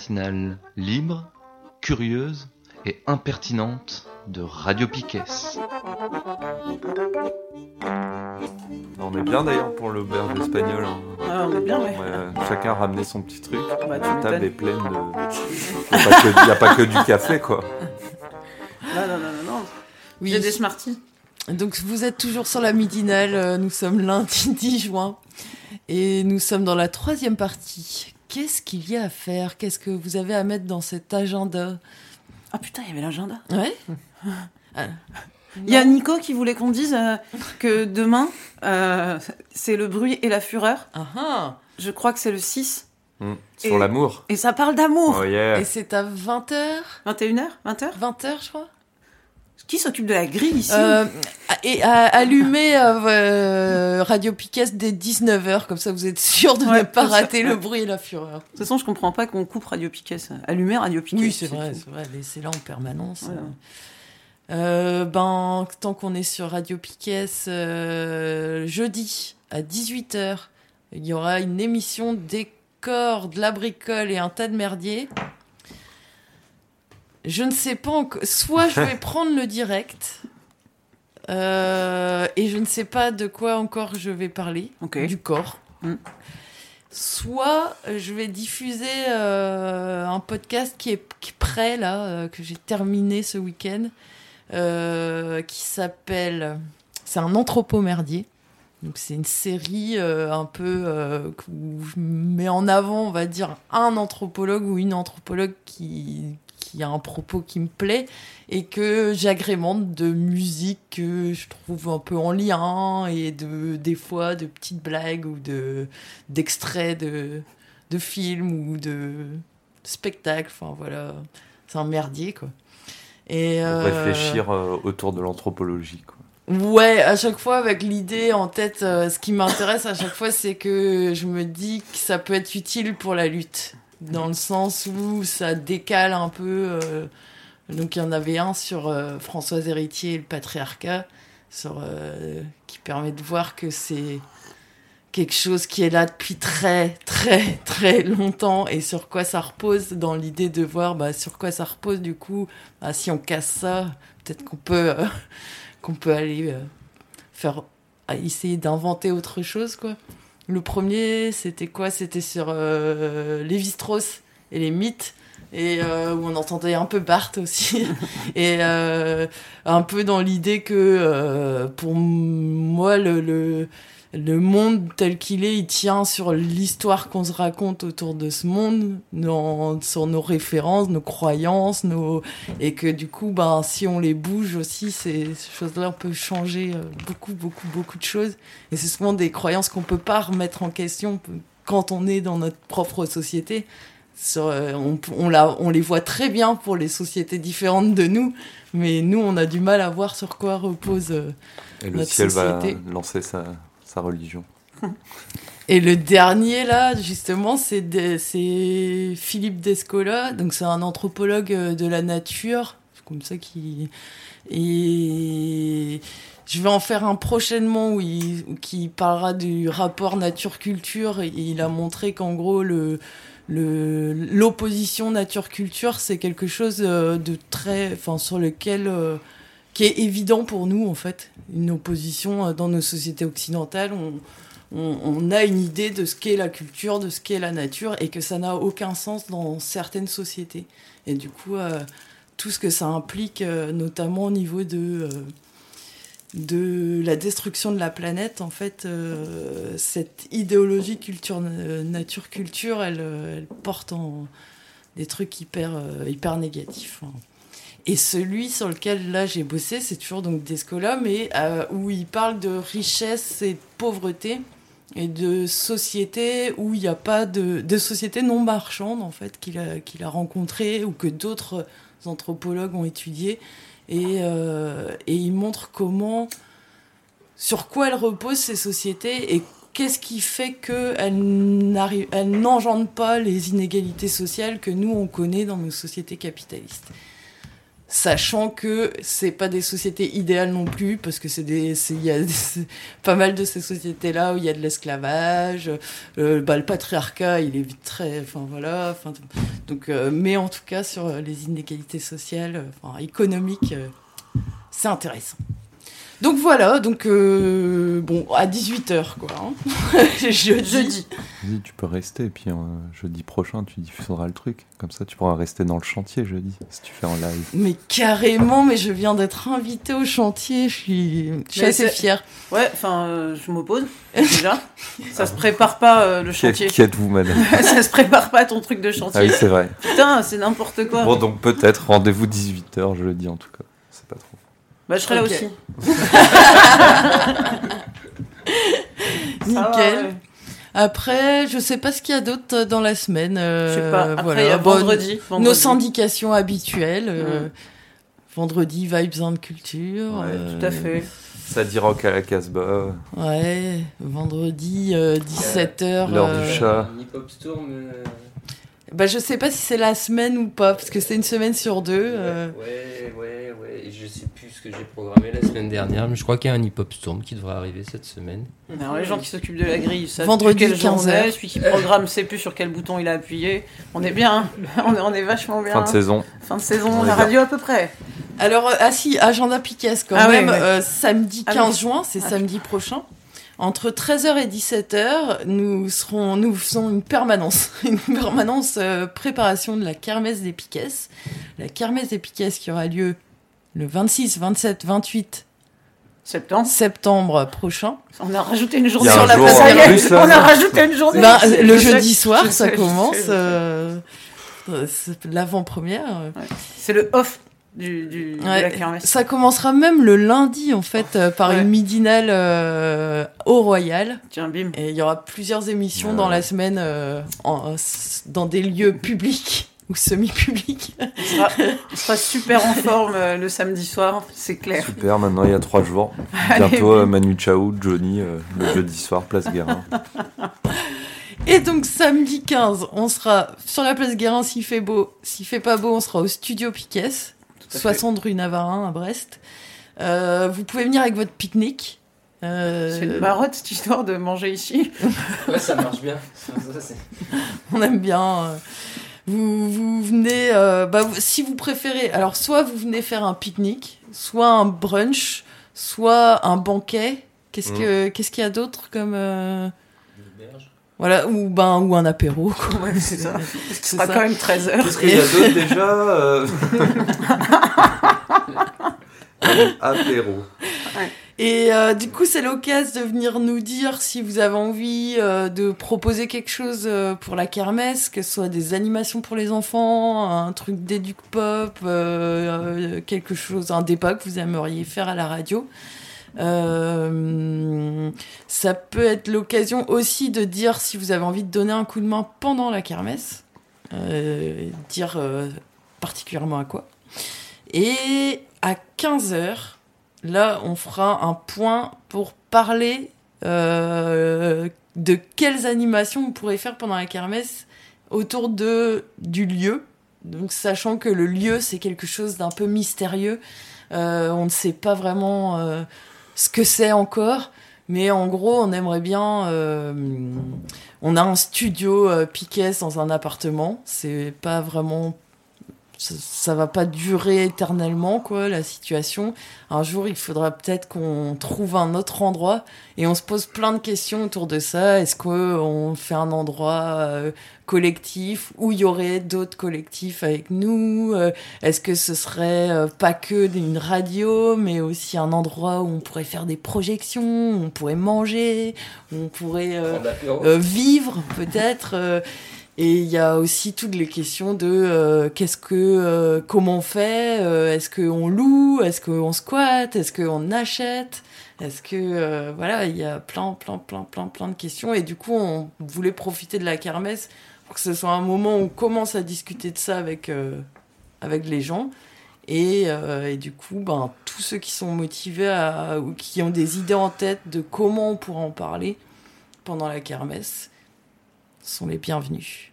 Matinale libre, curieuse et impertinente de Radio Piquet. On est bien d'ailleurs pour l'auberge espagnole. hein. Ah, on est bien, ouais. chacun a ramené son petit truc. Bah, La table est pleine de. Il n'y a, pas que- y a pas que du café, quoi. Non, non, non, non, non. Oui. J'ai des Smarties. Donc vous êtes toujours sur la midinale, euh, nous sommes lundi 10 juin et nous sommes dans la troisième partie. Qu'est-ce qu'il y a à faire? Qu'est-ce que vous avez à mettre dans cet agenda? Ah putain, il y avait l'agenda. Ouais Ah, Il y a Nico qui voulait qu'on dise euh, que demain, euh, c'est le bruit et la fureur. Ah Je crois que c'est le 6. Mm. Sur l'amour. Et ça parle d'amour. Oh yeah. Et c'est à 20h 21h 20h 20h, je crois. Qui s'occupe de la grille ici Euh, et à allumer euh, euh, Radio Piquet dès 19h, comme ça vous êtes sûr de Ouais, ne pas rater le bruit et la fureur. De toute façon, je comprends pas qu'on coupe Radio Piquet. Allumer Radio Piquet. Oui, c'est vrai, c'est vrai, laissez-la en permanence. Voilà. Euh, ben, tant qu'on est sur Radio Piquet, euh, jeudi à 18h, il y aura une émission décor, de la bricole et un tas de merdier. Je ne sais pas encore. Soit je vais prendre le direct. euh, et je ne sais pas de quoi encore je vais parler. Du corps. Mm. Soit euh, je vais diffuser euh, un podcast qui est, qui est prêt, là, euh, que j'ai terminé ce week-end, euh, qui s'appelle. C'est un anthropomerdier. Donc c'est une série euh, un peu euh, où je mets en avant, on va dire, un anthropologue ou une anthropologue qui, qui a un propos qui me plaît et que j'agrémente de musique que je trouve un peu en lien et de des fois de petites blagues ou de d'extraits de de films ou de spectacles. Enfin voilà, c'est un merdier quoi. Et euh, Réfléchir euh, autour de l'anthropologie, quoi. Ouais, à chaque fois avec l'idée en tête, euh, ce qui m'intéresse à chaque fois, c'est que je me dis que ça peut être utile pour la lutte, dans le sens où ça décale un peu. euh, donc il y en avait un sur euh, Françoise Héritier et le patriarcat, euh, qui permet de voir que c'est quelque chose qui est là depuis très très très longtemps et sur quoi ça repose dans l'idée de voir bah, sur quoi ça repose du coup bah, si on casse ça peut-être qu'on peut euh, qu'on peut aller faire essayer d'inventer autre chose quoi le premier c'était quoi? C'était sur euh, Lévi-Strauss et les mythes et euh, où on entendait un peu Barthes aussi. Et euh, un peu dans l'idée que euh, pour moi le, le le monde tel qu'il est, il tient sur l'histoire qu'on se raconte autour de ce monde, dans- sur nos références, nos croyances, nos... et que du coup, ben, si on les bouge aussi, ces, ces choses-là peuvent changer euh, beaucoup, beaucoup, beaucoup de choses. Et c'est souvent des croyances qu'on peut pas remettre en question quand on est dans notre propre société. Sur, euh, on, on, la, on les voit très bien pour les sociétés différentes de nous, mais nous, on a du mal à voir sur quoi repose euh, Et le notre ciel société. va lancer sa, sa religion. Et le dernier, là, justement, c'est de- Philippe Descola. Donc, c'est un anthropologue euh, de la nature. Comme ça qu'il. Et je vais en faire un prochainement où il, où qui parlera du rapport nature-culture. Il a montré qu'en gros, le. le- L'opposition nature-culture, c'est quelque chose euh, de très, enfin, sur lequel, euh, qui est évident pour nous en fait. Une opposition euh, dans nos sociétés occidentales, on, on, a une idée de ce qu'est la culture, de ce qu'est la nature, et que ça n'a aucun sens dans certaines sociétés. Et du coup, euh, tout ce que ça implique, euh, notamment au niveau de, de la destruction de la planète, en fait, cette idéologie culture, nature-culture, elle, porte en des trucs hyper, hyper négatifs. hein. Et celui sur lequel là j'ai bossé, c'est toujours donc Descola, mais euh, où il parle de richesse et de pauvreté et de société où il n'y a pas de, société non marchande en fait qu'il a, qu'il a rencontré ou que d'autres anthropologues ont étudié et, euh, il montre comment sur quoi elles reposent ces sociétés et qu'est-ce qui fait qu'elle n'arrive, elle n'engendre pas les inégalités sociales que nous on connaît dans nos sociétés capitalistes. Sachant que c'est pas des sociétés idéales non plus, parce que c'est des, il y a des- pas mal de ces sociétés-là où il y a de l'esclavage, euh, bah, le patriarcat, il est très, enfin voilà, enfin, donc, euh, mais en tout cas sur les inégalités sociales, euh, enfin économiques, euh, c'est intéressant. Donc voilà, donc euh, bon, à 18h quoi. hein. jeudi. Jeudi. Dis, tu peux rester, et puis euh, jeudi prochain, tu diffuseras le truc. Comme ça, tu pourras rester dans le chantier jeudi, si tu fais en live. Mais carrément, mais je viens d'être invitée au chantier, je suis, je suis assez fière. Ouais, enfin, euh, je m'oppose déjà. Ça se prépare pas euh, le chantier. qui êtes-vous, madame Ça se prépare pas ton truc de chantier. Ah oui, c'est vrai. Putain, c'est n'importe quoi. Bon, donc peut-être rendez-vous 18h jeudi en tout cas. Bah, je serai là aussi. Nickel. Va. Après, je sais pas ce qu'il y a d'autre dans la semaine. euh, Je sais pas. Après, voilà. il y a Bon, vendredi, Nos vendredi. syndications habituelles. euh, Mm. Vendredi, Vibes and Culture. Ouais, euh, Tout à fait. Ça dit rock à la Casbah. Ouais, vendredi, 17h. L'heure du chat. Hip-hop storm. Bah, je sais pas si c'est la semaine ou pas, parce que c'est une semaine sur deux. euh. Ouais, ouais, ouais. Et je sais plus ce que j'ai programmé la semaine dernière, mais je crois qu'il y a un hip-hop storm qui devrait arriver cette semaine. Alors, les gens qui s'occupent de la grille, savent Vendredi, plus quel jour 15 on est, heures. Celui qui programme sait plus sur quel bouton il a appuyé. On est bien. hein. On est, on est vachement bien. Fin de saison. Fin de saison, On la bien. radio à peu près. Alors, euh, ah si, agenda Piquet quand Ah ouais, même, ouais. euh, samedi Ah 15 oui. juin, c'est Ah. samedi prochain. Entre 13h et 17h, nous serons, nous faisons une permanence, une permanence euh, préparation de la kermesse des Piquets. La kermesse des Piquets qui aura lieu le 26, 27, 28 septembre, septembre prochain. On a rajouté une journée sur un la jour place plus, là. On a rajouté une journée. Ben, le je sais, jeudi soir, je ça sais, commence. euh, c'est l'avant-première. C'est le off du, du- de Ouais, la kermesse. Ça commencera même le lundi en fait euh, par Ouais. une midinale euh, au Royal. Tiens, bim. Et il y aura plusieurs émissions Ouais. dans la semaine euh, en- dans des lieux publics ou semi-publics. On sera, on sera super en forme euh, le samedi soir, c'est clair. Super, maintenant il y a trois jours. Allez, Bientôt euh, bim. Manu Chao, Johnny, euh, le jeudi soir, place Guérin. Et donc samedi 15, on sera sur la place Guérin s'il fait beau. S'il fait pas beau, on sera au studio Piquet, 60 rue Navarin à Brest. Euh, vous pouvez venir avec votre pique-nique. Euh, C'est une marotte cette histoire de manger ici. Ouais, ça marche bien. Ça, ça, c'est- on aime bien. euh, Vous, vous venez, euh, bah, si vous préférez, alors soit vous venez faire un pique-nique, soit un brunch, soit un banquet. Qu'est-ce que, qu'est-ce qu'il y a d'autre comme euh, voilà ou ben ou un apéro. quoi. Ouais, c'est ça. Ce sera ça. quand même 13 heures. Qu'est-ce qu'il y a d'autre déjà euh? Apéro. Et euh, du coup, c'est l'occasion de venir nous dire si vous avez envie euh, de proposer quelque chose euh, pour la kermesse, que ce soit des animations pour les enfants, un truc d'éduc pop, euh, euh, quelque chose, un débat que vous aimeriez faire à la radio. Euh, ça peut être l'occasion aussi de dire si vous avez envie de donner un coup de main pendant la kermesse, euh, dire euh, particulièrement à quoi. Et à 15h, là, on fera un point pour parler de quelles animations on pourrait faire pendant la kermesse autour de, du lieu. Donc, sachant que le lieu, c'est quelque chose d'un peu mystérieux. On ne sait pas vraiment ce que c'est encore. Mais en gros, on aimerait bien. euh, on a un studio euh, Piquet dans un appartement. C'est pas vraiment ça, ça va pas durer éternellement quoi la situation. Un jour, il faudra peut-être qu'on trouve un autre endroit et on se pose plein de questions autour de ça. Est-ce qu'on fait un endroit euh, collectif où il y aurait d'autres collectifs avec nous? Euh, Est-ce que ce serait euh, pas que une radio, mais aussi un endroit où on pourrait faire des projections, où on pourrait manger, où on pourrait euh, euh, vivre peut-être euh, et il y a aussi toutes les questions de euh, qu'est-ce que euh, comment on fait euh, est-ce qu'on loue est-ce qu'on squatte est-ce qu'on achète est-ce que voilà il y a plein plein plein plein plein de questions et du coup on voulait profiter de la kermesse pour que ce soit un moment où on commence à discuter de ça avec avec les gens et, du coup ben tous ceux qui sont motivés ou qui ont des idées en tête de comment on pourra en parler pendant la kermesse sont les bienvenus.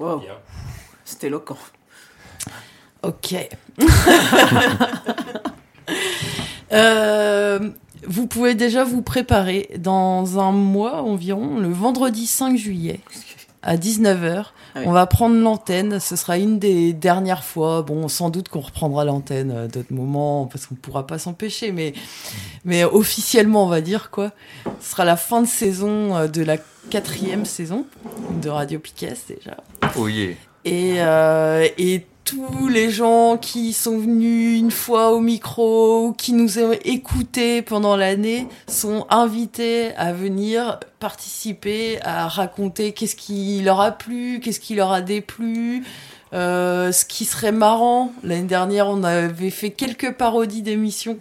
Wow. C'est éloquent. Ok. Euh, vous pouvez déjà vous préparer dans un mois environ, le vendredi 5 juillet à 19h. Ah oui. On va prendre l'antenne. Ce sera une des dernières fois. Bon, sans doute qu'on reprendra l'antenne à d'autres moments parce qu'on ne pourra pas s'empêcher. Mais, mais officiellement, on va dire quoi. Ce sera la fin de saison euh, de la quatrième saison de Radio Piquet déjà. Oh yeah. Et, euh, et tous les gens qui sont venus une fois au micro, ou qui nous ont écoutés pendant l'année, sont invités à venir participer, à raconter qu'est-ce qui leur a plu, qu'est-ce qui leur a déplu. Euh, ce qui serait marrant, l'année dernière, on avait fait quelques parodies d'émissions.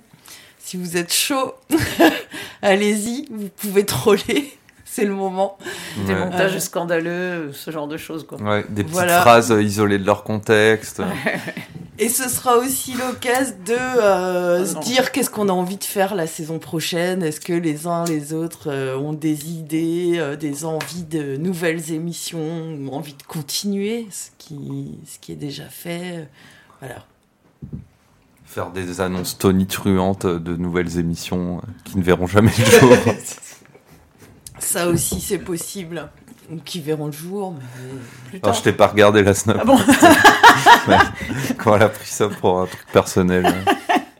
Si vous êtes chaud, allez-y, vous pouvez troller. C'est le moment. Des Ouais. montages Euh, scandaleux, ce genre de choses, quoi. Ouais, des petites Voilà. phrases euh, isolées de leur contexte. Et ce sera aussi l'occasion de euh, Oh se non. dire qu'est-ce qu'on a envie de faire la saison prochaine. Est-ce que les uns les autres euh, ont des idées, euh, des envies de nouvelles émissions, ou envie de continuer ce qui, ce qui est déjà fait? Voilà. Faire des annonces tonitruantes de nouvelles émissions qui ne verront jamais le jour. Ça aussi, c'est possible. Ou Qui verront le jour, mais plus Alors, je t'ai pas regardé la snap. Ah bon. Quand elle a pris ça pour un truc personnel.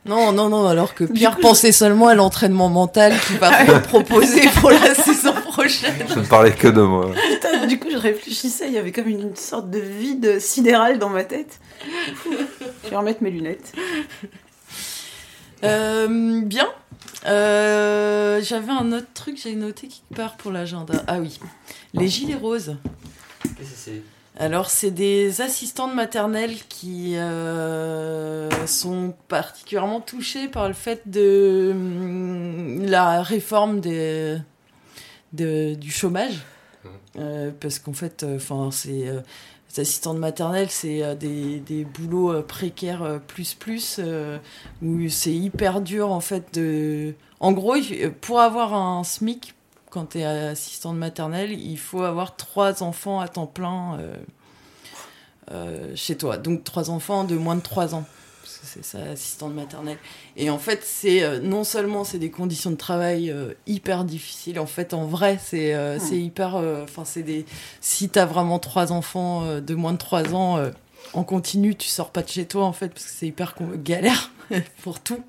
Non, non, non, alors que Pierre pensait seulement à l'entraînement mental qu'il va proposer pour la saison prochaine. Je ne parlais que de moi. Putain, du coup, je réfléchissais, il y avait comme une sorte de vide sidéral dans ma tête. Je vais remettre mes lunettes. Euh, bien. Euh, J'avais un autre truc, j'ai noté quelque part pour l'agenda. Ah oui, les gilets roses. Qu'est-ce que c'est? Alors, c'est des assistantes maternelles qui euh, sont particulièrement touchées par le fait de hum, la réforme des, de- du chômage. Euh, parce qu'en fait, enfin, c'est les assistantes maternelles, c'est euh, des, des boulots euh, précaires euh, plus plus où c'est hyper dur en fait de. En gros, pour avoir un SMIC quand tu es assistante maternelle, il faut avoir trois enfants à temps plein chez toi. Donc trois enfants de moins de trois ans. Parce que c'est ça, assistante maternelle. Et en fait, c'est euh, non seulement c'est des conditions de travail euh, hyper difficiles. En fait, en vrai, c'est euh, Hmm. c'est hyper. Enfin, c'est des. Si t'as vraiment trois enfants euh, de moins de trois ans. euh, en continu, tu sors pas de chez toi en fait parce que c'est hyper galère pour tout.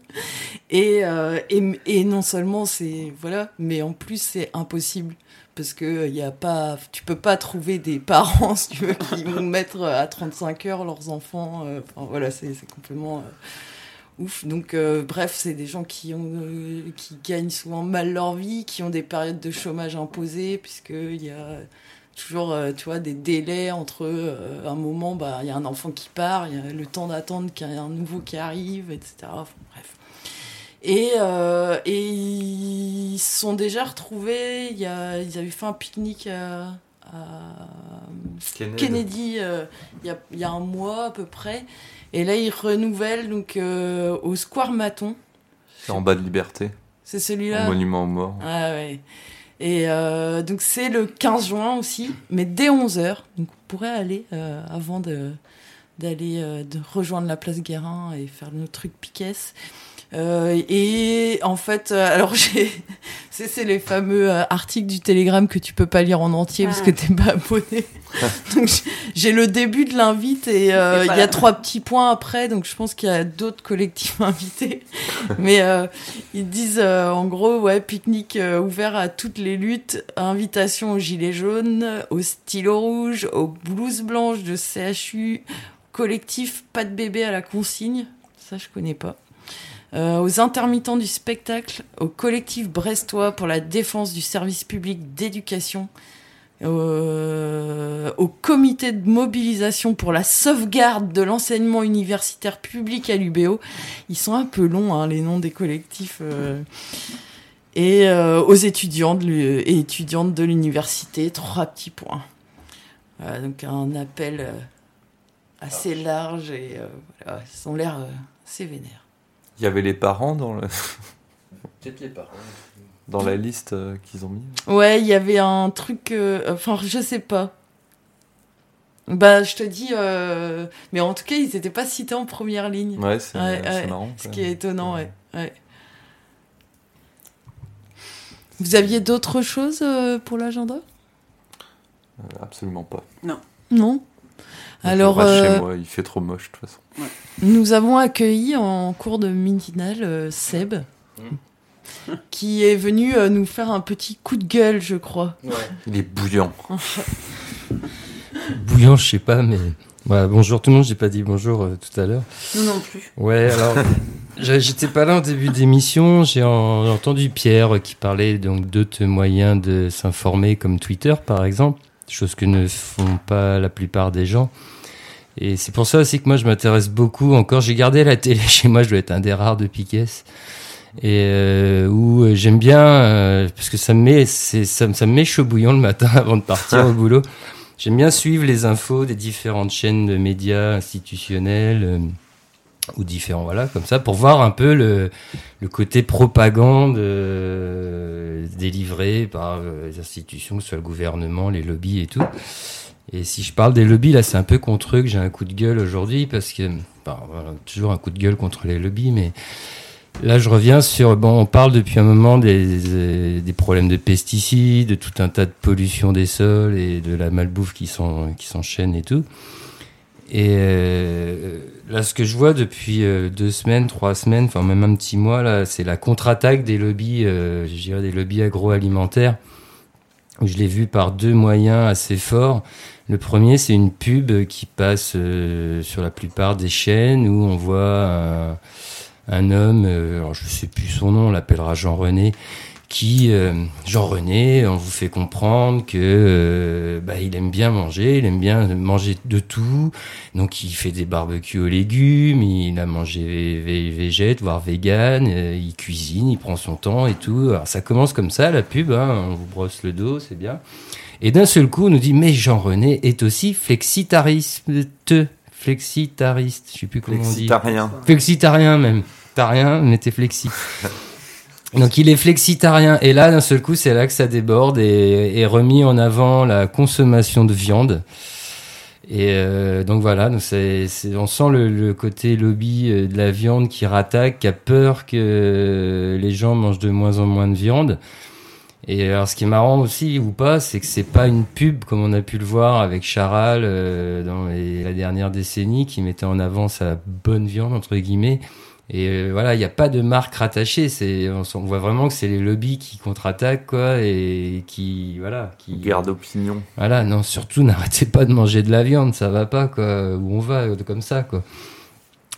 Et, euh, et, et non seulement c'est voilà, mais en plus c'est impossible parce que il y a pas, tu peux pas trouver des parents si tu veux qui vont mettre à 35 heures leurs enfants. euh, Enfin voilà, c'est complètement euh, ouf. Donc euh, bref, c'est des gens qui ont euh, qui gagnent souvent mal leur vie, qui ont des périodes de chômage imposées puisque il y a toujours euh, tu vois des délais entre euh, un moment bah il y a un enfant qui part il y a le temps d'attendre qu'il y ait un nouveau qui arrive etc bref et, euh, et ils se sont déjà retrouvés il y a, ils avaient fait un pique-nique à, à Kennedy. Kennedy euh, il y, a, il y a un mois à peu près et là ils renouvellent donc euh, au Square Maton C'est en bas de Liberté. c'est celui-là monument aux morts. ah ouais. Et euh, donc c'est le 15 juin aussi, mais dès 11h. Donc on pourrait aller euh, avant de d'aller euh, de rejoindre la place Guérin et faire nos trucs piquets. Euh, et en fait, euh, alors j'ai, c'est, les fameux euh, articles du Télégramme que tu peux pas lire en entier parce Ah. que t'es pas abonné. donc j'ai- le début de l'invite et euh, il y a trois petits points après, donc je pense qu'il y a d'autres collectifs invités. Mais euh, ils disent euh, en gros, ouais, pique-nique ouvert à toutes les luttes, invitation aux gilets jaunes, aux stylos rouges, aux blouses blanches de CHU, collectif pas de bébé à la consigne, ça je connais pas. Euh, aux intermittents du spectacle, au collectif brestois pour la défense du service public d'éducation, euh, au comité de mobilisation pour la sauvegarde de l'enseignement universitaire public à l'UBO. Ils sont un peu longs, hein, les noms des collectifs. euh, et aux étudiants et étudiantes de l'université, trois petits points. Donc un appel assez large et ils ont l'air assez vénères. Il y avait les parents dans le. Peut-être les paroles. Dans la liste euh, qu'ils ont mis. Ouais, il y avait un truc. euh, Enfin, je sais pas. Bah, je te dis. euh, Mais en tout cas, ils n'étaient pas cités en première ligne. Ouais, c'est- c'est marrant, Ce qui est étonnant, ouais. ouais. Vous aviez d'autres choses euh, pour l'agenda? Euh, absolument pas. Non. Non? Alors, euh, chez moi, il fait trop moche de toute façon. Nous avons accueilli en cours de midinale euh, Seb, qui est venu euh, nous faire un petit coup de gueule, je crois. Il est bouillant. Bouillant, je sais pas, mais. Voilà, bonjour tout le monde, j'ai pas dit bonjour euh, tout à l'heure. Nous non plus. Ouais, alors, j'étais pas là en début d'émission, j'ai en- entendu Pierre qui parlait donc d'autres moyens de s'informer comme Twitter par exemple, chose que ne font pas la plupart des gens. Et c'est pour ça aussi que moi je m'intéresse beaucoup encore, j'ai gardé la télé chez moi, je dois être un des rares de Piquet. Et euh, où euh, j'aime bien, euh, parce que ça me, met, ça, ça me met chaud bouillant le matin avant de partir au boulot. J'aime bien suivre les infos des différentes chaînes de médias institutionnels euh, ou différents, voilà, comme ça, pour voir un peu le, le côté propagande euh, délivré par euh, les institutions, que ce soit le gouvernement, les lobbies et tout. Et si je parle des lobbies, là, c'est un peu contre eux que j'ai un coup de gueule aujourd'hui, parce que, enfin, voilà, toujours un coup de gueule contre les lobbies, mais Là, je reviens sur. Bon, on parle depuis un moment des, des, des problèmes de pesticides, de tout un tas de pollution des sols et de la malbouffe qui s'en- qui s'enchaîne et tout. Et euh, là, ce que je vois depuis euh, deux semaines, trois semaines, enfin même un petit mois, là, c'est la contre-attaque des lobbies, euh, je dirais des lobbies agroalimentaires. Je l'ai vu par deux moyens assez forts. Le premier, c'est une pub qui passe sur la plupart des chaînes où on voit un, un homme, euh, alors je sais plus son nom, on l'appellera Jean-René, qui, euh, Jean-René, on vous fait comprendre que euh, bah, il aime bien manger, il aime bien manger de tout, donc il fait des barbecues aux légumes, il a mangé vé- vé- végète, voire vegan, euh, il cuisine, il prend son temps et tout. Alors ça commence comme ça, la pub, hein, on vous brosse le dos, c'est bien. Et d'un seul coup, on nous dit, mais Jean-René est aussi flexitariste, flexitariste, je sais plus comment on dit. Flexitarien. Flexitarien même. Tarien, mais t'es flexi. Donc il est flexitarien et là d'un seul coup c'est là que ça déborde et est remis en avant la consommation de viande. Et euh, donc voilà, donc c'est, on sent le, le côté lobby euh, de la viande qui rattaque, qui a peur que les gens mangent de moins en moins de viande. Et alors ce qui est marrant aussi ou pas, c'est que c'est pas une pub comme on a pu le voir avec Charal euh, dans la dernière décennie qui mettait en avant sa bonne viande entre guillemets. Et euh, voilà, il n'y a pas de marque rattachée. C'est, on, on voit vraiment que c'est les lobbies qui contre-attaquent, quoi, et qui, voilà, qui Garde opinion. Voilà, non, surtout n'arrêtez pas de manger de la viande, ça va pas, quoi. Où on va, euh, comme ça, quoi.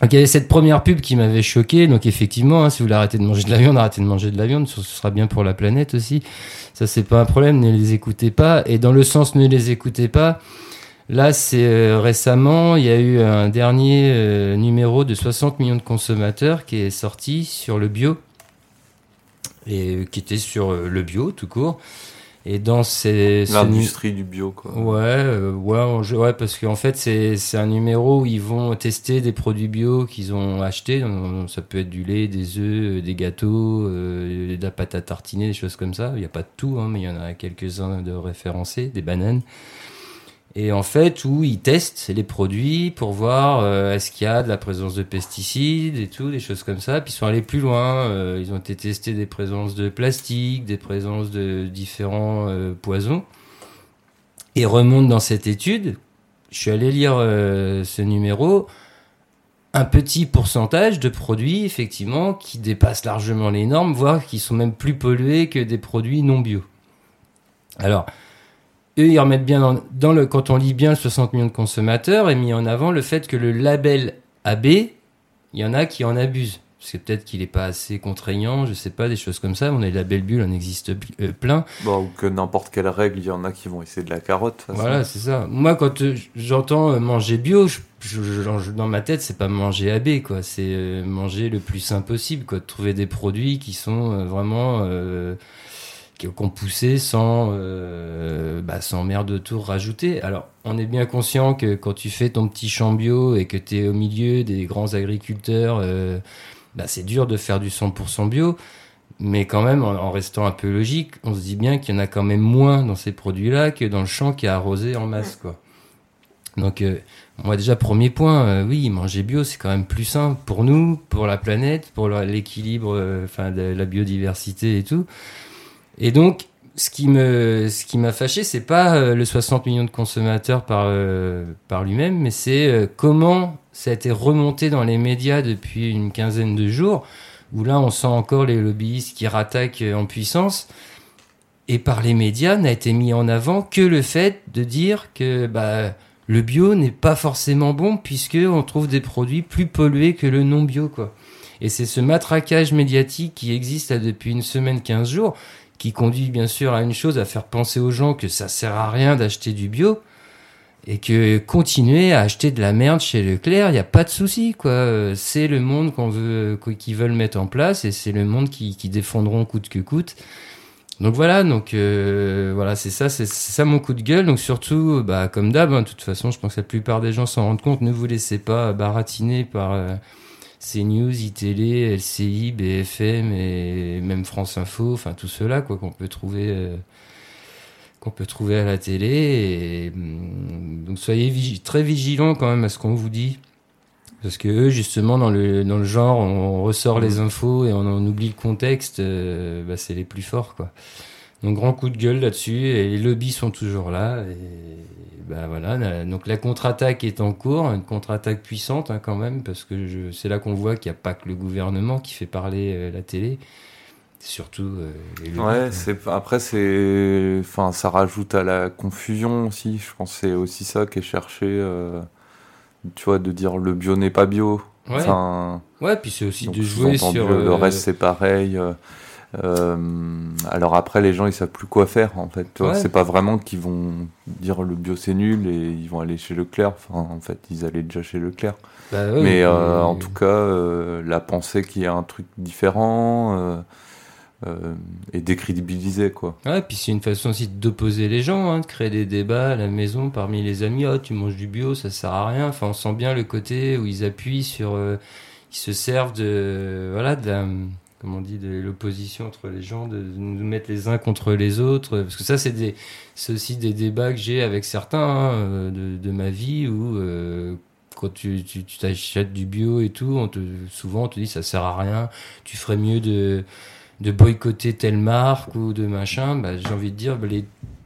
Donc il y avait cette première pub qui m'avait choqué. Donc effectivement, hein, si vous voulez arrêter de manger de la viande, arrêtez de manger de la viande. Ce ce sera bien pour la planète aussi. Ça c'est pas un problème. Ne les écoutez pas. Et dans le sens ne les écoutez pas. Là, c'est euh, récemment, il y a eu un dernier euh, numéro de 60 millions de consommateurs qui est sorti sur le bio et euh, qui était sur le bio tout court. Et dans ces ce L'industrie du bio, quoi. Ouais, euh, ouais, parce qu'en fait, c'est c'est un numéro où ils vont tester des produits bio qu'ils ont achetés. Ça peut être du lait, des œufs, des gâteaux, euh, de la pâte à tartiner, des choses comme ça. Il n'y a pas de tout, hein, mais il y en a quelques-uns de référencés, des bananes. Et en fait, où ils testent les produits pour voir euh, est-ce qu'il y a de la présence de pesticides et tout, des choses comme ça. Puis ils sont allés plus loin. euh, ils ont été testés des présences de plastique, des présences de différents euh, poisons. Et remonte dans cette étude. Je suis allé lire euh, ce numéro. Un petit pourcentage de produits, effectivement, qui dépassent largement les normes, voire qui sont même plus pollués que des produits non bio. Alors, eux, ils remettent bien dans, dans le, quand on lit bien 60 millions de consommateurs, et mis en avant le fait que le label AB, il y en a qui en abusent. Parce que peut-être qu'il n'est pas assez contraignant, je sais pas, des choses comme ça. On a les labels bulles, on existe euh, plein. Bon, ou que n'importe quelle règle, il y en a qui vont essayer de la carotte. de. Voilà, c'est ça. Moi, quand euh, j'entends euh, manger bio, je, je- je- dans ma tête, c'est pas manger AB, quoi. C'est euh, manger le plus sain possible, quoi. De trouver des produits qui sont vraiment euh, qu'on poussé sans euh, bah, sans merde de tour rajoutée. Alors, on est bien conscient que quand tu fais ton petit champ bio et que tu es au milieu des grands agriculteurs, euh, bah, c'est dur de faire du 100% bio. Mais quand même, en, restant un peu logique, on se dit bien qu'il y en a quand même moins dans ces produits-là que dans le champ qui est arrosé en masse, quoi. Donc, euh, moi déjà, premier point, euh, oui, manger bio, c'est quand même plus simple pour nous, pour la planète, pour l'équilibre, de la biodiversité et tout. Et donc, ce qui me, ce qui m'a fâché, c'est pas euh, le 60 millions de consommateurs par euh, par lui-même, mais c'est euh, comment ça a été remonté dans les médias depuis une quinzaine de jours, où là, on sent encore les lobbyistes qui rattaquent en puissance. Et par les médias, n'a été mis en avant que le fait de dire que bah, le bio n'est pas forcément bon puisque on trouve des produits plus pollués que le non bio, quoi. Et c'est ce matraquage médiatique qui existe depuis une semaine, 15 jours, qui conduit bien sûr à une chose, à faire penser aux gens que ça sert à rien d'acheter du bio et que continuer à acheter de la merde chez Leclerc, il n'y a pas de souci, quoi. C'est le monde qu'on veut, qu- qu'ils veulent mettre en place et c'est le monde qui, défendront coûte que coûte. Donc voilà, donc euh, voilà, c'est ça, c'est c'est ça mon coup de gueule. Donc surtout, bah comme d'hab, hein, de toute façon, je pense que la plupart des gens s'en rendent compte. Ne vous laissez pas baratiner par euh, CNews, iTélé, LCI, BFM et même France Info, enfin tout cela quoi qu'on peut trouver euh, qu'on peut trouver à la télé. Et, hum, donc soyez vigi- très vigilants quand même à ce qu'on vous dit. Parce que eux, justement, dans le, dans le genre, on ressort les infos et on oublie le contexte, euh, bah, c'est les plus forts, quoi. Donc, grand coup de gueule là-dessus, et les lobbies sont toujours là, et bah voilà. Donc, la contre-attaque est en cours, une contre-attaque puissante, hein, quand même, parce que c'est là qu'on voit qu'il n'y a pas que le gouvernement qui fait parler euh, la télé, surtout euh, les lobbies, Ouais, c'est après c'est enfin ça rajoute à la confusion aussi. Je pense que c'est aussi ça qui est cherché euh, tu vois de dire le bio n'est pas bio. Ouais. Enfin Ouais, puis c'est aussi de jouer sur, le reste c'est pareil. Euh, alors après les gens ils savent plus quoi faire en fait. Ouais. c'est pas vraiment qu'ils vont dire le bio c'est nul et ils vont aller chez Leclerc. Enfin en fait ils allaient déjà chez Leclerc. Bah Mais euh, en tout cas euh, la pensée qu'il y a un truc différent. euh, et quoi. Ouais, puis c'est une façon aussi d'opposer les gens, hein, de créer des débats à la maison parmi les amis. Oh, tu manges du bio, ça sert à rien. Enfin, on sent bien le côté où ils appuient sur, euh, ils se servent de, voilà, de la, comment on dit, de l'opposition entre les gens, de, nous mettre les uns contre les autres. Parce que ça, c'est aussi des débats que j'ai avec certains hein, de, ma vie où euh, quand tu t'achètes du bio et tout, on te, souvent on te dit ça sert à rien. Tu ferais mieux de de boycotter telle marque ou de machin, bah, j'ai envie de dire, bah, les,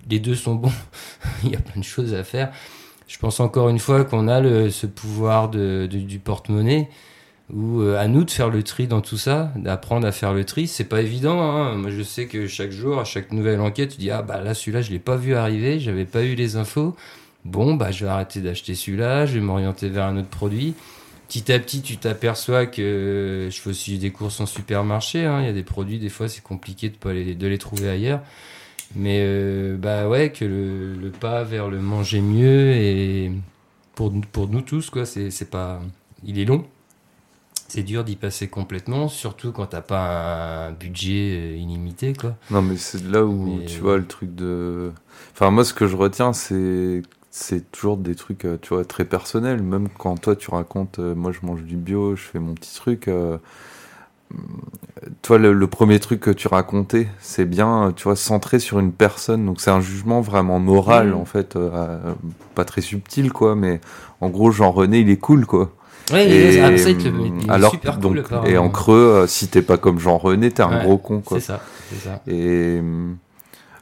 les deux sont bons. Il y a plein de choses à faire. Je pense encore une fois qu'on a le, ce pouvoir de- du porte-monnaie, où euh, à nous de faire le tri dans tout ça, d'apprendre à faire le tri. C'est pas évident. Hein. Moi, je sais que chaque jour, à chaque nouvelle enquête, tu dis ah bah là celui-là, je l'ai pas vu arriver, j'avais pas eu les infos. Bon bah je vais arrêter d'acheter celui-là, je vais m'orienter vers un autre produit petit à petit, tu t'aperçois que je fais aussi des courses en supermarché. hein. Il y a des produits, des fois, c'est compliqué de pas les, de les trouver ailleurs. Mais euh, bah ouais, que le, le pas vers le manger mieux et pour, pour nous tous, quoi, c'est pas. Il est long. C'est dur d'y passer complètement, surtout quand t'as pas un budget euh, illimité, quoi. Non, mais c'est là où Mais, tu euh, vois le truc de. Enfin, moi, ce que je retiens, c'est c'est toujours des trucs, euh, tu vois, très personnels. Même quand toi, tu racontes, euh, moi, je mange du bio, je fais mon petit truc. euh, toi, le, le premier truc que tu racontais, c'est bien, euh, tu vois, centré sur une personne. Donc, c'est un jugement vraiment moral, Mhm. en fait, euh, euh, pas très subtil, quoi. Mais en gros, Jean-René, il est cool, quoi. Ouais, et, il est alors, super cool, et en creux, euh, si t'es pas comme Jean-René, t'es un Ouais, gros con, quoi. c'est ça, c'est ça. Et hum,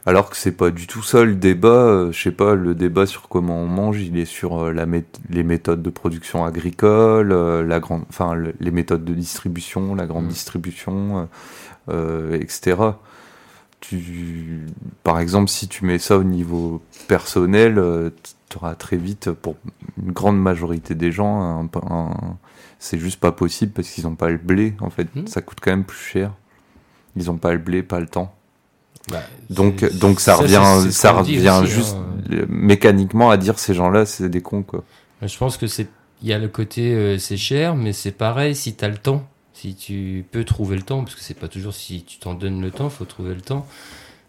alors que c'est pas du tout ça le débat, euh, je sais pas, le débat sur comment on mange, il est sur euh, la les méthodes de production agricole, euh, la grande, enfin le- les méthodes de distribution, la grande distribution, euh, euh, etc. Tu, par exemple, si tu mets ça au niveau personnel, tu auras très vite, pour une grande majorité des gens, un- un- c'est juste pas possible parce qu'ils ont pas le blé. En fait, ça coûte quand même plus cher. Ils ont pas le blé, pas le temps. Bah, donc, donc ça ça, revient, ça revient aussi, juste hein. euh, mécaniquement à dire ces gens-là, c'est des cons, quoi. Je pense que c'est, il y a le côté euh, c'est cher, mais c'est pareil si tu as le temps, si tu peux trouver le temps, parce que c'est pas toujours si tu t'en donnes le temps, faut trouver le temps.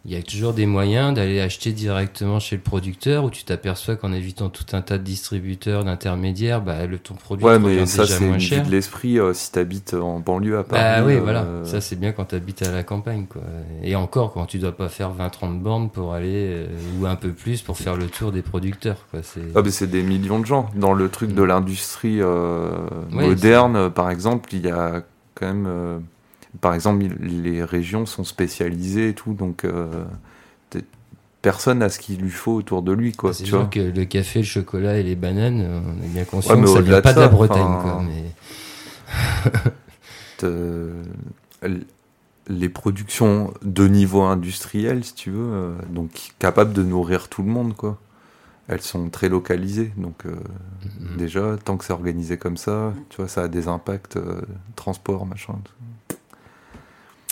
il y a toujours des moyens d'aller acheter directement chez le producteur où tu t'aperçois qu'en évitant tout un tas de distributeurs, d'intermédiaires, bah, le ton produit Ouais, mais ça, déjà moins cher. de l'esprit euh, si t'habites en banlieue à Paris. Bah oui, euh, voilà. Ça, c'est bien quand tu habites à la campagne, quoi. Et encore, quand tu dois pas faire 20-30 bornes pour aller, euh, ou un peu plus, pour faire le tour des producteurs, quoi. C'est... Ah, mais c'est des millions de gens. Dans le truc de l'industrie euh, Ouais, moderne, par exemple, il y a quand même. euh, par exemple, les régions sont spécialisées et tout, donc euh, personne n'a ce qu'il lui faut autour de lui, quoi. C'est sûr vois. que le café, le chocolat et les bananes, euh, on est bien conscient Ouais, mais que ça au-delà vient de pas de ça, la Bretagne, quoi. Mais... les productions de niveau industriel, si tu veux, donc capables de nourrir tout le monde, quoi. Elles sont très localisées, donc euh, Mm-hmm. déjà, tant que c'est organisé comme ça, tu vois, ça a des impacts euh, transport, machin. tout.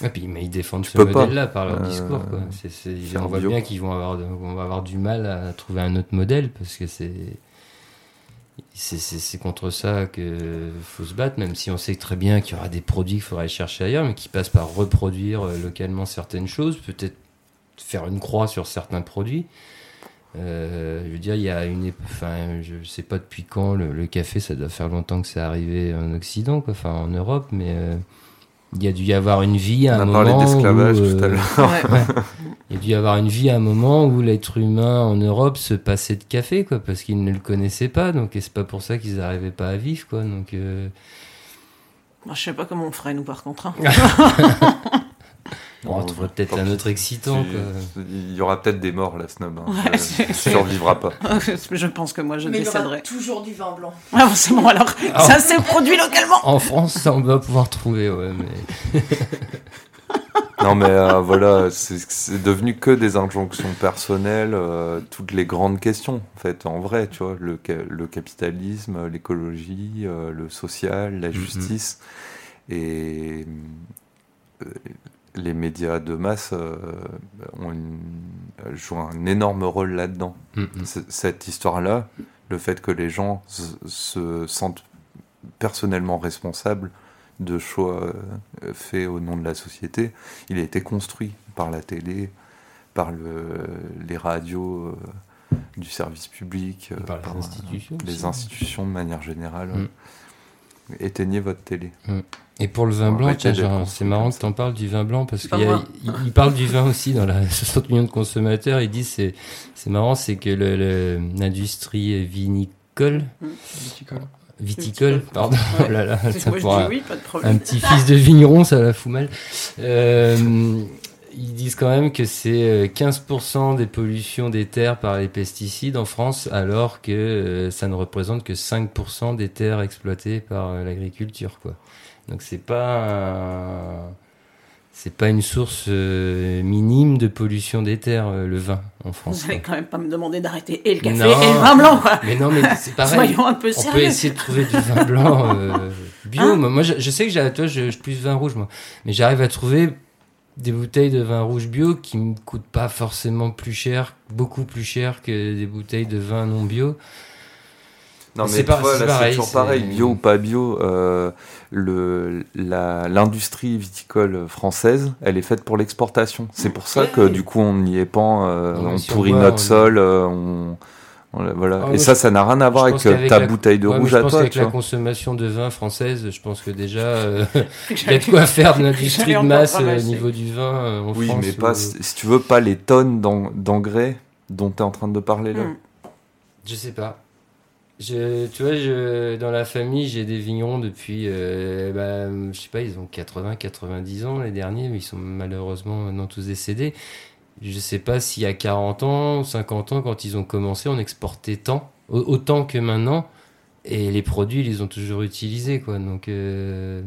Et puis, mais ils défendent ce modèle-là par leur Euh, discours. Quoi. C'est, c'est- faire on voit bio. bien qu'ils vont avoir, de- on va avoir du mal à trouver un autre modèle parce que c'est, c'est, contre ça qu'il faut se battre, même si on sait très bien qu'il y aura des produits qu'il faudra aller chercher ailleurs, mais qui passent par reproduire localement certaines choses, peut-être faire une croix sur certains produits. Euh, je veux dire, il y a une, enfin, je sais pas depuis quand le, le café, ça doit faire longtemps que c'est arrivé en Occident, quoi, enfin en Europe, mais euh, il y a dû y avoir une vie à On un a parlé moment. d'esclavage où, tout à euh, l'heure. ouais, ouais. Il y a dû y avoir une vie à un moment où l'être humain en Europe se passait de café, quoi, parce qu'ils ne le connaissaient pas, donc et c'est pas pour ça qu'ils n'arrivaient pas à vivre, quoi, donc. euh, Moi, je sais pas comment on ferait, nous, par contre. hein. On retrouverait peut-être un autre excitant, quoi. Il y aura peut-être des morts, la snob. Hein. Ouais, Euh, c'est- survivras pas. je pense que moi, je Mais il y aura décéderai. toujours du vin blanc. Ah, c'est bon, alors, Ah. ça s'est produit localement. En France, ça, on va pouvoir trouver, ouais, mais. Non, mais euh, voilà, c'est devenu que des injonctions personnelles, euh, toutes les grandes questions, en fait, en vrai, tu vois, le, le capitalisme, l'écologie, euh, le social, la justice, et euh, les médias de masse euh, ont une- jouent un énorme rôle là-dedans. Mhm. C- Cette histoire-là, le fait que les gens se- se sentent personnellement responsables de choix euh, faits au nom de la société, il a été construit par la télé, par le, les radios euh, du service public, Par les institutions les institutions de manière générale. Mm. Éteignez votre télé. Mm. Et pour le vin blanc, c'est marrant que tu en parles du vin blanc parce C'est pas qu'il y a- moi. il, il parle du vin aussi dans la 60 millions de consommateurs. Il dit c'est c'est marrant, c'est que le- le- l'industrie vinicole, Viticole. viticole, pardon, Ouais. oh là là, ça Moi, je pour dis un, oui, pas de problème. un petit fils de vigneron, ça la fout mal. Euh, ils disent quand même que c'est euh, 15% des pollutions des terres par les pesticides en France, alors que euh, ça ne représente que 5% des terres exploitées par euh, l'agriculture, quoi. Donc c'est pas un- c'est pas une source euh, minime de pollution des terres, euh, le vin en France. Vous allez quand même pas me demander d'arrêter et le café Non. et le vin blanc, quoi. Mais non, mais c'est pareil. Soyons un peu On peut sérieux. essayer de trouver du vin blanc euh, bio. Hein moi, moi, je, je sais que j'ai, toi, je, je plus vin rouge, moi. Mais j'arrive à trouver des bouteilles de vin rouge bio qui me coûtent pas forcément plus cher, beaucoup plus cher que des bouteilles de vin non bio. Non, mais c'est pareil, toujours pareil, bio ou pas bio. euh, le, la, l'industrie viticole française, elle est faite pour l'exportation. C'est pour ça que du coup, on n'y est pas, euh, on pourrit notre on- sol, euh, on- voilà. Ah, Et ça, je- ça n'a rien à voir avec euh, ta la- bouteille de Ouais, mais rouge je à pense toi. qu'avec la consommation de vin française, je pense que déjà, euh, il y a de quoi faire de l'industrie de masse euh, au niveau du vin euh, en Oui, France. mais ou- pas, si si tu veux, pas les tonnes d'en- d'engrais dont tu es en train de parler là. Hmm. Je sais pas. Je, tu vois, je, dans la famille, j'ai des vignerons depuis, euh, bah, je sais pas, ils ont 80, 90 ans les derniers, mais ils sont malheureusement maintenant tous décédés. Je sais pas s'il y a 40 ans ou 50 ans, quand ils ont commencé, on exportait tant, au- autant que maintenant, et les produits, ils les ont toujours utilisés, quoi. Donc, euh,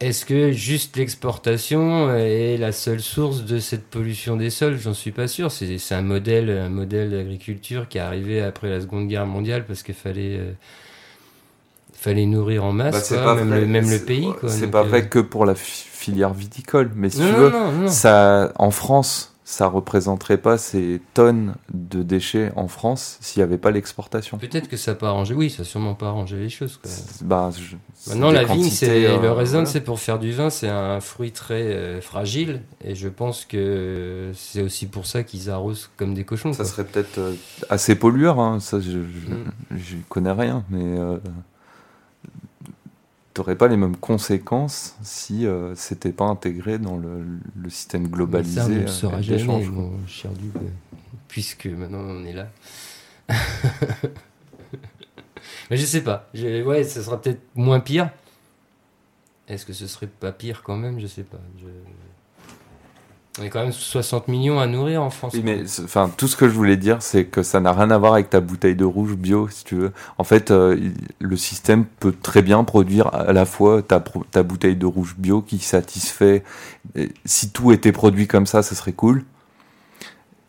est-ce que juste l'exportation est la seule source de cette pollution des sols? J'en suis pas sûr. C'est un modèle, un modèle d'agriculture qui est arrivé après la Seconde Guerre mondiale parce qu'il fallait, euh, fallait nourrir en masse, Bah, c'est quoi, pas même, vrai. le, même le pays. C'est pas euh, vrai que pour la filière viticole, mais si Non, tu veux, non, non. ça, en France, ça représenterait pas ces tonnes de déchets en France s'il n'y avait pas l'exportation. Peut-être que ça n'a pas arrangé. Oui, ça n'a sûrement pas arrangé les choses. quoi. Bah, je- Maintenant, la vigne, c'est euh, le raisin, voilà. c'est pour faire du vin, c'est un fruit très euh, fragile, et je pense que c'est aussi pour ça qu'ils arrosent comme des cochons. Ça quoi. serait peut-être euh, assez pollueur, hein. ça je, je, Mm. connais rien, mais euh, t'aurais pas les mêmes conséquences si euh, c'était pas intégré dans le, le système Mais globalisé ça, on ne le euh, saura jamais, mon cher Duc, euh, puisque maintenant on est là. Mais je sais pas. Je- ouais, ça sera peut-être moins pire. Est-ce que ce serait pas pire quand même? Je sais pas. Je- On est quand même 60 millions à nourrir en France. Enfin, tout ce que je voulais dire, c'est que ça n'a rien à voir avec ta bouteille de rouge bio, si tu veux. En fait, euh, le système peut très bien produire à la fois ta, ta bouteille de rouge bio qui satisfait. si tout était produit comme ça, ça serait cool.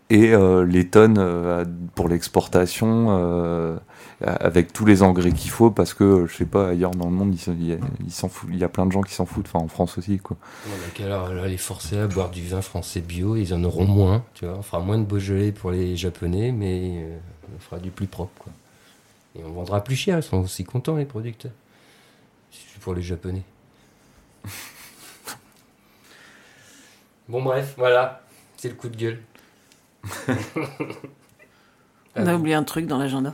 Et euh, les tonnes euh, pour l'exportation, avec tous les engrais qu'il faut, parce que je sais pas, ailleurs dans le monde, ils s'en- il y a- ils s'en foutent. Il y a plein de gens qui s'en foutent, enfin en France aussi, quoi. On a qu'à leur- leur les forcer à boire du vin français bio, ils en auront moins, tu vois. On fera moins de Beaujolais pour les Japonais, mais euh, on fera du plus propre, quoi. Et on vendra plus cher, ils sont aussi contents, les producteurs. C'est pour les Japonais. bon, bref, voilà. C'est le coup de gueule. On a oublié un truc dans l'agenda.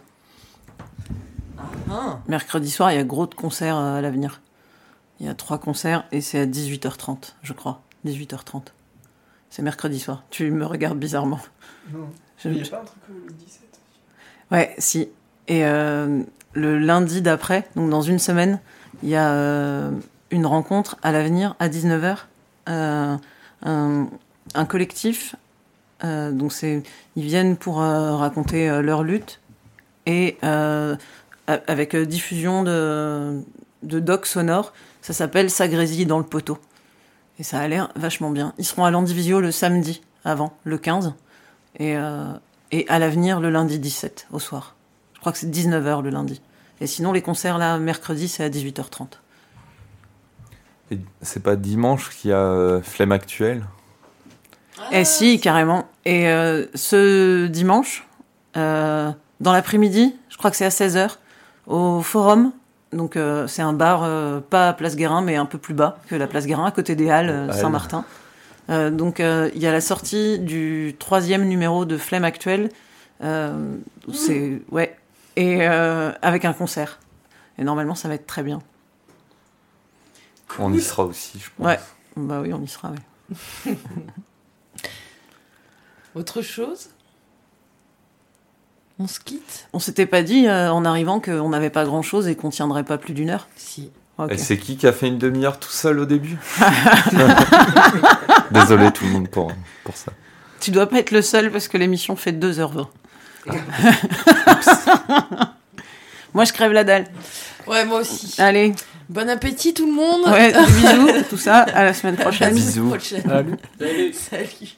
Ah. Mercredi soir, il y a gros de concerts euh, à l'avenir. Il y a trois concerts et c'est à 18h30, je crois. 18h30. C'est mercredi soir. Tu me regardes bizarrement. Non. Je- Il n'y a pas un truc le 17 Ouais, si. Et euh, le lundi d'après, donc dans une semaine, il y a euh, une rencontre à l'avenir à 19h. euh, un, un collectif. euh, donc c'est, ils viennent pour euh, raconter euh, leur lutte et euh, avec euh, diffusion de, de docs sonores. Ça s'appelle Ça grésille dans le poteau. Et ça a l'air vachement bien. Ils seront à l'Andivisio le samedi avant, le 15. Et, euh, et à l'avenir le lundi 17 au soir. Je crois que c'est 19h le lundi. Et sinon, les concerts là, mercredi, c'est à 18h30. Et c'est pas dimanche qu'il y a euh, Flemme Actuelle? Et si, carrément. Et euh, ce dimanche, euh, dans l'après-midi, je crois que c'est à 16h, au Forum. Donc euh, c'est un bar, euh, pas à Place Guérin, mais un peu plus bas que la Place Guérin, à côté des Halles, euh. Saint-Martin. Euh, donc euh, il y a la sortie du troisième numéro de Flemme Actuelle. Euh, c'est ouais, et euh, avec un concert. Et normalement, ça va être très bien. On y sera aussi, je pense. Ouais, bah oui, on y sera. Ouais. Autre chose? On se quitte On s'était pas dit euh, en arrivant qu'on n'avait pas grand chose et qu'on tiendrait pas plus d'une heure Si. Et c'est qui qui a fait une demi-heure tout seul au début Désolé tout le monde pour, pour ça. Tu dois pas être le seul parce que l'émission fait 2h20. Moi, je crève la dalle. Ouais, moi aussi. Allez. Bon appétit tout le monde. Ouais, bisous, tout ça. À la semaine prochaine. À la semaine Bisous. prochaine. Salut. Salut. Salut.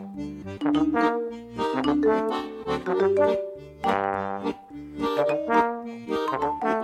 Thank you.